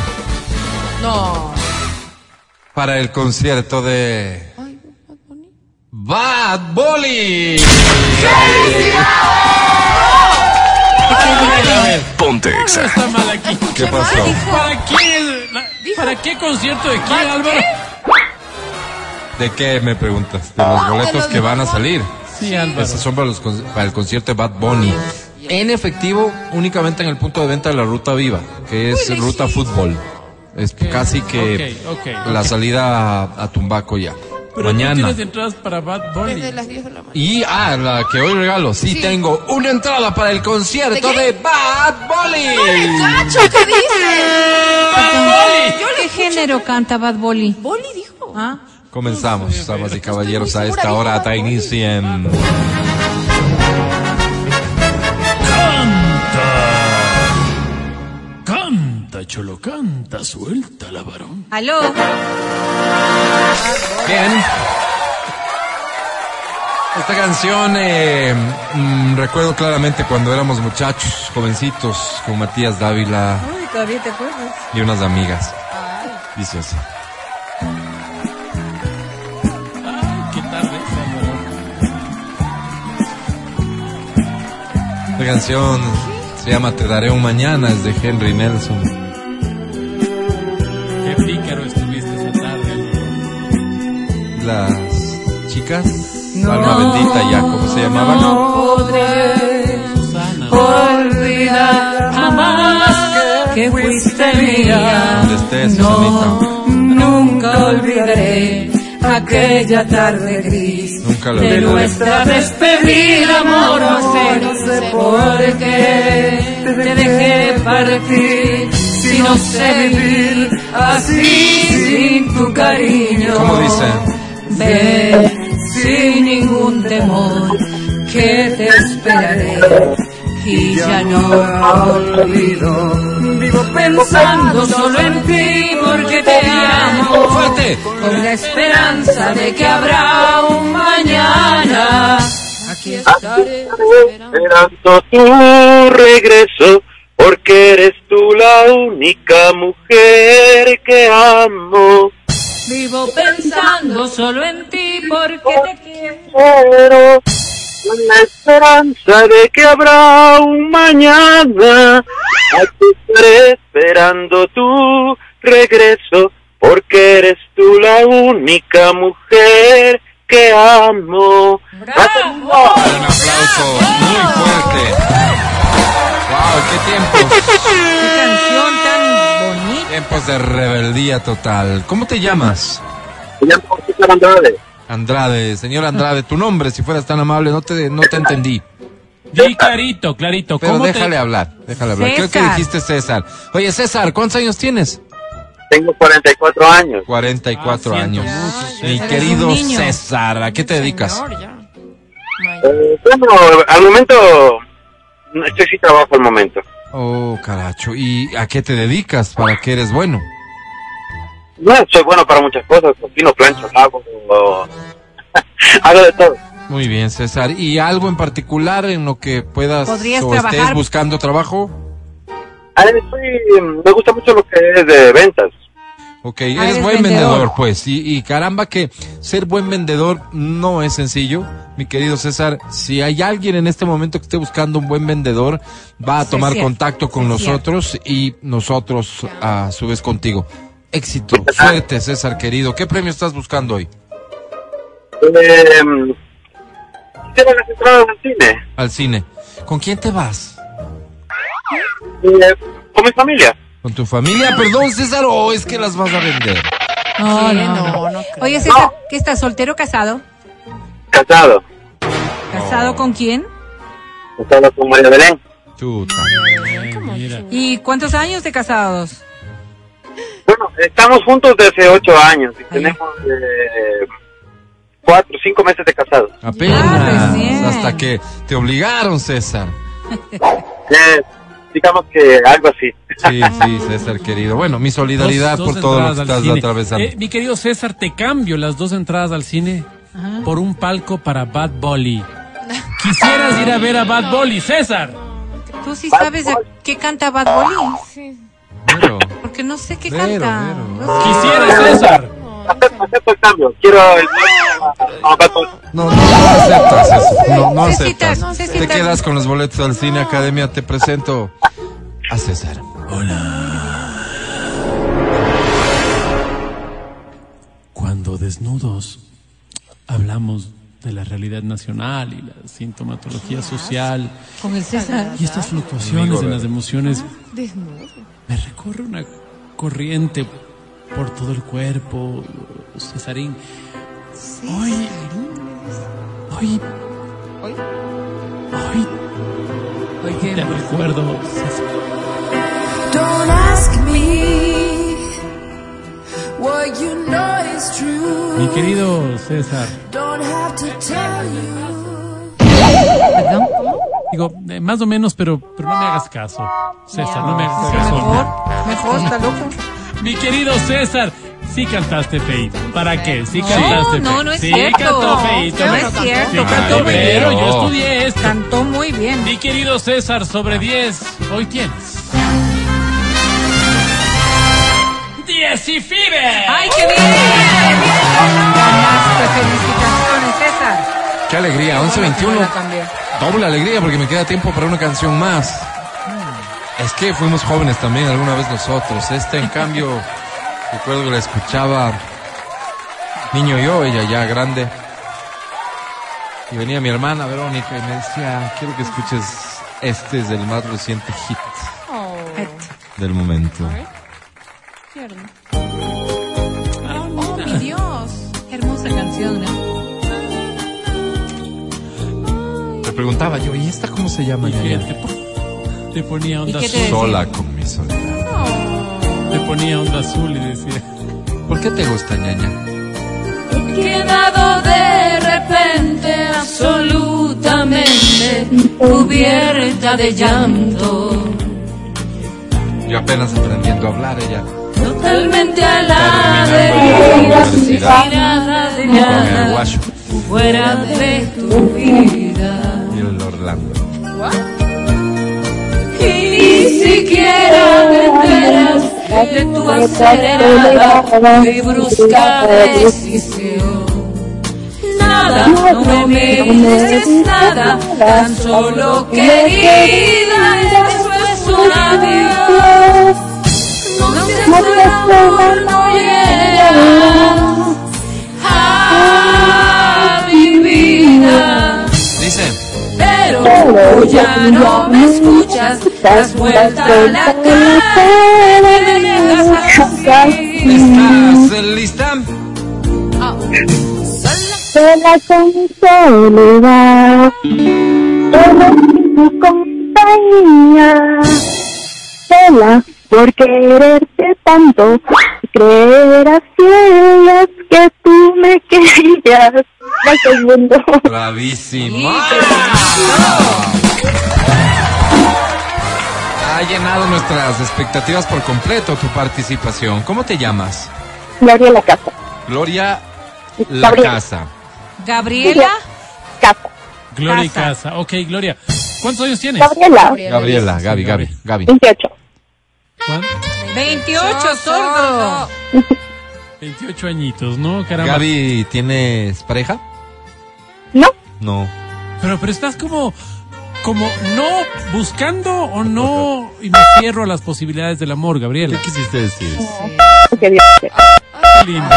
No. para el concierto de Ay, Bad Bunny. Bad Bunny. Ponte Exa. está mal aquí. ¿Qué pasó? ¿Para quién es ¿Para qué concierto de quién, Álvaro? ¿De qué me preguntas? De los boletos que van a salir. Sí, Álvaro. Esos son para, los con- para el concierto de Bad Bunny. En efectivo, únicamente en el punto de venta de la Ruta Viva, que es Ruta Fútbol. Es casi que la salida a, a Tumbaco ya. Pero tú Mañana. tienes entradas para Bad Bunny. Desde las 10 de la mañana. Y, ah, la que hoy regalo. Sí, Sí. tengo una entrada para el concierto ¿De de Bad Bunny. ¡Cacho! ¿Qué dices? ¿Qué género canta Bad Bunny? Boli dijo. ¿Ah? Comenzamos, damas y caballeros, a esta hora da Bad Bunny. inicio en... cholo, canta, suelta la varón. ¿Aló? Bien. Esta canción eh, mm, recuerdo claramente cuando éramos muchachos, jovencitos, con Matías Dávila Uy, todavía te acuerdas. y unas amigas. Dice así. Ay, qué tarde, Álvaro. Esta canción se llama Te daré un mañana, es de Henry Nelson. Las chicas, alma bendita ya, ¿cómo se llamaban? Susana. Olvidar jamás que fuiste mía. Estés, Susanita. Nunca olvidaré aquella tarde gris Nunca lo de nuestra despedida amorosa. No sé por qué te dejé partir si no sé vivir así sin tu cariño. ¿Cómo dice? Ven sin ningún temor que te esperaré y ya no olvido. Vivo pensando solo en ti porque te amo. ¡Fuerte! Con la esperanza de que habrá un mañana. Aquí estaré esperando. esperando tu regreso, porque eres tú la única mujer que amo. Vivo pensando solo en ti porque te quiero. Pero con la esperanza de que habrá un mañana, aquí estaré esperando tu regreso, porque eres tú la única mujer que amo. Un aplauso muy fuerte. ¡Wow! ¡Qué tiempos! Qué canción. Tiempos de rebeldía total. ¿Cómo te llamas? Me llamo César Andrade. Andrade, señor Andrade, tu nombre, si fueras tan amable, no te, no te entendí. Di clarito, clarito. Pero ¿Cómo déjale te... hablar, déjale hablar. Creo que César. dijiste César. Oye, César, ¿cuántos años tienes? Tengo 44 años. 44 Ah, años. mucho, Mi querido. César, ¿a qué te dedicas? Ya. Eh, bueno, al momento estoy sin trabajo al momento. Oh, caracho. ¿Y a qué te dedicas? ¿Para qué eres bueno? No, soy bueno para muchas cosas. Cocino, plancho, hago, o- hago de todo. Muy bien, César. ¿Y algo en particular en lo que puedas ¿Podrías o estés buscando trabajo? Ah, soy- me gusta mucho lo que es de ventas. Ok, Ah, eres eres buen vendedor, vendedor. pues. Y, y caramba que ser buen vendedor no es sencillo. Mi querido César, si hay alguien en este momento que esté buscando un buen vendedor, va a Sí, tomar contacto con nosotros y nosotros a su vez contigo. Éxito, suerte, César querido. ¿Qué premio estás buscando hoy? Eh, Tengo las entradas al cine. Al cine. ¿Con quién te vas? Eh, con mi familia. Con tu familia. Perdón, César, o es que las vas a vender. No, Sí, no, no, no. no creo. Oye, César, ¿qué estás, soltero o casado? Casado. ¿Casado con quién? Casado con María Belén. Chuta. ¿Y cuántos años de casados? Bueno, estamos juntos desde ocho años y Ay. tenemos eh, cuatro, cinco meses de casados. Apenas. Ah, recién. hasta que te obligaron, César. Eh, digamos que algo así. Sí, sí, César, querido. Bueno, mi solidaridad Dos- dos por todo lo que estás cine. atravesando. Eh, mi querido César, te cambio las dos entradas al cine por un palco para Bad Bolly. Quisieras ir a ver a Bad Bolly, César. ¿Tú sí sabes de qué canta Bad Bunny? Pero, Porque no sé qué Vero, canta. Sé. Quisieras, César. Acepto, acepto el cambio. Quiero el no, no, no aceptas eso. No, no aceptas. Te quedas con los boletos al cine Academia. Te presento a César. Cuando desnudos hablamos de la realidad nacional y la sintomatología social Con el César. y estas fluctuaciones Amigo, en las emociones, Desnudo. me recorre una corriente por todo el cuerpo, Cesarín. Hoy, hoy, Hoy. hoy Oye, te recuerdo, César. Don't ask me what you know is true. Mi querido César, Don't have to tell you. ¿Perdón? digo, eh, más o menos, pero, pero no me hagas caso. César, no me hagas Sí, caso. mejor, mejor, está loco. Mi querido César, sí cantaste feito. ¿Para qué? Sí No, cantaste no, feito. no es sí cierto. cantó feito. No es cierto, Sí cantó muy pero bien. yo estudié esto. Cantó muy bien. Mi querido César, sobre 10, hoy tienes. 10 y FIBE. ¡Ay, qué bien! Ganaste, felicitaciones, César. Qué alegría, 11.21. La cambié. Doble alegría porque me queda tiempo para una canción más. Es que fuimos jóvenes también alguna vez nosotros. Esta, en cambio, recuerdo que la escuchaba niño yo, ella ya grande. Y venía mi hermana Verónica y me decía, quiero que escuches este es el más reciente hit del momento. Oh, mi Dios. Qué hermosa canción, ¿no? Le preguntaba yo, ¿y esta cómo se llama? Y? Te, po- te ponía onda qué te azul. Sola con mi soledad. Te ponía onda azul y decía. ¿Por qué te gusta, ñaña? He quedado de repente absolutamente cubierta de llamto. Yo apenas aprendiendo a hablar, ella. Totalmente a la deriva, sin nada de nada, fuera de tu vida. Siquiera te enteras de tu acelerada y brusca decisión. Nada, no me dices nada, tan solo querida, eso es un adiós. No se amor no llega a Pero tú ya no me escuchas, das vuelta a la cara y me dejas así. ¿Estás lista? sola con mi soledad, solo sin tu compañía, sola por quererte tanto, creer a ciegas que tú me querías. Va segundo. Bravísimo. Ha llenado nuestras expectativas por completo tu participación. ¿Cómo te llamas? Gloria la casa. Gloria La Gabriela. Casa. Gabriela. Casa. Gloria y Casa. casa. Ok, Gloria. ¿Cuántos años tienes? Gabriela, Gabriela, Gaby, Gaby, Gaby. 28. ¿Cuánto? 28, sordo. 28 añitos, ¿no? Caramba. Gaby, ¿tienes pareja? No, No. Pero, pero estás como, como no buscando o no, y me cierro a las posibilidades del amor, Gabriela. ¿Qué quisiste decir? te- Qué lindo.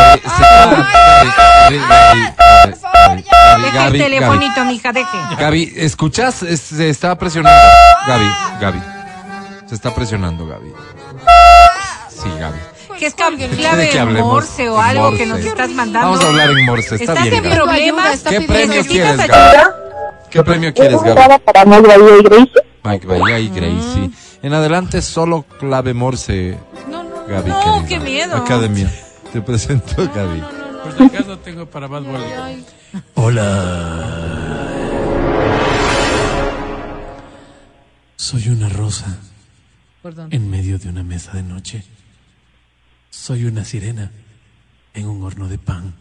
Deja el telefonito, mija, deje. Gaby, ¿escuchas? Es- se está presionando. Gaby, Gaby. Se está presionando, Gaby. Sí, Gaby. Que es cam- ¿Quiere clave que en morse o en algo que morse? nos estás mandando. Vamos a hablar en morse, está ¿Estás bien, en Gaby. problemas? ¿Qué premio ¿Necesitas quieres? Gaby? ¿Qué premio quieres, Gaby? Para Mike Bahía y Gracie. Mike Bahía y Gracie. En adelante, solo clave morse, No, no, no, Gaby. no, qué miedo. Academia. Te presento, Gaby. Por si acaso tengo para más boletos. Hola. Soy una rosa en medio de una mesa de noche. Soy una sirena en un horno de pan.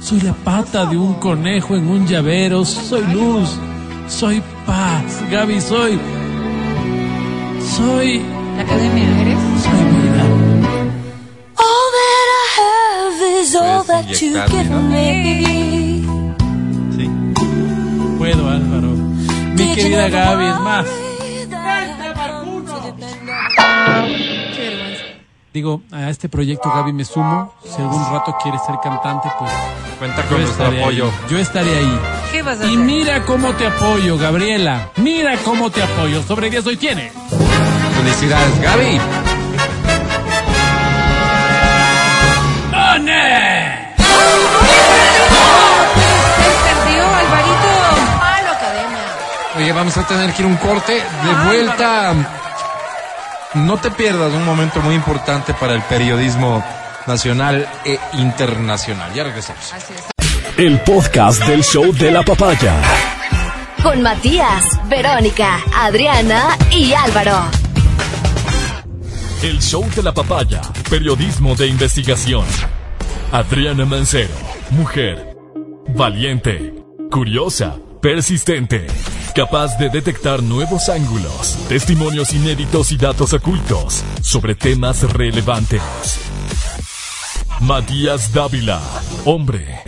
Soy la pata de un conejo en un llavero. Soy luz. Soy paz. Gaby, soy. Soy. La academia. ¿Eres? Soy vida. All that I have is all that you give ¿no? me. Sí. Puedo, Álvaro. Mi querida Gaby, es más. Digo, a este proyecto Gaby me sumo. Si algún rato quieres ser cantante, pues Cuenta con nuestro apoyo. ahí. Yo estaré ahí. ¿Qué vas a Y hacer? mira cómo te apoyo, Gabriela. Mira cómo te apoyo. Sobre 10 hoy tienes. Felicidades, Gaby. ¡Done! perdió, Alvarito. Malo, academia. Oye, vamos a tener que ir un corte. De vuelta. No te pierdas un momento muy importante para el periodismo nacional e internacional. Ya regresamos. El podcast del show de la papaya. Con Matías, Verónica, Adriana y Álvaro. El show de la papaya. Periodismo de investigación. Adriana Mancero. Mujer. Valiente. Curiosa. Persistente. Capaz de detectar nuevos ángulos, testimonios inéditos y datos ocultos sobre temas relevantes. Matías Dávila. Hombre.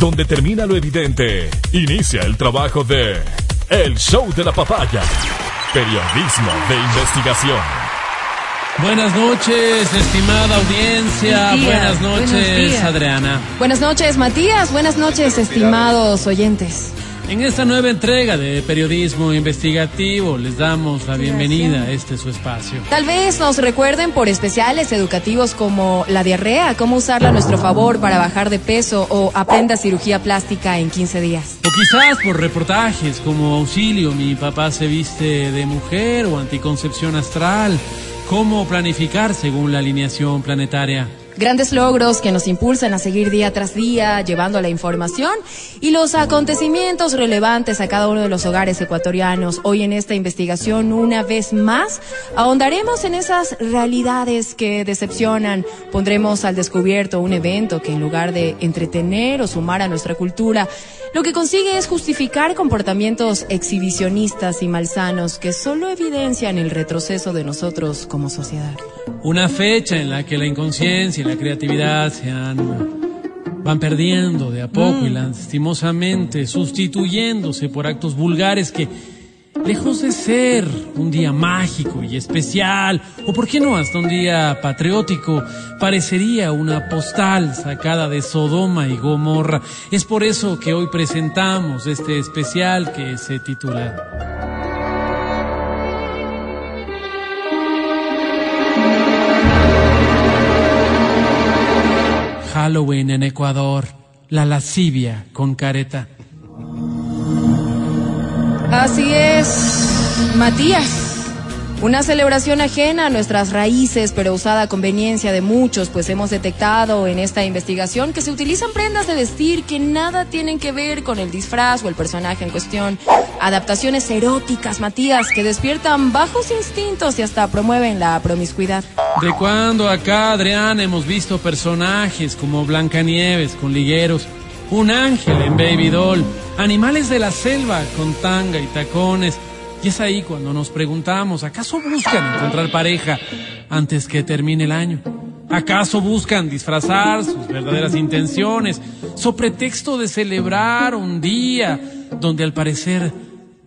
Donde termina lo evidente, inicia el trabajo de El Show de la Papaya. Periodismo de investigación. Buenas noches, estimada audiencia. Días, Buenas buenos noches, días. Adriana. Buenas noches, Matías. Buenas noches, estimados oyentes. En esta nueva entrega de periodismo investigativo les damos la bienvenida a este su espacio. Tal vez nos recuerden por especiales educativos como la diarrea, cómo usarla a nuestro favor para bajar de peso o aprenda cirugía plástica en 15 días. O quizás por reportajes como Auxilio, mi papá se viste de mujer o anticoncepción astral, cómo planificar según la alineación planetaria. Grandes logros que nos impulsan a seguir día tras día llevando la información y los acontecimientos relevantes a cada uno de los hogares ecuatorianos. Hoy en esta investigación, una vez más, ahondaremos en esas realidades que decepcionan. Pondremos al descubierto un evento que en lugar de entretener o sumar a nuestra cultura, lo que consigue es justificar comportamientos exhibicionistas y malsanos que solo evidencian el retroceso de nosotros como sociedad. Una fecha en la que la inconsciencia la creatividad se han van perdiendo de a poco y lastimosamente sustituyéndose por actos vulgares que lejos de ser un día mágico y especial o por qué no hasta un día patriótico parecería una postal sacada de Sodoma y Gomorra. Es por eso que hoy presentamos este especial que se titula Halloween en Ecuador, la lascivia con careta. Así es, Matías. Una celebración ajena a nuestras raíces, pero usada a conveniencia de muchos, pues hemos detectado en esta investigación que se utilizan prendas de vestir que nada tienen que ver con el disfraz o el personaje en cuestión. Adaptaciones eróticas, Matías, que despiertan bajos instintos y hasta promueven la promiscuidad. ¿De cuándo acá, Adrián, hemos visto personajes como Blancanieves con ligueros, un ángel en Baby Doll, animales de la selva con tanga y tacones? Y es ahí cuando nos preguntamos, ¿acaso buscan encontrar pareja antes que termine el año? ¿Acaso buscan disfrazar sus verdaderas intenciones so pretexto de celebrar un día donde al parecer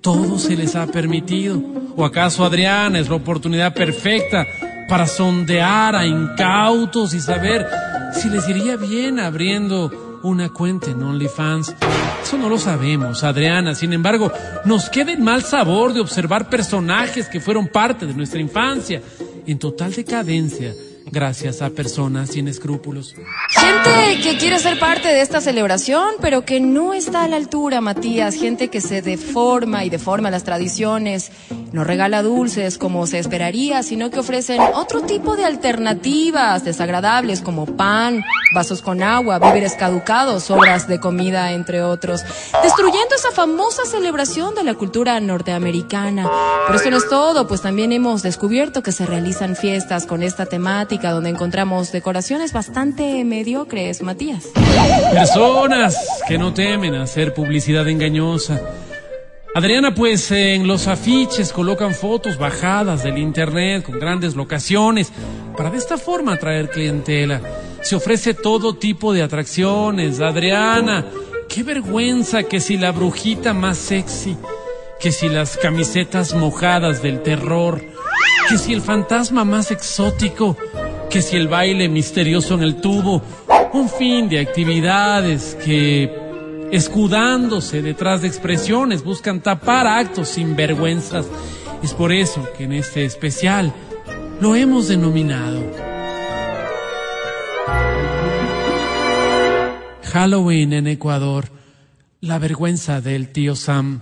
todo se les ha permitido? ¿O acaso Adriana es la oportunidad perfecta para sondear a incautos y saber si les iría bien abriendo una cuenta en OnlyFans. Eso no lo sabemos, Adriana. Sin embargo, nos queda el mal sabor de observar personajes que fueron parte de nuestra infancia en total decadencia gracias a personas sin escrúpulos. Gente que quiere ser parte de esta celebración, pero que no está a la altura, Matías. Gente que se deforma y deforma las tradiciones. No regala dulces como se esperaría, sino que ofrecen otro tipo de alternativas desagradables como pan, vasos con agua, víveres caducados, sobras de comida, entre otros. Destruyendo esa famosa celebración de la cultura norteamericana. Pero esto no es todo, pues también hemos descubierto que se realizan fiestas con esta temática donde encontramos decoraciones bastante mediocres, Matías. Personas que no temen hacer publicidad engañosa. Adriana, pues en los afiches colocan fotos bajadas del internet con grandes locaciones para de esta forma atraer clientela. Se ofrece todo tipo de atracciones. Adriana, qué vergüenza que si la brujita más sexy, que si las camisetas mojadas del terror, que si el fantasma más exótico, que si el baile misterioso en el tubo, un fin de actividades que escudándose detrás de expresiones, buscan tapar actos sin vergüenzas. Es por eso que en este especial lo hemos denominado Halloween en Ecuador, la vergüenza del tío Sam.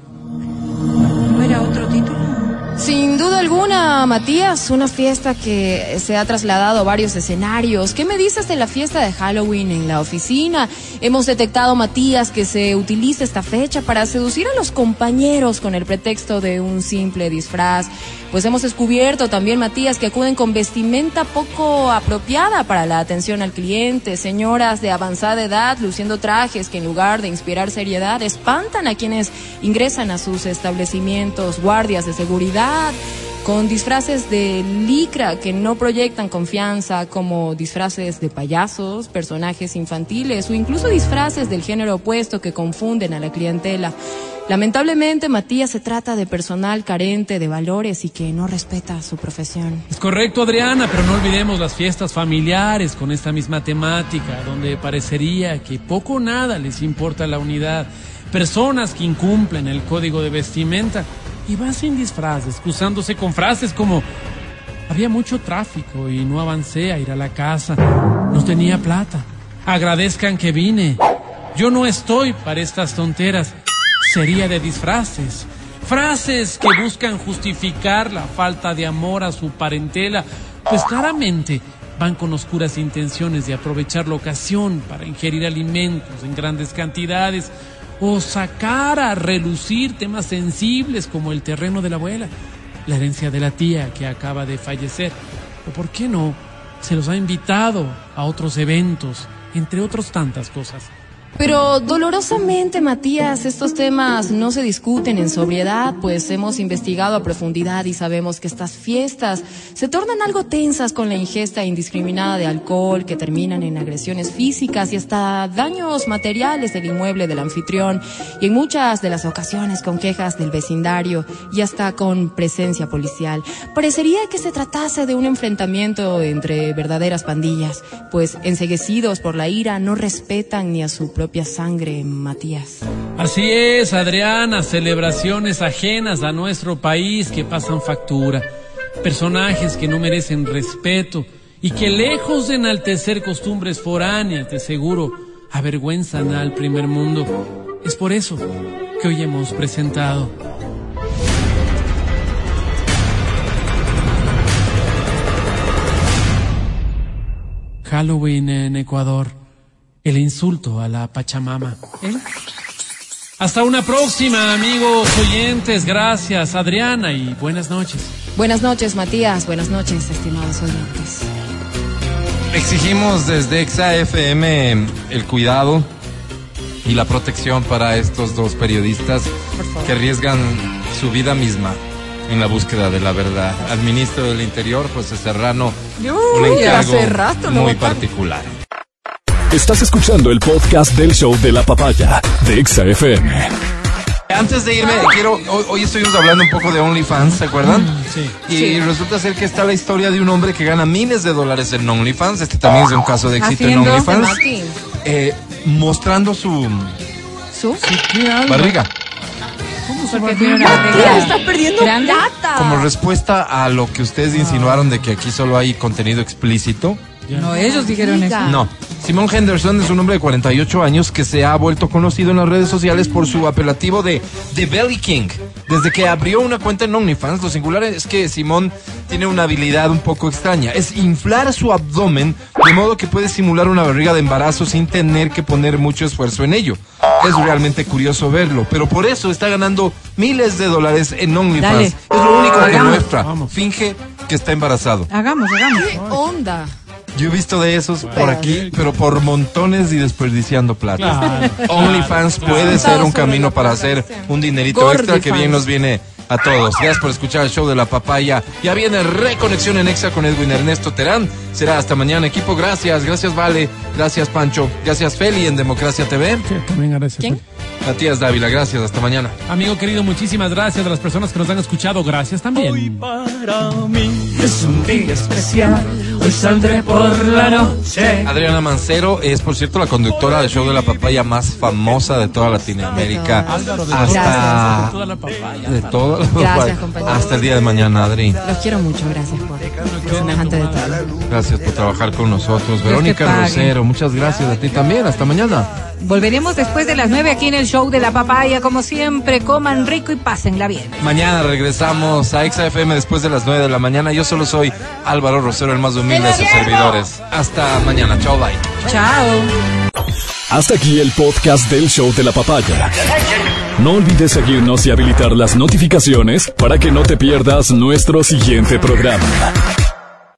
Sin duda alguna, Matías, una fiesta que se ha trasladado a varios escenarios. ¿Qué me dices de la fiesta de Halloween en la oficina? Hemos detectado, Matías, que se utiliza esta fecha para seducir a los compañeros con el pretexto de un simple disfraz. Pues hemos descubierto también, Matías, que acuden con vestimenta poco apropiada para la atención al cliente. Señoras de avanzada edad luciendo trajes que en lugar de inspirar seriedad espantan a quienes ingresan a sus establecimientos, guardias de seguridad con disfraces de licra que no proyectan confianza, como disfraces de payasos, personajes infantiles o incluso disfraces del género opuesto que confunden a la clientela. Lamentablemente, Matías se trata de personal carente de valores y que no respeta su profesión. Es correcto, Adriana, pero no olvidemos las fiestas familiares con esta misma temática, donde parecería que poco o nada les importa la unidad. Personas que incumplen el código de vestimenta y van sin disfraz, excusándose con frases como había mucho tráfico y no avancé a ir a la casa, no tenía plata, agradezcan que vine, yo no estoy para estas tonteras, sería de disfraces. Frases que buscan justificar la falta de amor a su parentela, pues claramente van con oscuras intenciones de aprovechar la ocasión para ingerir alimentos en grandes cantidades o sacar a relucir temas sensibles como el terreno de la abuela, la herencia de la tía que acaba de fallecer, o por qué no, se los ha invitado a otros eventos, entre otras tantas cosas. Pero dolorosamente, Matías, estos temas no se discuten en sobriedad, pues hemos investigado a profundidad y sabemos que estas fiestas se tornan algo tensas con la ingesta indiscriminada de alcohol, que terminan en agresiones físicas y hasta daños materiales del inmueble del anfitrión, y en muchas de las ocasiones con quejas del vecindario y hasta con presencia policial. Parecería que se tratase de un enfrentamiento entre verdaderas pandillas, pues enseguecidos por la ira no respetan ni a su propia sangre, Matías. Así es, Adriana, celebraciones ajenas a nuestro país que pasan factura, personajes que no merecen respeto y que lejos de enaltecer costumbres foráneas, de seguro avergüenzan al primer mundo. Es por eso que hoy hemos presentado Halloween en Ecuador, el insulto a la Pachamama. Hasta una próxima, amigos oyentes. Gracias, Adriana, y buenas noches. Buenas noches, Matías. Buenas noches, estimados oyentes. Exigimos desde Exa FM el cuidado y la protección para estos dos periodistas que arriesgan su vida misma en la búsqueda de la verdad. Al ministro del Interior, José Serrano, un encargo hace rato lo muy particular. Estás escuchando el podcast del show de la papaya de Exa FM. Antes de irme, quiero, hoy, hoy estuvimos hablando un poco de OnlyFans, ¿se acuerdan? Sí. Y resulta ser que está la historia de un hombre que gana miles de dólares en OnlyFans. Este también es un caso de éxito en OnlyFans. Mati. Eh, mostrando su ¿Su? barriga. Porque tiene una Tía, barriga está perdiendo plata. Como respuesta a lo que ustedes insinuaron de que aquí solo hay contenido explícito. No, ellos dijeron eso. No. Simón Henderson es un hombre de 48 años que se ha vuelto conocido en las redes sociales por su apelativo de The Belly King. Desde que abrió una cuenta en OnlyFans, lo singular es que Simón tiene una habilidad un poco extraña. Es inflar su abdomen de modo que puede simular una barriga de embarazo sin tener que poner mucho esfuerzo en ello. Es realmente curioso verlo, pero por eso está ganando miles de dólares en OnlyFans. Dale. Es lo único que Hagamos. muestra. Finge que está embarazado. Hagamos, hagamos. ¿Qué onda? Yo he visto de esos por aquí, pero por montones y desperdiciando plata. Claro. OnlyFans puede ser un camino para hacer un dinerito extra que bien nos viene a todos. Gracias por escuchar el show de la papaya. Ya viene Reconexión en Exa con Edwin Ernesto Terán. Será hasta mañana, equipo. Gracias, gracias Vale, gracias Pancho, gracias Feli en Democracia TV. Que también gracias. ¿Quién? Matías Dávila, gracias, hasta mañana. Amigo querido, muchísimas gracias a las personas que nos han escuchado. Gracias también. Para mí es un día especial. Hoy saldré por la noche. Adriana Mancero es, por cierto, la conductora del show de la papaya más famosa de toda Latinoamérica. Hasta de toda la papaya. hasta el día de mañana, Adri. Los quiero mucho, gracias por, por semejante detalle. Gracias por trabajar con nosotros. Verónica. Rosero, muchas gracias a ti también. Hasta mañana. Volveremos después de las 9 aquí en el show de la papaya. Como siempre, coman rico y pásenla bien. Mañana regresamos a XFM después de las 9 de la mañana. Yo solo soy Álvaro Rosero, el más humilde de sus servidores. Hasta mañana. Chao, bye. Chao. Hasta aquí el podcast del show de la papaya. No olvides seguirnos y habilitar las notificaciones para que no te pierdas nuestro siguiente programa.